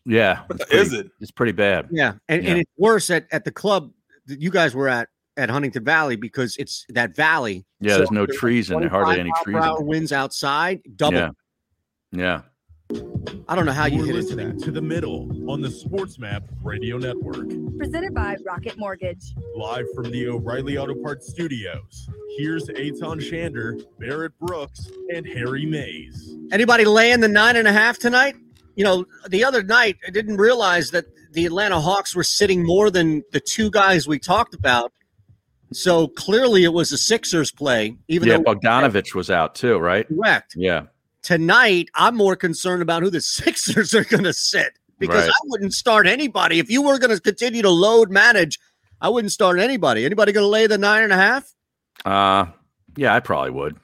yeah. It's Is pretty- it? It's pretty bad. Yeah. And, and it's worse at, at the club that you guys were at at Huntingdon Valley because it's that valley. Yeah, there's no there's trees in there, hardly any mile per trees in hour there. winds outside, double. Yeah, yeah. I don't know how you You're hit into listening that. to the middle on the SportsMap Radio Network. Presented by Rocket Mortgage. Live from the O'Reilly Auto Parts Studios. Here's Aton Shander, Barrett Brooks, and Harry Mayes. Anybody laying the nine and a half tonight? You know, the other night I didn't realize that the Atlanta Hawks were sitting more than the two guys we talked about. So clearly it was a Sixers play, even yeah, though Bogdanovich was out too, right? correct. Yeah, Tonight, I'm more concerned about who the <laughs> Sixers are going to sit because Right. I wouldn't start anybody. If you were going to continue to load manage, I wouldn't start anybody. Anybody going to lay the nine and a half? uh, yeah. I probably would.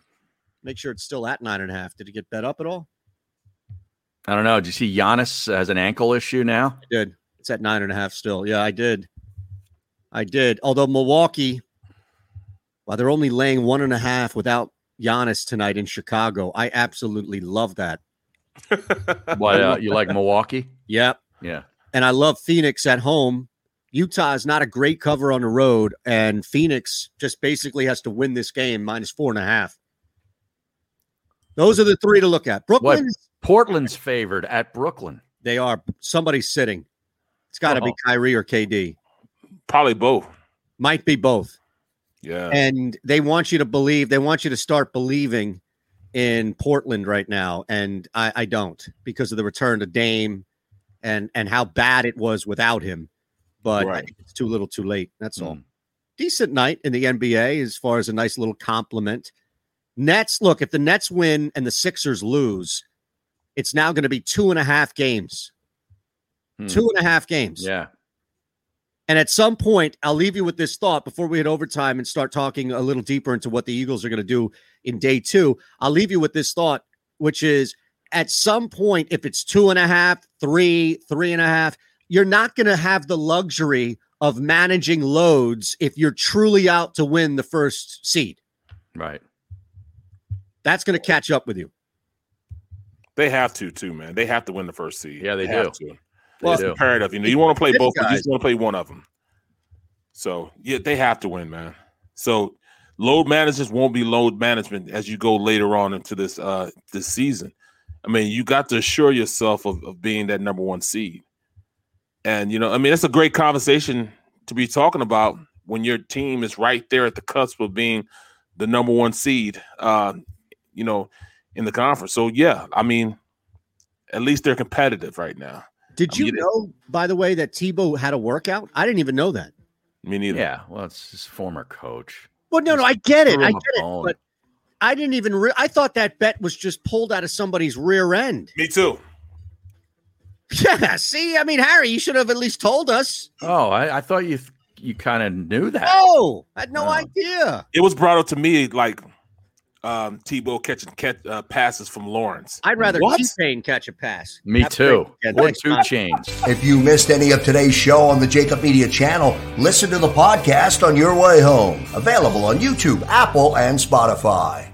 Make sure it's still at nine and a half. Did it get bet up at all? I don't know. Did you see Giannis has an ankle issue now? I did. It's at nine and a half still. Yeah, I did. I did. Although Milwaukee, while they're only laying one and a half without Giannis tonight in Chicago, I absolutely love that. Why uh, you like Milwaukee? Yep. Yeah. And I love Phoenix at home. Utah is not a great cover on the road, and Phoenix just basically has to win this game minus four and a half. Those are the three to look at. What? Brooklyn, Portland's favored at Brooklyn. they are somebody's sitting. It's got to be Uh-oh. Kyrie or KD. Probably both. Might be both. Yeah. and they want you to believe they want you to start believing in portland right now and i, I don't because of the return to dame and and how bad it was without him but Right. it's too little too late that's all Mm. decent night in the nba as far as a nice little compliment nets look if the nets win and the sixers lose it's now going to be two and a half games Hmm. two and a half games Yeah. And at some point, I'll leave you with this thought before we hit overtime and start talking a little deeper into what the Eagles are going to do in day two. I'll leave you with this thought, which is at some point, if it's two and a half, three, three and a half, you're not going to have the luxury of managing loads if you're truly out to win the first seed. Right. That's going to catch up with you. They have to too, man. They have to win the first seed. Yeah, they have do. They it's imperative. You know, you want to play both, but you just want to play one of them. So yeah, they have to win, man. So load managers won't be load management as you go later on into this uh this season. I mean, you got to assure yourself of, of being that number one seed. And you know, I mean, it's a great conversation to be talking about when your team is right there at the cusp of being the number one seed. Uh, you know, in the conference. So yeah, I mean, at least they're competitive right now. Did I you mean, know, by the way, that Tebow had a workout? I didn't even know that. Me neither. Yeah, well, it's his former coach. Well, no, no, I get it. I him get it. bone. But I didn't even. Re- I thought that bet was just pulled out of somebody's rear end. Me too. <laughs> Yeah. See, I mean, Harry, you should have at least told us. Oh, I, I thought you you kind of knew that. Oh, I had no idea. It was brought up to me like um Tebow catching catch, uh, passes from Lawrence. I'd rather What? T Pain catch a pass. Me Have too. great weekend. Or 2 Chainz. If you missed any of today's show on the JAKIB Media channel, listen to the podcast on your way home. Available on YouTube, Apple, and Spotify.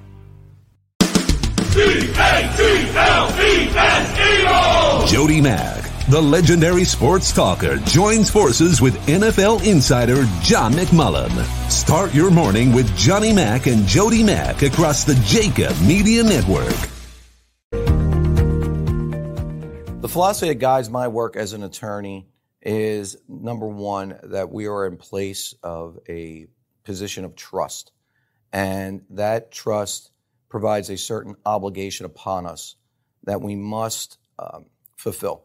Jody Mack, the legendary sports talker, joins forces with NFL insider John McMullen. Start your morning with Johnny Mack and Jody Mack across the JAKIB Media Network. The philosophy that guides my work as an attorney is number one, that we are in place of a position of trust. And that trust provides a certain obligation upon us that we must um, fulfill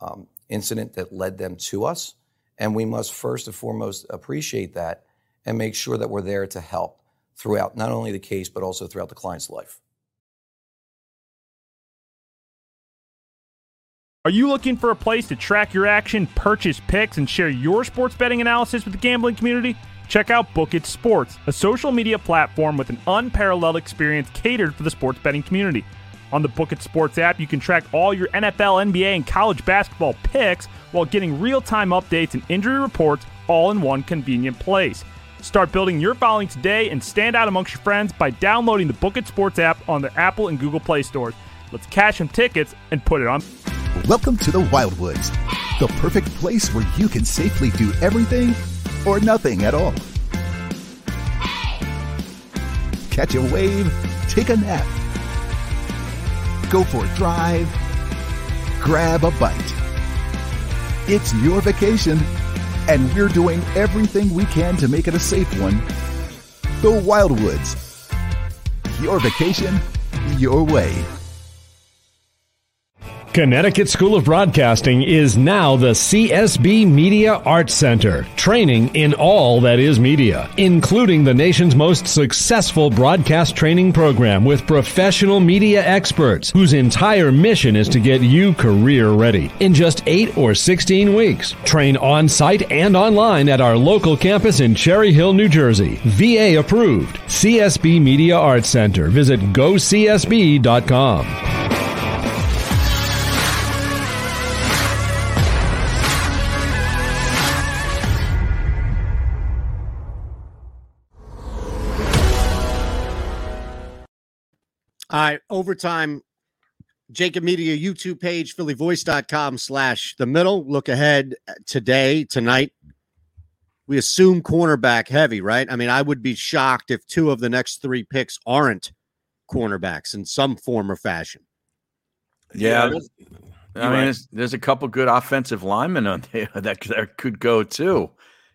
um, incident that led them to us. And we must first and foremost appreciate that and make sure that we're there to help throughout not only the case, but also throughout the client's life. Are you looking for a place to track your action, purchase picks, and share your sports betting analysis with the gambling community? Check out Book It Sports, a social media platform with an unparalleled experience catered for the sports betting community. On the Book It Sports app, you can track all your NFL, NBA, and college basketball picks while getting real time updates and injury reports all in one convenient place. Start building your following today and stand out amongst your friends by downloading the Book It Sports app on the Apple and Google Play stores. Let's cash some tickets and put it on. Welcome to the Wildwoods, the perfect place where you can safely do everything or nothing at all. Catch a wave, take a nap, go for a drive, grab a bite. It's your vacation, and we're doing everything we can to make it a safe one. The Wildwoods. Your vacation, your way. Connecticut School of Broadcasting is now the CSB Media Arts Center, training in all that is media, including the nation's most successful broadcast training program with professional media experts whose entire mission is to get you career ready in just 8 or 16 weeks. Train on site and online at our local campus in Cherry Hill, New Jersey. VA approved. CSB Media Arts Center. Visit gocsb.com. All right, overtime. JAKIB Media YouTube page, phillyvoice.com slash the middle. Look ahead today, tonight. We assume cornerback heavy, right? I mean, I would be shocked if two of the next three picks aren't cornerbacks in some form or fashion. Yeah. Yeah, I mean, right. there's, there's a couple good offensive linemen on <laughs> there that, that could go too.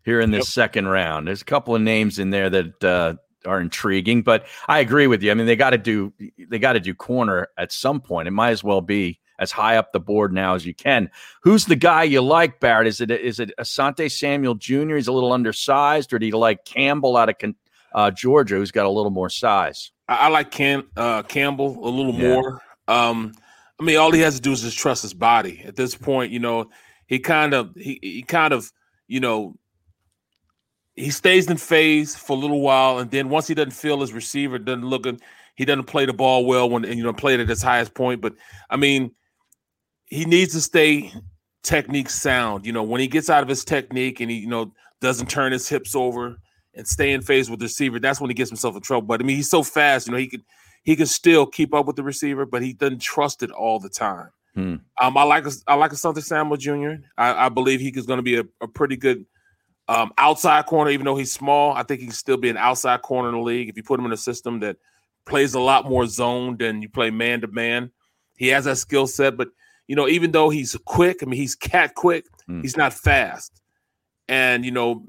here in this Yep. second round. There's a couple of names in there that uh, are intriguing, but I agree with you. I mean, they got to do they got to do corner at some point. It might as well be as high up the board now as you can. Who's the guy you like, Barrett? Is it is it Asante Samuel Jr.? He's a little undersized, or do you like Campbell out of uh, Georgia, who's got a little more size? I, I like Cam, uh, Campbell a little Yeah. more. Um, I mean, all he has to do is just trust his body. At this point, you know, he kind of he he kind of you know he stays in phase for a little while, and then once he doesn't feel his receiver doesn't look good, he doesn't play the ball well when you know play it at his highest point. But I mean, he needs to stay technique sound. You know, when he gets out of his technique and he you know doesn't turn his hips over and stay in phase with the receiver, that's when he gets himself in trouble. But I mean, he's so fast. You know, he could he can still keep up with the receiver, but he doesn't trust it all the time. Hmm. Um, I like I like Asante Samuel Jr. I, I believe he is going to be a, a pretty good um, outside corner, even though he's small. I think he can still be an outside corner in the league if you put him in a system that plays a lot more zone than you play man to man. He has that skill set, but you know, even though he's quick, I mean, he's cat quick. Hmm. He's not fast, and you know,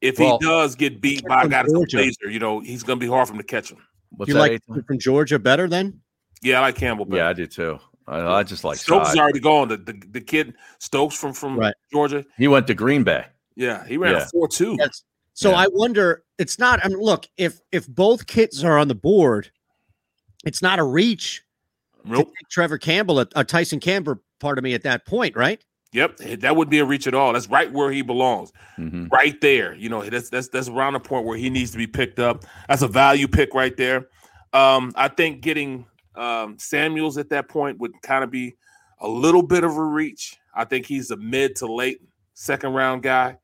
if Well, he does get beat by a guy that's a Georgia. laser, you know, he's going to be hard for him to catch him. you like from Georgia better then? Yeah, I like Campbell. Better. Yeah, I do too. I, I just like Stokes size. is already gone. The, the the kid Stokes from from Right. Georgia. He went to Green Bay. Yeah, he ran Yeah. a four two. Yes. So Yeah. I wonder. It's not. I mean, look if if both kids are on the board, it's not a reach. Nope. take Trevor Campbell, a, Tyson Campbell, part of me at that point, right? Yep, that wouldn't be a reach at all. That's right where he belongs, Mm-hmm. right there. You know, that's that's that's around the point where he needs to be picked up. That's a value pick right there. Um, I think getting um, Samuels at that point would kind of be a little bit of a reach. I think he's a mid to late second round guy,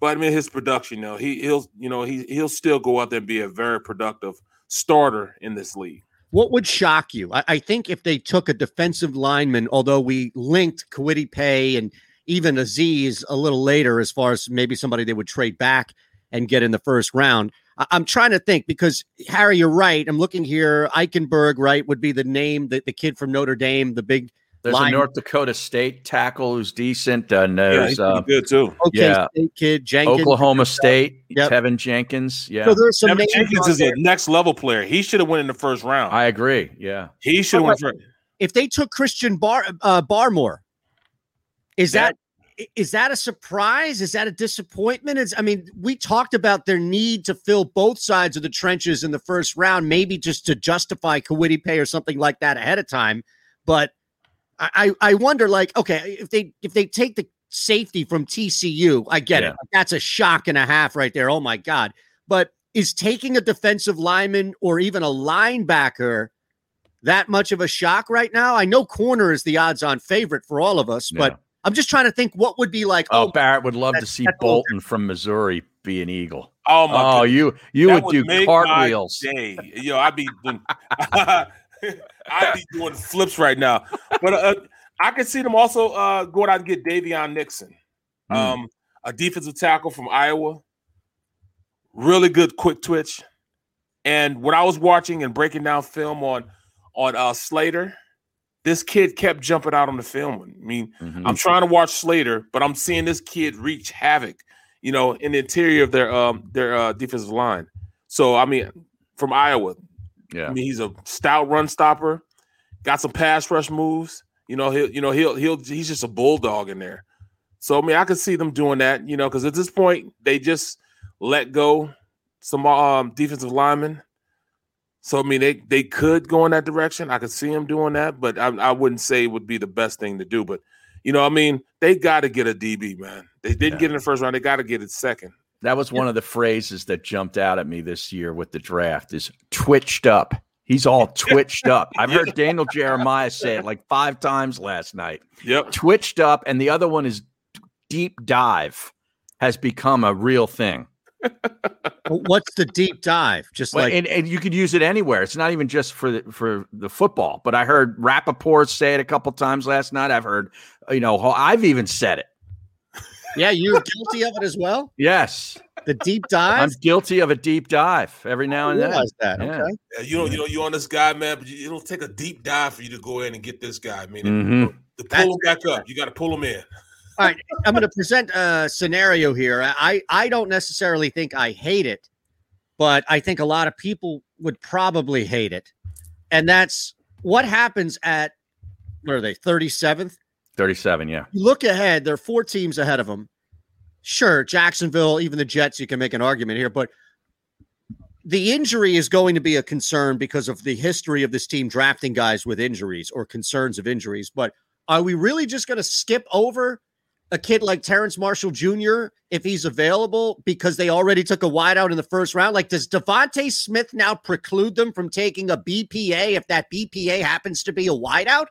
but I mean his production, know, he he'll you know he he'll still go out there and be a very productive starter in this league. What would shock you? I, I think if they took a defensive lineman, although we linked Kwity Paye and even Azeez a little later, as far as maybe somebody they would trade back and get in the first round. I, am trying to think because Harry, you're right. I'm looking here. Eichenberg, right, would be the name that the kid from Notre Dame, the big There's line- a North Dakota State tackle who's decent. Uh, knows, he's uh, good too. Okay, yeah. State kid Jenkins. Oklahoma State, Yep. Teven Jenkins. Yeah, So there's some Devin names Jenkins is there. a next level player. He should have went in the first round. I agree. Yeah, he should have went first. if they took Christian Bar uh, Barmore, is Yeah. that is that a surprise? Is that a disappointment? Is I mean, we talked about their need to fill both sides of the trenches in the first round, maybe just to justify Kwity Paye or something like that ahead of time. But I I I wonder, like, okay, if they if they take the safety from TCU, I get Yeah. it. That's a shock and a half right there. Oh my god! But is taking a defensive lineman or even a linebacker that much of a shock right now? I know corner is the odds-on favorite for all of us, but I'm just trying to think what would be like. Oh, oh Barrett would love to see that's a little Bolton from Missouri be an Eagle. Oh my! Oh, goodness. you you That would do make my cartwheels. Day. Yo, I'd be doing, <laughs> <laughs> I'd be doing flips right now. But uh, I could see them also uh, going out and get Daviyon Nixon, um, a defensive tackle from Iowa. Really good quick twitch. And when I was watching and breaking down film on on uh, Slater, this kid kept jumping out on the film. I mean, Mhm. I'm trying to watch Slater, but I'm seeing this kid reach havoc, you know, in the interior of their um their uh, defensive line. So I mean, from Iowa, Yeah. I mean he's a stout run stopper, got some pass rush moves. You know, he'll you know he'll he'll he's just a bulldog in there. So I mean, I could see them doing that, you know, because at this point they just let go some um defensive linemen. So I mean, they they could go in that direction. I could see them doing that, but I, I wouldn't say it would be the best thing to do. But you know, I mean, they got to get a DB, man. They didn't get in the first round. They got to get it second. That was one of the phrases that jumped out at me this year with the draft is twitched up. He's all <laughs> twitched up. I've heard Daniel Jeremiah say it like five times last night. Yep. Twitched up. And the other one is deep dive has become a real thing. <laughs> What's the deep dive? Just Well, like and, and you could use it anywhere. It's not even just for the, for the football. But I heard Rappaport say it a couple times last night. I've heard, you know, I've even said it. Yeah, you're guilty of it as well. Yes, The deep dive. I'm guilty of a deep dive every now and then. realize that. Yeah. Okay. Yeah, you know, you know, you on this guy, man, but you, it'll take a deep dive for you to go in and get this guy. I mean, Mhm. to pull him back up, you got to pull him in. All right, I'm going to present a scenario here. I I don't necessarily think I hate it, but I think a lot of people would probably hate it, and that's what happens at where are they 37th. 37, yeah. You look ahead; there are four teams ahead of them. Sure, Jacksonville, even the Jets, you can make an argument here, but the injury is going to be a concern because of the history of this team drafting guys with injuries or concerns of injuries. But are we really just going to skip over a kid like Terrace Marshall Jr. if he's available because they already took a wideout in the first round? Like, does DeVonta Smith now preclude them from taking a BPA if that BPA happens to be a wideout?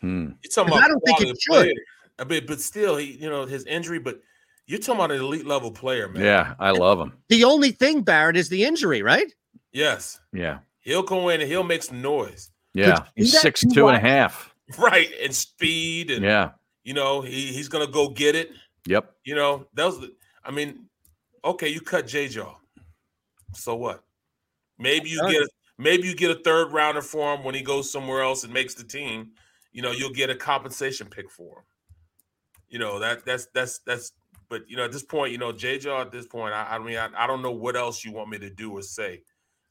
Hmm. You're talking 'Cause about I don't think quality it should. player. I mean, but still, he you know his injury. But you're talking about an elite level player, man. Yeah, I love him. The only thing, Barrett, is the injury, right? Yes, Yeah. he'll go in and he'll make some noise. Yeah. He's six too two and a wide? half. Right, and speed, and Yeah. you know he, he's gonna go get it. Yep. You know, that was. I mean, okay, you cut J Jaw. So what? Maybe you get a, maybe you get a third rounder for him when he goes somewhere else and makes the team. You know, you'll get a compensation pick for him. You know that that's that's that's. But you know, at this point, you know, JJ. At this point, I, I mean, I, I don't know what else you want me to do or say.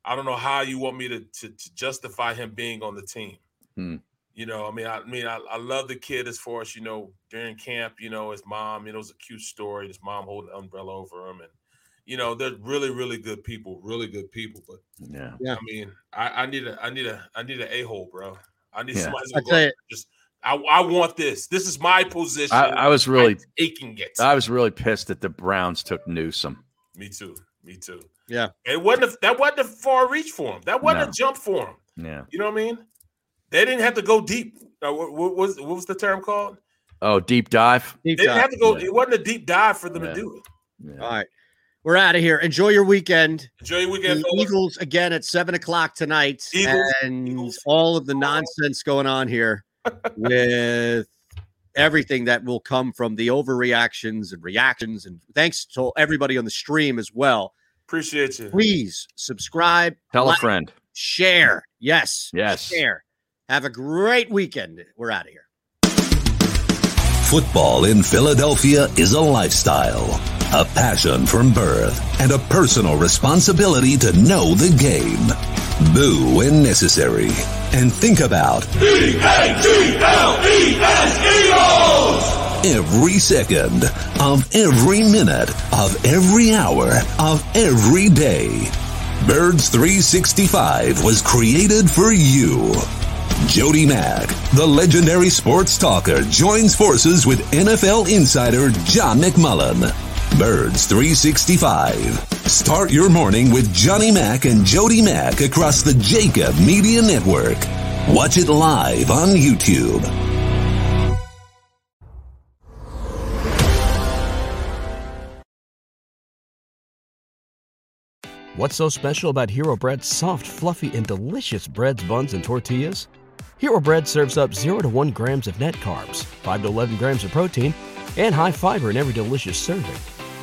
I don't know how you want me to to, to justify him being on the team. Hmm. You know, I mean, I, I mean, I, I love the kid as far as you know during camp. You know, his mom. You know, it was a cute story. His mom holding an umbrella over him, and you know, they're really, really good people. Really good people. But Yeah. Yeah. I mean, I, I need a, I need a, I need an a hole, bro. I need Yeah. somebody I to go you- just. I, I want this. This is my position. I, I was really I'm taking it. I was really pissed that the Browns took Newsome. Me too. Me too. Yeah. It wasn't a, that wasn't a far reach for him. That wasn't No. a jump for him. Yeah. You know what I mean? They didn't have to go deep. Uh, what, what was what was the term called? Oh, deep dive. They didn't have to go. Yeah. It wasn't a deep dive for them Yeah. to do it. All right. We're out of here. Enjoy your weekend. Enjoy your weekend, The. Eagles again at seven o'clock tonight, Eagles, and all of the nonsense going on here <laughs> with everything that will come from the overreactions and reactions. And thanks to everybody on the stream as well. Appreciate you. Please subscribe, Tell a friend. share. Yes, Yes. share. Have a great weekend. We're out of here. Football in Philadelphia is a lifestyle, a passion from birth, and a personal responsibility to know the game. Boo when necessary. And think about every second of every minute of every hour of every day. Birds 365 was created for you. Jody Mack, the legendary sports talker, joins forces with NFL insider John McMullen. Birds 365. Start your morning with Johnny Mack and Jody Mack across the JAKIB Media Network. Watch it live on YouTube. What's so special about Hero Bread's soft, fluffy, and delicious breads, buns, and tortillas? Hero Bread serves up 0 to 1 grams of net carbs, 5 to 11 grams of protein, and high fiber in every delicious serving.